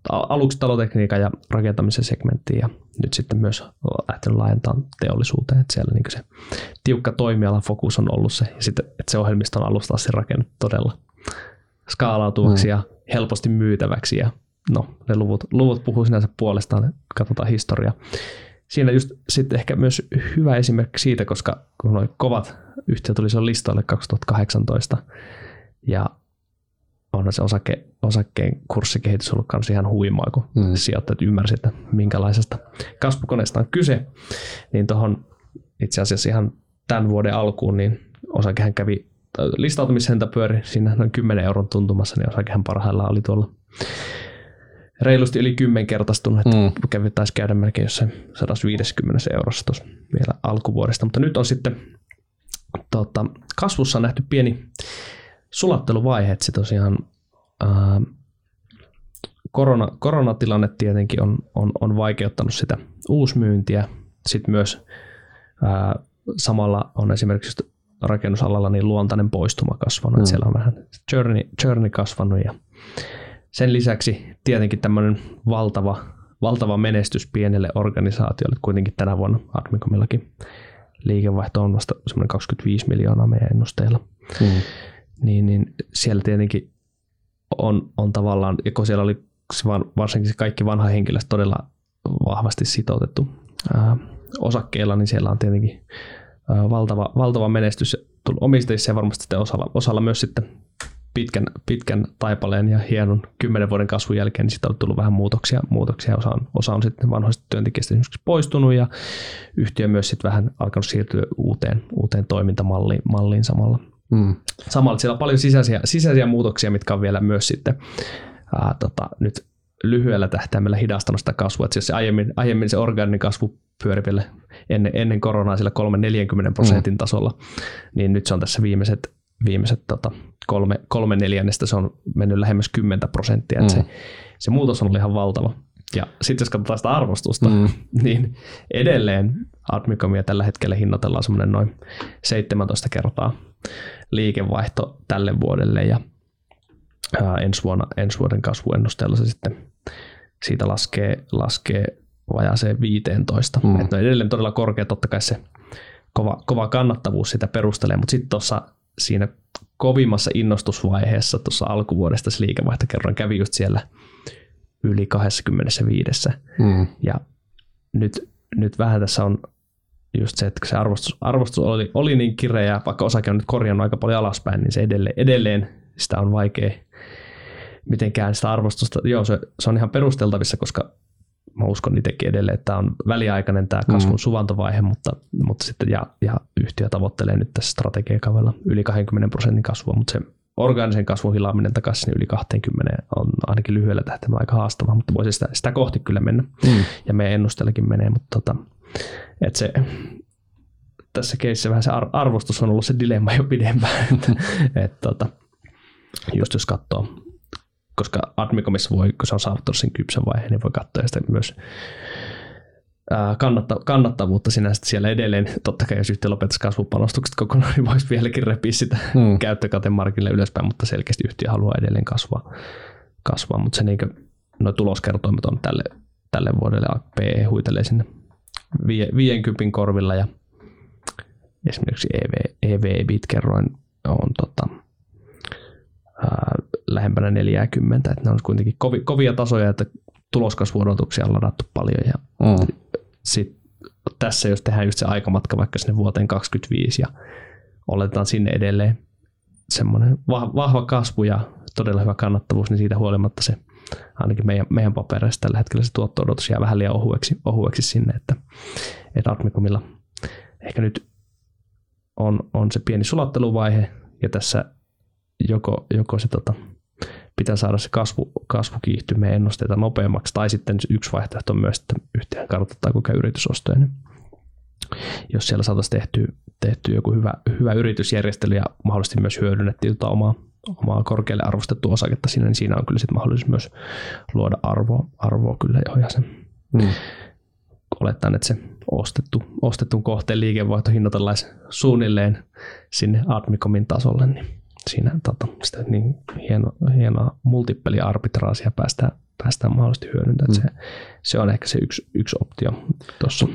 aluksi talotekniikan ja rakentamisen segmenttiin ja nyt sitten myös lähtenyt laajentamaan teollisuuteen, että siellä niin se tiukka toimialan fokus on ollut se, ja sitten, että se ohjelmisto on alusta asti rakennettu todella skaalautuvaksi mm. ja helposti myytäväksi, ja no, ne luvut, luvut puhuu sinänsä puolestaan, katsotaan historiaa. Siinä just sitten ehkä myös hyvä esimerkki siitä, koska kun noin kovat yhtiöt tuli sen listoille 2018, ja onhan se osake, osakkeen kurssikehitys ollut kanssa ihan huimaa, kun mm. sijoittajat ymmärsivät, että minkälaisesta kasvukoneesta on kyse. Niin tuohon itse asiassa ihan tämän vuoden alkuun, niin osakehän kävi, listautumishinta pyöri siinä noin 10 euron tuntumassa, niin osakehän parhaillaan oli tuolla reilusti yli kymmenkertaistunut, että mm. kävi, taisi käydä melkein jossain 150 eurossa tuossa vielä alkuvuodesta, mutta nyt on sitten tota, kasvussa on nähty pieni sulatteluvaihe, että se tosiaan ää, korona, koronatilanne tietenkin on, on, on vaikeuttanut sitä uusmyyntiä. Sitten myös ää, samalla on esimerkiksi rakennusalalla niin luontainen poistuma kasvanut, mm. siellä on vähän journey, journey kasvanut ja sen lisäksi tietenkin tämmöinen valtava, valtava menestys pienelle organisaatiolle, kuitenkin tänä vuonna Admicomillakin liikevaihto on vasta semmoinen 25 miljoonaa meidän ennusteilla. Mm niin, niin siellä tietenkin on, on tavallaan, ja kun siellä oli varsinkin kaikki vanha henkilöstö todella vahvasti sitoutettu ää, osakkeilla, niin siellä on tietenkin ää, valtava, valtava menestys tullut omistajissa ja varmasti sitten osalla, osalla myös sitten pitkän, pitkän taipaleen ja hienon kymmenen vuoden kasvun jälkeen, niin sitten on tullut vähän muutoksia. muutoksia. Osa, on, osa on sitten vanhoista työntekijöistä esimerkiksi poistunut ja yhtiö myös sitten vähän alkanut siirtyä uuteen, uuteen toimintamalliin malliin samalla. Mm. Samalla siellä on paljon sisäisiä, sisäisiä muutoksia, mitkä on vielä myös sitten ää, tota, nyt lyhyellä tähtäimellä hidastanut sitä kasvua. Että jos se aiemmin, aiemmin se orgaaninen kasvu pyöri vielä ennen, ennen koronaa sillä 3-40 prosentin mm. tasolla, niin nyt se on tässä viimeiset, viimeiset tota, kolme, kolme neljännestä se on mennyt lähemmäs 10 prosenttia. Mm. se, se muutos on ollut ihan valtava. Ja sitten jos katsotaan sitä arvostusta, mm. niin edelleen Admicomia tällä hetkellä hinnoitellaan semmoinen noin 17 kertaa liikevaihto tälle vuodelle ja ää, ensi, vuonna, ensi vuoden kasvuennusteella se sitten siitä laskee, laskee vajaaseen 15. Mm. Että on edelleen todella korkea, totta kai se kova, kova kannattavuus sitä perustelee, mutta sitten tuossa siinä kovimmassa innostusvaiheessa tuossa alkuvuodesta se liikevaihto kerran kävi just siellä yli 25. Mm. Ja nyt, nyt vähän tässä on just se, että se arvostus, arvostus oli, oli niin kireä, vaikka osake on nyt korjannut aika paljon alaspäin, niin se edelleen, edelleen sitä on vaikea mitenkään sitä arvostusta. Joo, se, se on ihan perusteltavissa, koska mä uskon itsekin edelleen, että tämä on väliaikainen tämä kasvun mm. suvantovaihe, mutta, mutta sitten ja, ja yhtiö tavoittelee nyt tässä strategiakaudella yli 20 prosentin kasvua, mutta se orgaanisen kasvun hilaaminen takaisin yli 20 on ainakin lyhyellä tähtäimellä aika haastavaa, mutta voisi sitä, sitä kohti kyllä mennä. Mm. Ja meidän ennusteellakin menee, mutta tota, että se tässä keississä vähän se arvostus on ollut se dilemma jo pidempään. että, et, tota, just jos katsoo, koska Admicomissa voi, kun se on saavuttanut sen kypsän vaiheen, niin voi katsoa sitä myös kannatta, kannattavuutta sinänsä siellä edelleen. Totta kai jos yhtiö lopettaisi kasvupanostukset kokonaan, niin voisi vieläkin repiä sitä hmm. käyttökatemarkkille ylöspäin, mutta selkeästi yhtiö haluaa edelleen kasvaa. kasvaa. Mutta se niin noin tuloskertoimet on tälle, tälle vuodelle PE huitelee sinne 50 korvilla ja esimerkiksi EV, EV kerroin on tota, ää, lähempänä 40, että ne on kuitenkin kovi, kovia tasoja, että tuloskasvuodotuksia on ladattu paljon ja mm. Sit tässä jos tehdään just se aikamatka vaikka sinne vuoteen 2025 ja oletetaan sinne edelleen semmoinen vahva kasvu ja todella hyvä kannattavuus, niin siitä huolimatta se ainakin meidän, meidän papereissa tällä hetkellä se tuotto-odotus jää vähän liian ohueksi, ohueksi sinne, että, että Admicomilla ehkä nyt on, on se pieni sulatteluvaihe ja tässä joko, joko se tota, pitää saada se kasvu, kasvu kiihtymään ennusteita nopeammaksi, tai sitten yksi vaihtoehto on myös, että yhtiön kartoittaa kuinka yritysostoja. Niin jos siellä saataisiin tehty, tehty joku hyvä, hyvä yritysjärjestely ja mahdollisesti myös hyödynnettiin tota omaa, omaa korkealle arvostettua osaketta siinä, niin siinä on kyllä sitten mahdollisuus myös luoda arvoa, arvoa kyllä jo ja sen. Mm. Olettaen, että se ostettu, ostetun kohteen liikevaihto hinnoitellaan suunnilleen sinne Admicomin tasolle, niin siinä tota, sitä niin hieno, hienoa multippeliarbitraasia päästään, päästään mahdollisesti hyödyntämään. Mm. Se, se, on ehkä se yksi, yksi optio tuossa.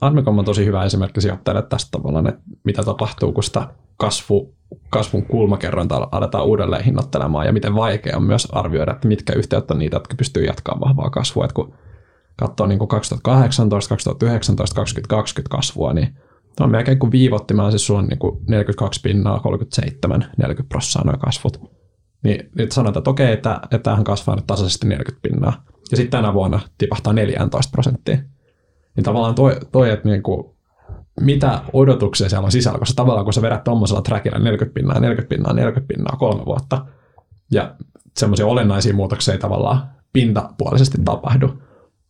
Admicom on tosi hyvä esimerkki sijoittajalle tästä tavallaan, että mitä tapahtuu, kun sitä kasvu, kasvun kulmakerrointa aletaan uudelleen hinnoittelemaan ja miten vaikea on myös arvioida, että mitkä yhtiöt on niitä, jotka pystyy jatkamaan vahvaa kasvua. Että kun katsoo niin kuin 2018, 2019, 2020 kasvua, niin on melkein kuin viivottimaan, siis sulla on niin kuin 42 pinnaa, 37, 40 prosenttia noin kasvut. Niin nyt sanotaan, että okei, että, että tämähän kasvaa nyt tasaisesti 40 pinnaa. Ja sitten tänä vuonna tipahtaa 14 prosenttia. Niin tavallaan toi, toi että niin kuin, mitä odotuksia siellä on sisällä, koska tavallaan kun sä vedät tuommoisella trackilla 40 pinnaa, 40 pinnaa, 40 pinnaa kolme vuotta, ja semmoisia olennaisia muutoksia ei tavallaan pintapuolisesti tapahdu,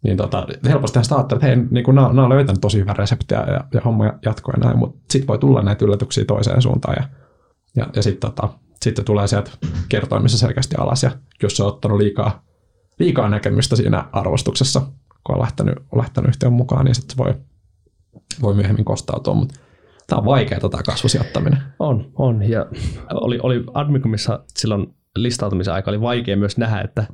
niin tota, helposti sitä ajattelee, että hei, niin kuin nämä, nämä on löytänyt tosi hyvän reseptiä ja, ja homma jatkuu ja näin, mutta sitten voi tulla näitä yllätyksiä toiseen suuntaan ja, ja, ja sitten tota, sit tulee sieltä kertoimissa selkeästi alas ja jos se on ottanut liikaa, liikaa näkemystä siinä arvostuksessa, kun on lähtenyt, on lähtenyt yhtiön mukaan, niin sitten voi, voi myöhemmin kostautua, mutta tämä on vaikea tota kasvusijoittaminen. On, on ja oli, oli Admicomissa silloin listautumisen aika oli vaikea myös nähdä, että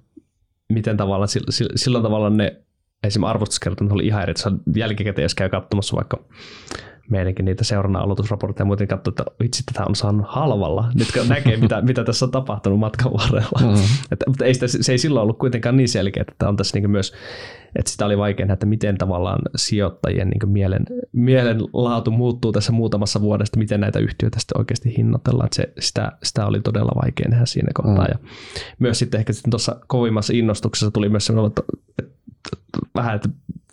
miten tavallaan silloin tavallaan ne esimerkiksi arvostuskertomus oli ihan eri, että jälkikäteen, jos käy katsomassa vaikka meidänkin niitä seurannan aloitusraportteja muuten katsoa, että vitsi, tätä on saanut halvalla. Nyt kun näkee, mitä, mitä tässä on tapahtunut matkan varrella. Mm-hmm. Että, mutta ei sitä, se ei silloin ollut kuitenkaan niin selkeä, että on tässä niin myös, että sitä oli vaikea nähdä, että miten tavallaan sijoittajien niin mielen, mielenlaatu muuttuu tässä muutamassa vuodesta, miten näitä yhtiöitä sitten oikeasti hinnoitellaan. Että se, sitä, sitä oli todella vaikea nähdä siinä kohtaa. Mm. Ja myös sitten ehkä sitten tuossa kovimmassa innostuksessa tuli myös sellainen, että vähän, että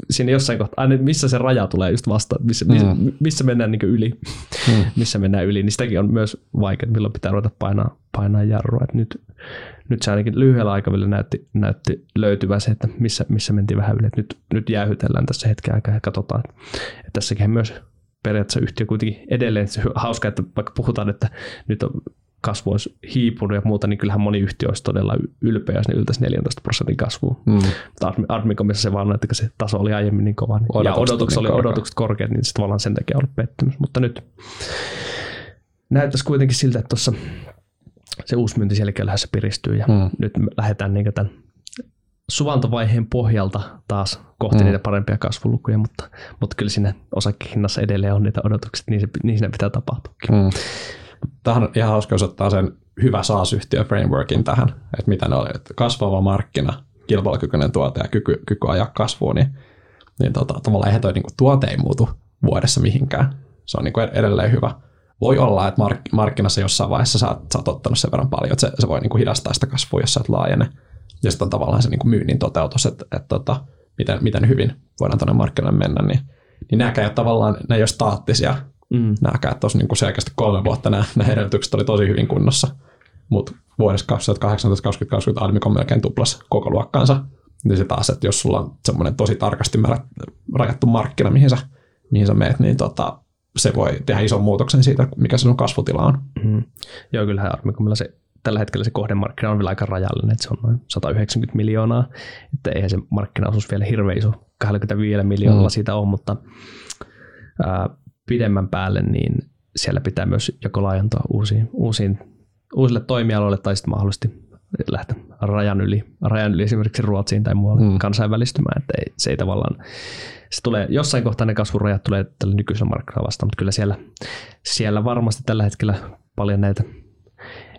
siinä jossain kohtaa, aina missä se raja tulee just vastaan, missä, mm. missä, missä mennään niin yli, mm. missä mennään yli, niin sitäkin on myös vaikea, milloin pitää ruveta painaa, painaa jarrua. Et nyt, nyt se ainakin lyhyellä aikavälillä näytti, näytti löytyvä se, että missä, missä mentiin vähän yli. Et nyt, nyt jäähytellään tässä hetken aikaa ja katsotaan, että, että tässäkin myös periaatteessa yhtiö kuitenkin edelleen, se hauska, että vaikka puhutaan, että nyt on kasvu olisi hiipunut ja muuta, niin kyllähän moni yhtiö olisi todella ylpeä, jos ne yltäisi 14 prosentin kasvuun. Mm. Mutta Admicomissa se vaan, että se taso oli aiemmin niin kova. Niin, odotukset ja odotukset, niin oli, odotukset korkeat, niin se tavallaan sen takia ollut pettymys. Mutta nyt näyttäisi kuitenkin siltä, että tuossa se myynti siellä se piristyy ja mm. nyt lähdetään niin tämän suvantovaiheen pohjalta taas kohti mm. niitä parempia kasvulukuja, mutta, mutta kyllä siinä osakehinnassa edelleen on niitä odotuksia, niin, se, niin siinä pitää tapahtua. Mm. Tähän on ihan hauska, jos ottaa sen hyvä SaaS-yhtiö frameworkin tähän, että mitä ne oli, että kasvava markkina, kilpailukykyinen tuote ja kyky, kyky ajaa kasvuun, niin, niin tota, tavallaan eihän toi niin kuin, tuote ei muutu vuodessa mihinkään. Se on niin kuin edelleen hyvä. Voi olla, että mark, markkinassa jossain vaiheessa sä oot, sä oot ottanut sen verran paljon, että se, se voi niin kuin hidastaa sitä kasvua, jos sä et laajene. Ja sitten on tavallaan se niin kuin myynnin toteutus, että, että, että tota, miten, miten hyvin voidaan tuonne markkinoille mennä, niin, niin nämäkään ei ole tavallaan, ne ei ole staattisia, mm. nämäkään. Tuossa niin selkeästi kolme vuotta nämä, nämä edellytykset oli tosi hyvin kunnossa. Mutta vuodessa 2018-2020 Admicom melkein tuplas koko luokkaansa. Niin se taas, että jos sulla on semmoinen tosi tarkasti rajattu markkina, mihin sä, mihin sä meet, niin tota, se voi tehdä ison muutoksen siitä, mikä se sun kasvutila on. Mm. Joo, kyllähän Armicomilla se tällä hetkellä se kohdemarkkina on vielä aika rajallinen, että se on noin 190 miljoonaa, että eihän se markkinaosuus vielä hirveän iso, 25 miljoonalla mm. siitä on, mutta ää, pidemmän päälle niin siellä pitää myös joko laajentaa uusiin, uusiin, uusille toimialoille tai sitten mahdollisesti lähteä rajan yli, rajan yli esimerkiksi Ruotsiin tai muualle mm. kansainvälistymään, että ei, se ei tavallaan, se tulee, jossain kohtaa ne kasvurajat tulee tällä nykyisellä markkinoilla vastaan, mutta kyllä siellä, siellä varmasti tällä hetkellä paljon näitä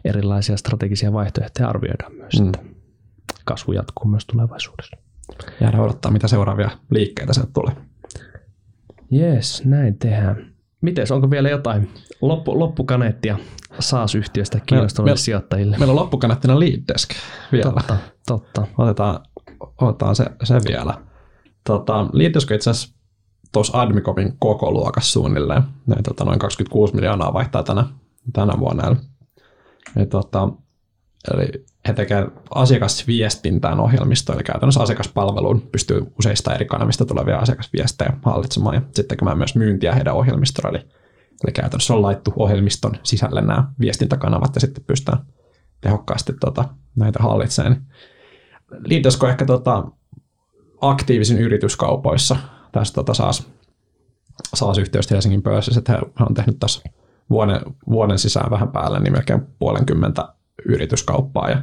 erilaisia strategisia vaihtoehtoja arvioidaan myös, mm. että kasvu jatkuu myös tulevaisuudessa. Jäädään odottaa, mitä seuraavia liikkeitä sieltä tulee. Jees, näin tehdään. Mites, onko vielä jotain loppu, loppukaneettia SaaS-yhtiöstä kiinnostaville sijoittajille? Meillä on loppukaneettina Leaddesk vielä. Totta, totta. Otetaan, otetaan se, se vielä. Tota, Leaddesk itse asiassa tuossa Admicopin koko luokassa suunnilleen. Ne, tota, noin 26 miljoonaa vaihtaa tänä, tänä vuonna. Eli, tota, eli he tekevät asiakasviestintään ohjelmistoa, eli käytännössä asiakaspalveluun pystyy useista eri kanavista tulevia asiakasviestejä hallitsemaan ja sitten tekemään myös myyntiä heidän ohjelmistolla. Eli, eli käytännössä on laittu ohjelmiston sisälle nämä viestintäkanavat ja sitten pystytään tehokkaasti tota, näitä hallitsemaan. Liitosko ehkä tota, aktiivisin yrityskaupoissa tässä tota, saas, saas yhteystä Helsingin pörssissä, että he on tehnyt tässä vuoden, vuoden sisään vähän päälle niin melkein puolenkymmentä yrityskauppaa ja,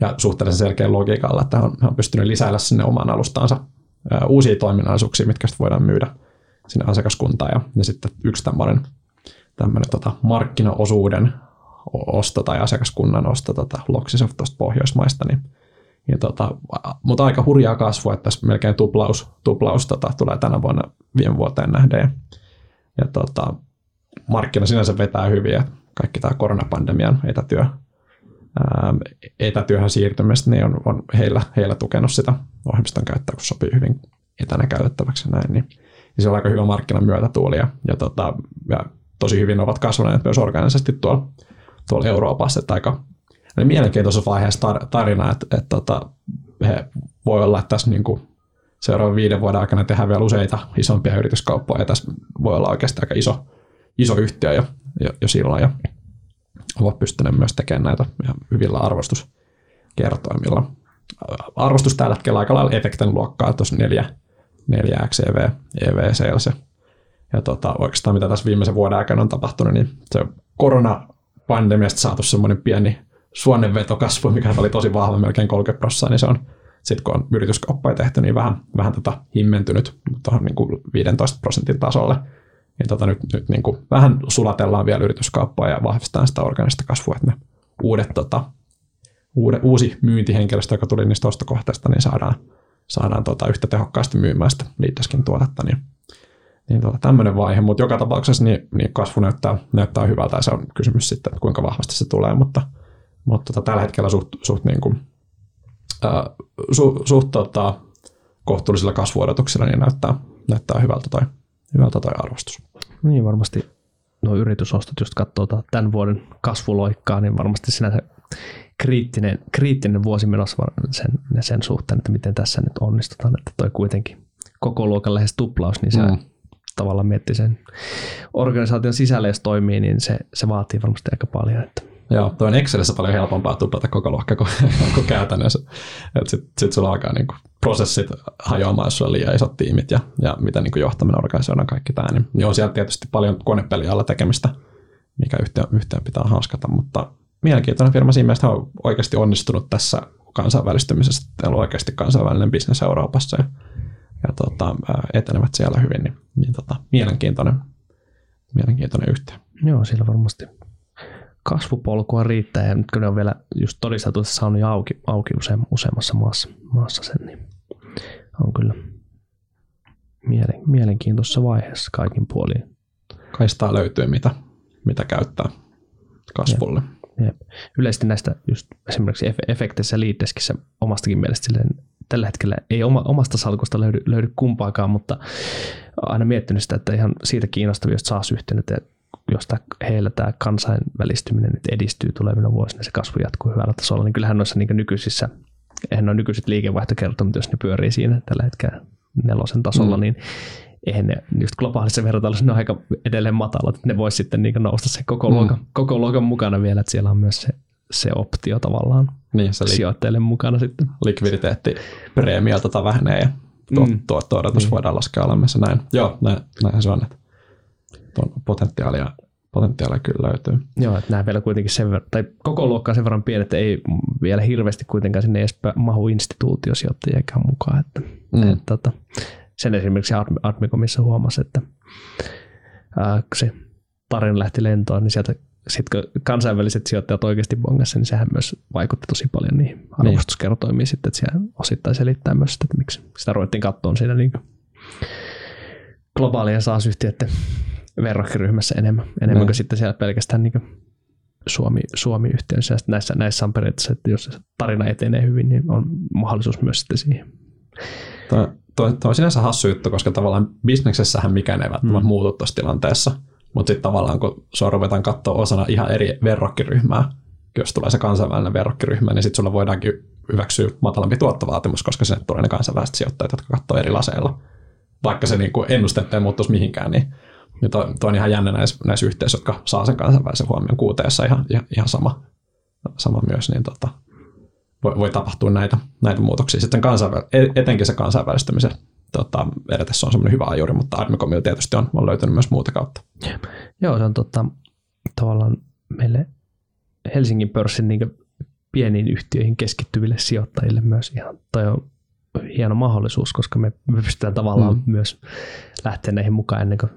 ja suhteellisen selkeä logiikalla, että hän on, pystynyt lisäillä sinne omaan alustaansa uusia toiminnallisuuksia, mitkä sitten voidaan myydä sinne asiakaskuntaan. Ja, ja sitten yksi tämmöinen, tämmöinen tota, markkinaosuuden osto tai asiakaskunnan osto tota, Loxisoft tuosta Pohjoismaista, niin, niin tota, mutta aika hurjaa kasvua, että tässä melkein tuplaus, tuplaus tota, tulee tänä vuonna viime vuoteen nähden. Ja, ja tota, markkina sinänsä vetää hyvin, ja kaikki tämä koronapandemian etätyö etätyöhön siirtymistä, niin on, on heillä, heillä tukenut sitä ohjelmiston käyttöä, kun sopii hyvin etänä käytettäväksi näin, niin, niin se on aika hyvä markkinan myötätuuli ja, ja, tota, ja tosi hyvin ovat kasvaneet myös organisesti tuolla, tuolla Euroopassa, että aika eli mielenkiintoisessa vaiheessa tar- tarina, että, että, tota, he voi olla, että tässä niin kuin seuraavan viiden vuoden aikana tehdään vielä useita isompia yrityskauppoja ja tässä voi olla oikeasti aika iso, iso yhtiö jo, jo, jo silloin. Ja ovat pystyneet myös tekemään näitä ihan hyvillä arvostuskertoimilla. Arvostus tällä hetkellä aika lailla efekten luokkaa, tuossa 4, 4 XEV, EV sales. Ja tota, oikeastaan mitä tässä viimeisen vuoden aikana on tapahtunut, niin se koronapandemiasta saatu semmoinen pieni suonnenvetokasvu, mikä oli tosi vahva, melkein 30 prosenttia, niin se on sitten kun on yrityskauppoja tehty, niin vähän, vähän tota himmentynyt tuohon niin 15 prosentin tasolle niin tota nyt, nyt niin kuin vähän sulatellaan vielä yrityskauppaa ja vahvistetaan sitä organista kasvua, että ne uudet, tota, uude, uusi myyntihenkilöstö, joka tuli niistä ostokohteista, niin saadaan, saadaan tota yhtä tehokkaasti myymään sitä Leaddeskin tuotetta, niin, niin tota, tämmöinen vaihe, mutta joka tapauksessa niin, niin kasvu näyttää, näyttää hyvältä ja se on kysymys sitten, kuinka vahvasti se tulee, mutta, mutta tota, tällä hetkellä suht, suht, niin kuin, ää, su, suht tota, kohtuullisilla kasvuodotuksilla niin näyttää, näyttää hyvältä toi hyvältä toi arvostus. Niin varmasti nuo yritysostot, just katsoo tämän vuoden kasvuloikkaa, niin varmasti sinä se kriittinen, kriittinen vuosi menossa sen, sen suhteen, että miten tässä nyt onnistutaan, että toi kuitenkin koko luokan lähes tuplaus, niin se mm. tavallaan miettii sen organisaation sisällä, jos toimii, niin se, se vaatii varmasti aika paljon. Että Joo, tuo on Excelissä paljon helpompaa tuplata koko luokka kuin, kuin käytännössä. Sitten sit sulla alkaa niin kuin prosessit hajoamaan, jos sulla liian isot tiimit ja, ja mitä niin kuin johtaminen organisoidaan kaikki tämä. Niin, niin on siellä tietysti paljon konepeliä alla tekemistä, mikä yhteen, yhteen pitää hanskata, mutta mielenkiintoinen firma siinä mielessä on oikeasti onnistunut tässä kansainvälistymisessä. Teillä on oikeasti kansainvälinen bisnes Euroopassa ja, ja tota, etenevät siellä hyvin, niin, niin tota, mielenkiintoinen, mielenkiintoinen yhtiö. Joo, sillä varmasti kasvupolkua riittää ja nyt kun ne on vielä just todisteltu, että saanut jo auki, auki use, useammassa maassa, maassa sen, niin on kyllä mielen, mielenkiintoisessa vaiheessa kaikin puolin. Kaistaa löytyy, mitä, mitä käyttää kasvulle. Jep. Jep. Yleisesti näistä just esimerkiksi efekteissä Leaddeskissä omastakin mielestä silleen, tällä hetkellä ei oma, omasta salkusta löydy, löydy kumpaakaan, mutta aina miettinyt sitä, että ihan siitä kiinnostavia, jos saa josta heillä tämä kansainvälistyminen nyt edistyy tulevina vuosina, se kasvu jatkuu hyvällä tasolla, niin kyllähän noissa niin nykyisissä, eihän noin nykyiset liikevaihtokertomut, jos ne pyörii siinä tällä hetkellä nelosen tasolla, mm. niin eihän ne just globaalissa vertailussa ne on aika edelleen matalat, että ne voisi sitten niin nousta sen koko, mm. luokan, koko luokan mukana vielä, että siellä on myös se, se optio tavallaan niin, se li- sijoittajille mukana sitten. likviditeetti preemialta tota vähenee ja tuo, Mm. odotus Niin. voidaan laskea alemmas. Näin. Joo, näin, näin se on. Että potentiaalia, potentiaalia kyllä löytyy. Joo, että nämä vielä kuitenkin sen verran, tai koko luokka on sen verran pienet, että ei vielä hirveästi kuitenkaan sinne edes mahu instituutiosijoittajiakaan mukaan. Että, Mm. että, tota, sen esimerkiksi Ad- Admicomissa huomasi, että ää, kun se tarina lähti lentoon, niin sieltä sitten kun kansainväliset sijoittajat oikeasti bongassa, niin sehän myös vaikutti tosi paljon niihin arvostuskertoimiin sitten, että siellä osittain selittää myös sitä, että miksi sitä ruvettiin katsoa siinä niin globaalien SaaS-yhtiöiden verrokkiryhmässä enemmän, enemmän Niin. kuin sitten siellä pelkästään niin Suomi, sitten Näissä, näissä on periaatteessa, että jos tarina etenee hyvin, niin on mahdollisuus myös sitten siihen. Tuo, tuo, on sinänsä hassu juttu, koska tavallaan bisneksessähän mikään ei välttämättä Mm. muutu tuossa tilanteessa. Mutta sitten tavallaan, kun sua ruvetaan katsoa osana ihan eri verrokkiryhmää, jos tulee se kansainvälinen verrokkiryhmä, niin sitten sulla voidaankin hyväksyä matalampi tuottovaatimus, koska sinne tulee ne kansainväliset sijoittajat, jotka katsoo eri laseilla. Vaikka se niin ennusteet ei muuttuisi mihinkään, niin, niin tuo, tuo on ihan jännä näissä, näissä yhteisöissä, jotka saa sen kansainvälisen huomion kuuteessa ihan, ihan, ihan sama, sama myös, niin tota, voi, voi tapahtua näitä, näitä muutoksia. Sitten kansainväl- e- etenkin se kansainvälistymisen tota, edetessä on semmoinen hyvä ajuri, mutta Admicomilla tietysti on, on löytynyt myös muuta kautta. Joo, se on tota, tavallaan meille Helsingin pörssin niin pieniin yhtiöihin keskittyville sijoittajille myös ihan, toi on hieno mahdollisuus, koska me, pystytään tavallaan mm. myös lähteä näihin mukaan ennen kuin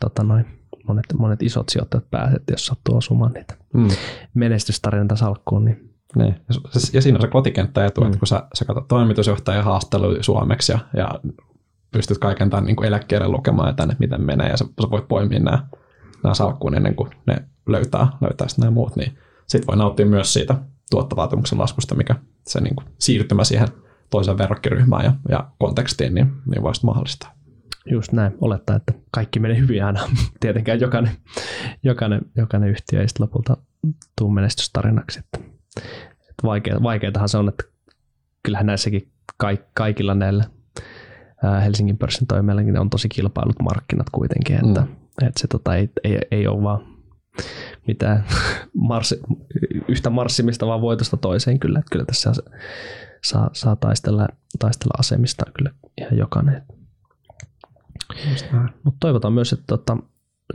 tota noin, monet, monet isot sijoittajat pääsevät, jos sattuu osumaan niitä Mm. menestystarinoita salkkuun, niin Niin. Ja, siinä on se kotikenttä etu, mm. Että kun sä, sä katsot toimitusjohtajan haastatteluja suomeksi ja, ja pystyt kaiken tämän niin kuin eläkkeelle lukemaan ja tänne, miten menee, ja sä, sä voit poimia nämä, nämä salkkuun ennen kuin ne löytää, löytää sitten nämä muut, niin sitten voi nauttia myös siitä tuottovaatimuksen laskusta, mikä se niin kuin siirtymä siihen toiseen verrokkiryhmään ja, ja kontekstiin, niin, niin voisi mahdollistaa. Just näin, olettaa, että kaikki menee hyvin aina. Tietenkään jokainen, jokainen, jokainen yhtiö ei sitten lopulta tuu menestystarinaksi. Että, että vaikea, vaikeatahan se on, että kyllähän näissäkin kaik, kaikilla näillä Helsingin pörssin toimijoillakin on tosi kilpailut markkinat kuitenkin, että, Mm. että se tota, ei, ei, ei ole vaan mitään marssi, yhtä marssimista, vaan voitosta toiseen kyllä. Että kyllä tässä saa, saa, saa taistella, taistella asemista kyllä ihan jokainen. Mutta toivotaan myös, että tota,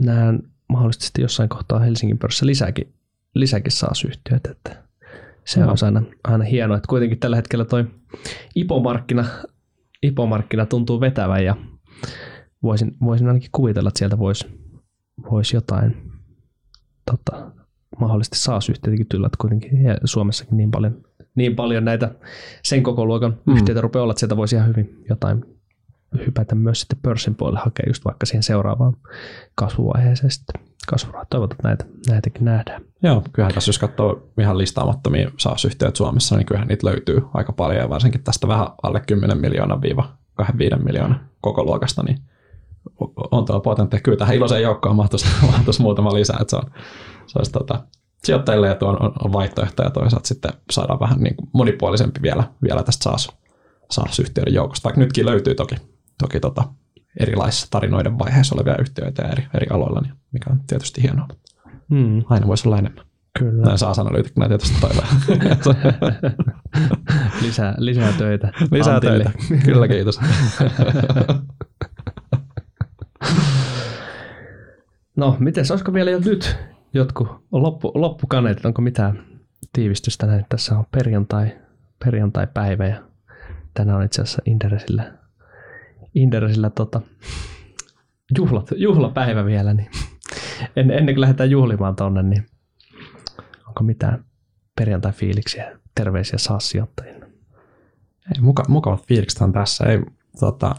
nähdään mahdollisesti jossain kohtaa Helsingin pörssissä lisääkin, lisääkin SaaS-yhtiöt. Että se Joo. on aina, aina hienoa, että kuitenkin tällä hetkellä toi IPO-markkina, IPO-markkina tuntuu vetävän ja voisin, voisin ainakin kuvitella, että sieltä voisi vois jotain tota, mahdollisesti SaaS-yhtiötäkin tulla, että kuitenkin Suomessakin niin paljon, niin paljon näitä sen koko luokan mm. yhtiöitä rupeaa olla, että sieltä voisi ihan hyvin jotain hypätä myös sitten pörssin puolelle hakea just vaikka siihen seuraavaan kasvuvaiheeseen sitten kasvua. Toivotaan, näitä, näitäkin nähdään. Joo, kyllähän tässä jos katsoo ihan listaamattomia SaaS-yhtiöitä Suomessa, niin kyllähän niitä löytyy aika paljon, ja varsinkin tästä vähän alle 10 miljoonaa viiva 25 miljoonaa koko luokasta, niin on tuo potentiaali. Kyllä tähän iloiseen joukkoon mahtuisi, muutama lisää, että se, on, se olisi tota, sijoittajille etu on, on vaihtoehto, ja toisaalta sitten saadaan vähän niin kuin monipuolisempi vielä, vielä tästä SaaS, SaaS-yhtiöiden joukosta, vaikka nytkin löytyy toki, toki tota, erilaisissa tarinoiden vaiheessa olevia yhtiöitä eri, eri aloilla, niin mikä on tietysti hienoa. Mm, Aina voisi olla enemmän. kyllä. Näin saa analyytikkoina tietysti toivoa. lisää, lisää töitä. Lisää Antille. töitä. Kyllä, kiitos. No, miten olisiko vielä jo nyt jotkut loppu, loppukaneetit, onko mitään tiivistystä näin? Tässä on perjantai, perjantai-päivä ja tänään on itse asiassa Inderesillä, Inderesillä tota, juhlat, juhlapäivä vielä, niin en, ennen kuin lähdetään juhlimaan tonne, niin onko mitään perjantai-fiiliksiä, terveisiä saa sijoittajille? Ei, muka, mukavat fiilikset on tässä. Ei, tota,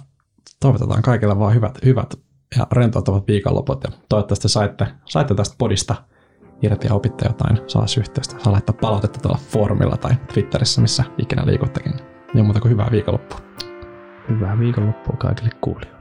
toivotetaan kaikille vaan hyvät, hyvät ja rentouttavat viikonloput. Ja toivottavasti saitte, saitte tästä podista irti ja opitte jotain saa yhteystä. Saa laittaa palautetta tuolla foorumilla tai Twitterissä, missä ikinä liikuttekin. Niin muuta kuin hyvää viikonloppua. Hyvää viikonloppua kaikille kuulijoille.